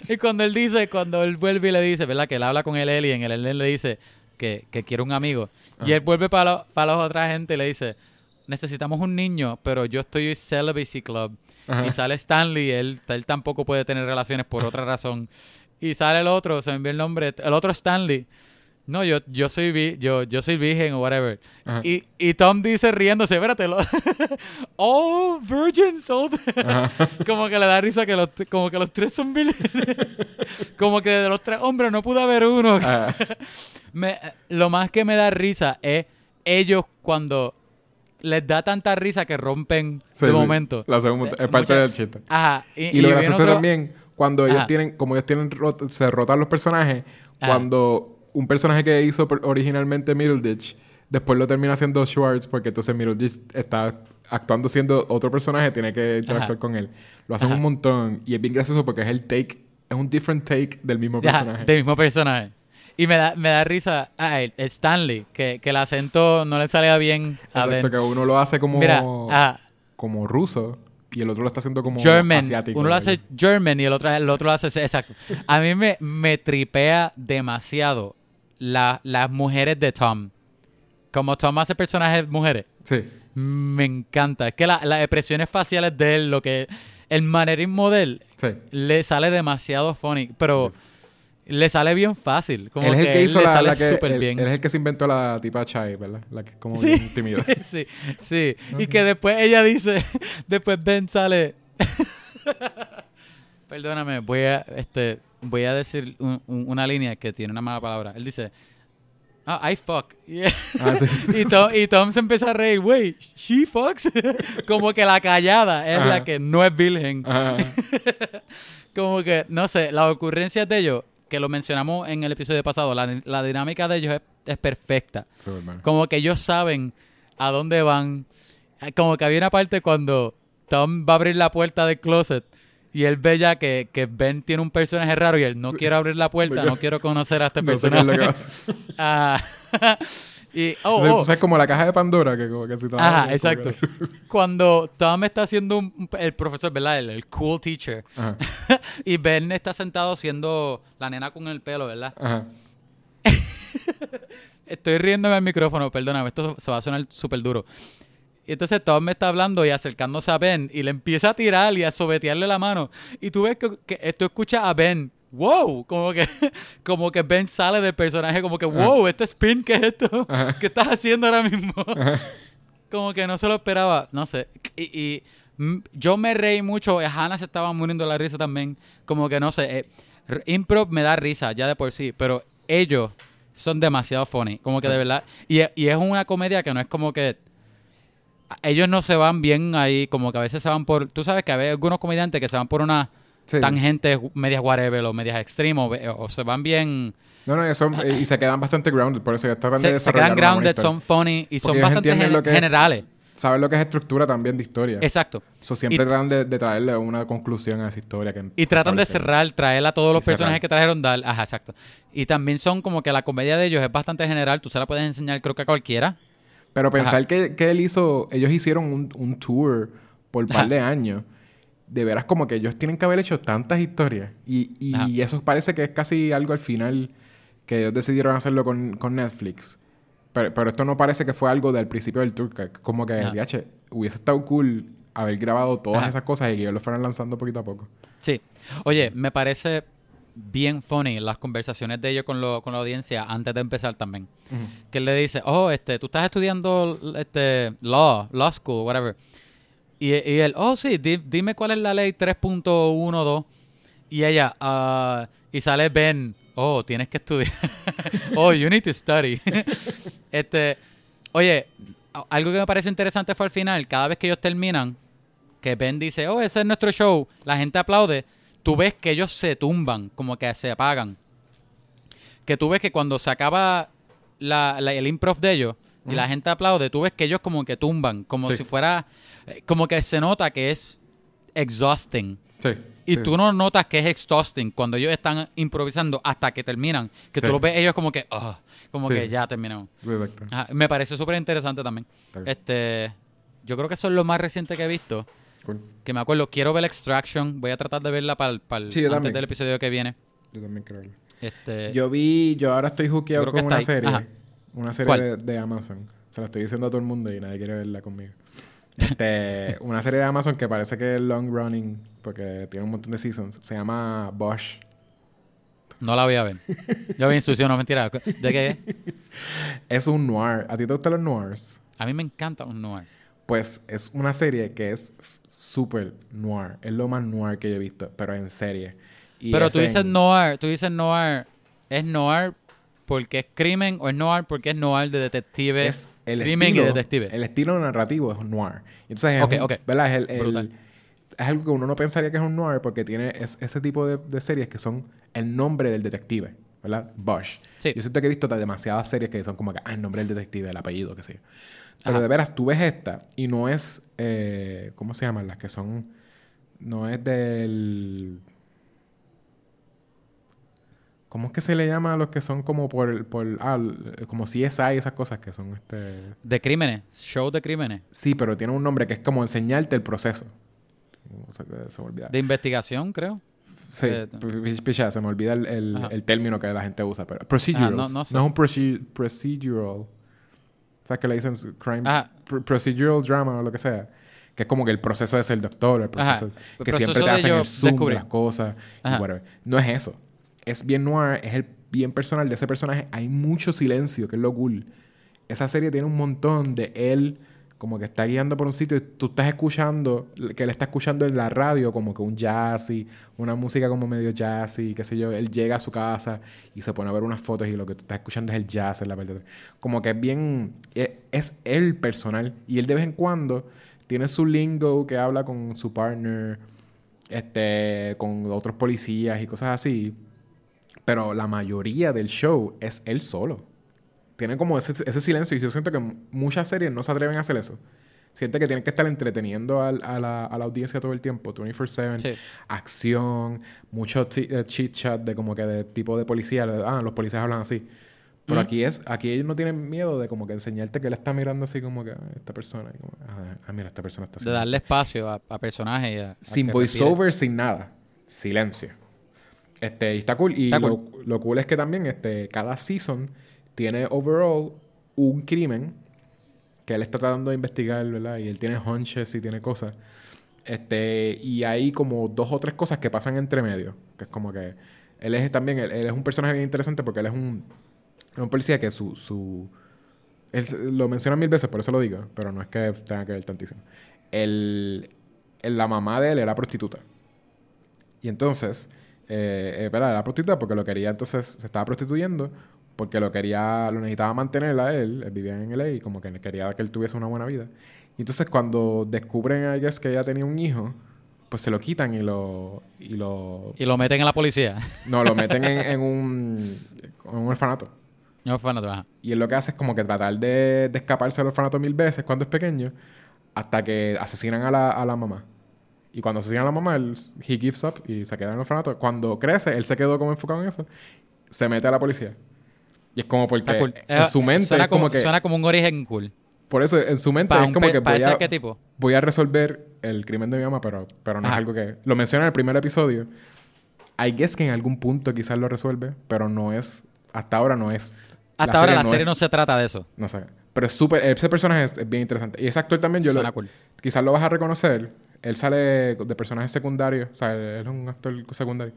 y cuando él dice, cuando él vuelve y le dice, ¿verdad? Que él habla con el alien, el alien le dice que, que quiere un amigo. Y él vuelve para para la otra gente y le dice, necesitamos un niño, pero yo estoy en Celibacy Club. Ajá. Y sale Stanley, él, él tampoco puede tener relaciones por otra razón. Y sale el otro, se me envió el nombre, el otro Stanley. No, yo, yo soy vi- yo, yo soy virgen o whatever. Ajá. Y, y Tom dice riéndose, espérate, lo- oh, virgins, oh". como que le da risa que los, como que los tres son vírgenes. como que de los tres hombres no pudo haber uno. Me- lo más que me da risa es ellos cuando les da tanta risa que rompen sí, de momento. Lo hacemos mucho- es parte Mucha- del chiste. Ajá. Y, Y, lo viene gracioso otro- también, cuando ellos Ajá. tienen, como ellos tienen, rot- se rotan los personajes, Ajá. cuando un personaje que hizo originalmente Middleditch, después lo termina haciendo Schwartz, porque entonces Middleditch está actuando siendo otro personaje, tiene que interactuar Ajá. con él. Lo hacen un montón y es bien gracioso porque es el take, es un different take del mismo personaje. del mismo personaje. Y me da, me da risa ah, el, el Stanley, que, que el acento no le salía bien a Exacto, ver. que uno lo hace como, Mira, como ruso y el otro lo está haciendo como German. asiático. Uno lo hace German y el otro, el otro lo hace... Exacto. A mí me, me tripea demasiado la- las mujeres de Tom. Como Tom hace personajes mujeres. Sí. Me encanta. Es que la- las expresiones faciales de él, lo que... El manerismo de él Sí. le sale demasiado funny. Pero le sale bien fácil. Como él es el que hizo le la, sale la que. Él, bien. él es el que se inventó la tipa Chai, ¿verdad? La que es como Sí. bien tímida. sí, sí. Y que después ella dice, después Ben sale. Perdóname, voy a, este, voy a decir un- un- una línea que tiene una mala palabra. Él dice, ah, I fuck. Y, Ah, sí. y Tom, y Tom se empieza a reír, wait, she fucks. Como que la callada es Ajá. la que no es virgen. Como que, no sé, las ocurrencias de ellos, que lo mencionamos en el episodio pasado, la, la dinámica de ellos es, es perfecta. Como que ellos saben a dónde van. Como que había una parte cuando Tom va a abrir la puerta del closet y él ve ya que, que Ben tiene un personaje raro y él no quiere abrir la puerta, no quiero conocer a este No sé qué es lo personaje. que. Ah, y, oh, Entonces, oh, tú sabes como la caja de Pandora, que como Ajá, exacto. Cuando Tom está haciendo un, el profesor, ¿verdad? El, el cool teacher. Y Ben está sentado siendo la nena con el pelo, ¿verdad? Ajá. Estoy riéndome al micrófono, perdóname, esto se va a sonar súper duro. Y entonces Tom me está hablando y acercándose a Ben y le empieza a tirar y a sobetearle la mano. Y tú ves que, que tú escuchas a Ben, wow, como que, como que Ben sale del personaje, como que, wow, este spin, ¿qué es esto? ¿Qué estás haciendo ahora mismo? como que no se lo esperaba, no sé. Y, y yo me reí mucho. eh, Hannah se estaba muriendo la risa también. Como que no sé. eh, improv me da risa ya de por sí. Pero ellos son demasiado funny. Como que de verdad. Y, e- y es una comedia que no es como que. Ellos no se van bien ahí. Como que a veces se van por. Tú sabes que hay algunos comediantes que se van por una Sí. tangentes medias whatever o medias extremo. O, o se van bien. No, no, eso, eh, y se quedan bastante grounded, por eso de Se, se quedan grounded, son funny y son bastante gen- generales. Saben lo que es estructura también de historia. Exacto. So, siempre Y- tratan de, de traerle una conclusión a esa historia. Que Y tratan de cerrar, traer a todos los Y cerrar. personajes que trajeron dar. Ajá, exacto. Y también son como que la comedia de ellos es bastante general. Tú se la puedes enseñar, creo que a cualquiera. Pero pensar que, que él hizo, ellos hicieron un, un tour por un par de años. De veras, como que ellos tienen que haber hecho tantas historias. Y, y eso parece que es casi algo al final que ellos decidieron hacerlo con, con Netflix. Pero, pero esto no parece que fue algo del principio del tour. que Como que, Ajá. DH, hubiese estado cool haber grabado todas Ajá. esas cosas y que ellos lo fueran lanzando poquito a poco. Sí. Oye, me parece bien funny las conversaciones de ellos con, lo- con la audiencia antes de empezar también. Que él le dice, oh, este, tú estás estudiando este, law, law school, whatever. Y, y él, oh, sí, di- dime cuál es la ley 3.12. Y ella, ah, y sale Ben, oh, tienes que estudiar. oh, you need to study. este, oye, algo que me pareció interesante fue al final, cada vez que ellos terminan, que Ben dice, oh, ese es nuestro show, la gente aplaude, tú ves que ellos se tumban, como que se apagan. Que tú ves que cuando se acaba la- la- el improv de ellos y la gente aplaude, tú ves que ellos como que tumban, como Sí. si fuera, como que se nota que es exhausting. Sí. Y sí. tú no notas que es exhausting cuando ellos están improvisando hasta que terminan. Que Sí. tú los ves ellos como que, "Ah", como Sí. que ya terminamos. Exacto. Ajá, me parece súper interesante también. Este, yo creo que eso es lo más reciente que he visto. Cool. Que me acuerdo, quiero ver Extraction. Voy a tratar de verla para yo antes también. del episodio que viene. Yo también creo. Este, Yo vi, yo ahora estoy hookeado con una ahí. serie. Una serie de Amazon. Se la estoy diciendo a todo el mundo y nadie quiere verla conmigo. Este, una serie de Amazon que parece que es long running porque tiene un montón de seasons. Se llama Bosch. no la voy a ver. Yo vi instrucción, no mentira. ¿De qué es? Es un noir. ¿A ti te gustan los noirs? A mí me encanta un noir. Pues es una serie que es súper noir. Es lo más noir que yo he visto, pero en serie. Y Pero tú dices en- noir, tú dices noir. ¿Es noir porque es crimen o es noir porque es noir de detective? es el crimen estilo, y detective. El estilo narrativo es noir. Entonces es, un-. ¿verdad? Es, el- el- Brutal. es algo que uno no pensaría que es un noir porque tiene es- ese tipo de, de series que son el nombre del detective, ¿verdad? Sí. Yo siento que he visto demasiadas series que son como que, ah, el nombre del detective, el apellido, qué sé yo. Pero Ajá. de veras, tú ves esta y no es, eh, ¿cómo se llaman? Las que son, no es del... ¿Cómo es que se le llama a los que son como por, por ah, como CSI esas cosas que son este... De crímenes. Show de crímenes. Sí, pero tiene un nombre que es como enseñarte el proceso. Se me olvida. De investigación, creo. sí, eh, picha, se me olvida el, el- Ajá. el término que la gente usa. Pero procedurals. no- no, no sé. es un proce- procedural. ¿Sabes que le dicen crime? Pr- procedural drama o lo que sea. Que es como que el proceso de ser doctor, el proceso Ajá. El que proceso siempre te hacen el zoom de las cosas y whatever. No es eso. Es bien noir, es el bien personal de ese personaje. Hay mucho silencio, que es lo cool. Esa serie tiene un montón de él como que está guiando por un sitio y tú estás escuchando, que él está escuchando en la radio como que un jazzy, una música como medio jazzy, qué sé yo. Él llega a su casa y se pone a ver unas fotos y lo que tú estás escuchando es el jazz en la parte de atrás. Como que es bien, e- es él personal y él de vez en cuando tiene su lingo que habla con su partner, este, con otros policías y cosas así. Pero la mayoría del show es él solo. Tiene como ese, ese silencio y yo siento que muchas series no se atreven a hacer eso. Siente que tienen que estar entreteniendo al- a, la, a la audiencia todo el tiempo, 24/7, Sí. acción, mucho eh, chit chat de como que de tipo de policía, de, ah, los policías hablan así. Pero aquí es, aquí ellos no tienen miedo de como que enseñarte que él está mirando así como que ah, esta persona, y como, ah, ah, mira, esta persona está De haciendo darle espacio a, a personajes y a, sin voiceover, sin nada. Silencio. Este, y está cool. Y Está lo, lo cool es que también este, cada season tiene overall un crimen que él está tratando de investigar, ¿verdad? Y él tiene hunches y tiene cosas. Este, y hay como dos o tres cosas que pasan entre medio. Que es como que él es también, él, él es un personaje bien interesante porque él es un, un policía que su, su él lo menciona mil veces, por eso lo digo, pero no es que tenga que ver tantísimo. Él, la mamá de él era prostituta. Y entonces, eh, eh, era prostituta porque lo quería, entonces se estaba prostituyendo porque lo quería, lo necesitaba mantener a él, él vivía en LA y como que quería que él tuviese una buena vida. Y entonces cuando descubren a guess que ella tenía un hijo, pues se lo quitan y lo... Y lo, Y lo meten en la policía. no, lo meten en, en un, en un orfanato. Fue nada. Y él lo que hace es como que tratar de, de escaparse del orfanato mil veces cuando es pequeño, hasta que asesinan a la, a la mamá. Y cuando asesinan a la mamá, él he gives up y se queda en el orfanato. Cuando crece, él se quedó como enfocado en eso, se mete a la policía. Y es como porque cool. en Eh, su mente suena es como, como, que... suena como un origen cool. Por eso, en su mente ¿Para es como que voy a, qué tipo? voy a resolver el crimen de mi mamá, pero, pero no es Ajá. algo que... Lo menciona en el primer episodio. I guess que en algún punto quizás lo resuelve, pero no es... Hasta ahora no es... Hasta ahora la serie es- no se trata de eso. No sé. Pero es súper... Ese personaje es, es bien interesante. Y ese actor también yo Suena lo... cool. Quizás lo vas a reconocer. Él sale de personajes secundarios. O sea, él es un actor secundario.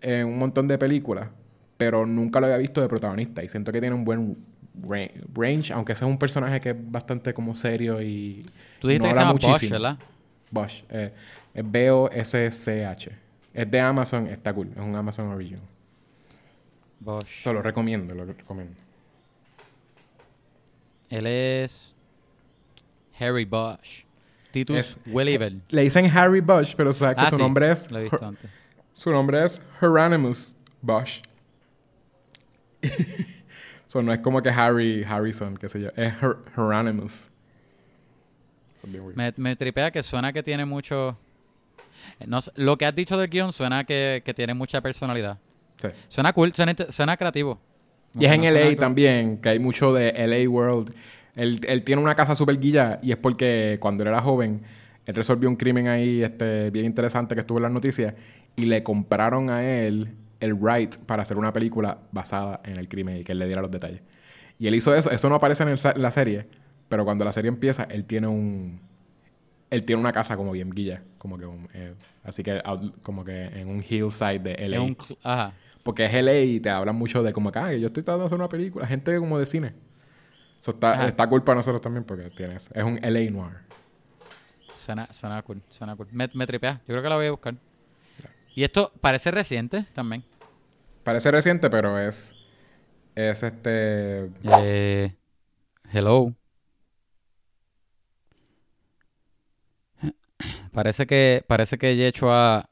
En un montón de películas. Pero nunca lo había visto de protagonista. Y siento que tiene un buen ra- range. Aunque sea un personaje que es bastante como serio y... Tú dijiste no que se llama Bosch. ¿verdad? Bosch. Eh, es B-O-S-C-H. Es de Amazon. Está cool. Es un Amazon Original. Bosch. Se lo recomiendo. Lo recomiendo. Él es Harry Bosch. Titus Welliver. Le dicen Harry Bosch, pero sabes que Ah, su sí, nombre es... Lo he visto antes. Su nombre es Hieronymus Bosch. so, no es como que Harry Harrison, qué sé yo. Es Hieronymus. Weird. Me, me tripea que suena que tiene mucho... eh, No, lo que has dicho del guion suena que, que tiene mucha personalidad. Sí. Suena cool, suena, creativo. Y es en No LA también, que hay mucho de LA World. Él, él tiene una casa súper guilla y es porque cuando él era joven, él resolvió un crimen ahí este, bien interesante que estuvo en las noticias y le compraron a él el right para hacer una película basada en el crimen y que él le diera los detalles. Y él hizo eso. Eso no aparece en el la serie, pero cuando la serie empieza, él tiene un... Él tiene una casa como bien guilla, como que un, eh, así que out- como que en un hillside de LA. Un Ajá. Porque es LA y te hablan mucho de como que, ah, yo estoy tratando de hacer una película. Gente como de cine. Está, está cool para nosotros también porque tienes... Es un LA noir. Suena, suena cool, suena cool. Me, me tripea. Yo creo que la voy a buscar. Y esto parece reciente también. Parece reciente, pero es... Es este... Eh, hello. Parece que parece que Yechua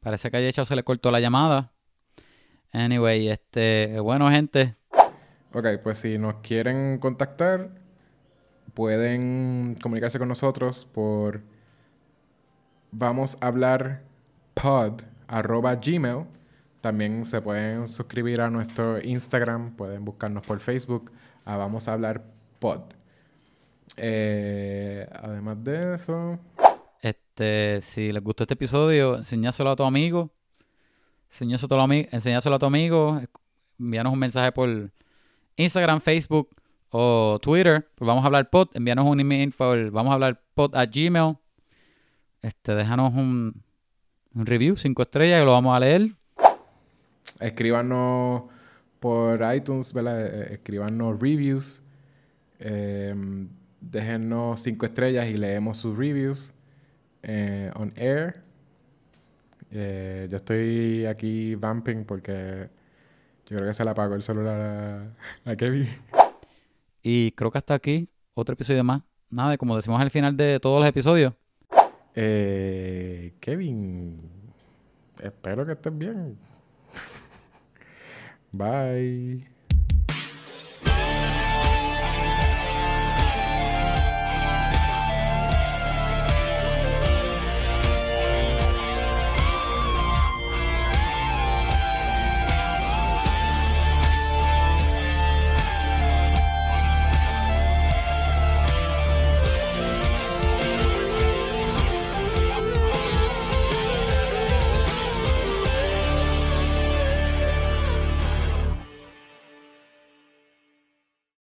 parece que a Yechua se le cortó la llamada. Anyway, este, bueno, gente, Ok, pues si nos quieren contactar, pueden comunicarse con nosotros por... Vamos a hablar pod arroba gmail. También se pueden suscribir a nuestro Instagram, pueden buscarnos por Facebook a Vamos a hablar pod. Eh, además de eso, este, si les gustó este episodio, enseñáselo a tu amigo. Enseñáselo a tu, ami- enseñáselo a tu amigo. Envíanos un mensaje por Instagram, Facebook o Twitter. Por vamos a hablar pod. Envíanos un email por vamos a hablar pod a Gmail. Este, déjanos un, review, cinco estrellas, y lo vamos a leer. escríbanos por iTunes, ¿verdad? Eh, Escríbanos reviews. Eh, déjennos cinco estrellas y leemos sus reviews eh, on air. Eh, yo estoy aquí vamping porque yo creo que se le apagó el celular a, a Kevin. Y creo que hasta aquí, otro episodio más. Nada, como decimos al final de todos los episodios. Eh, Kevin, espero que estés bien. Bye.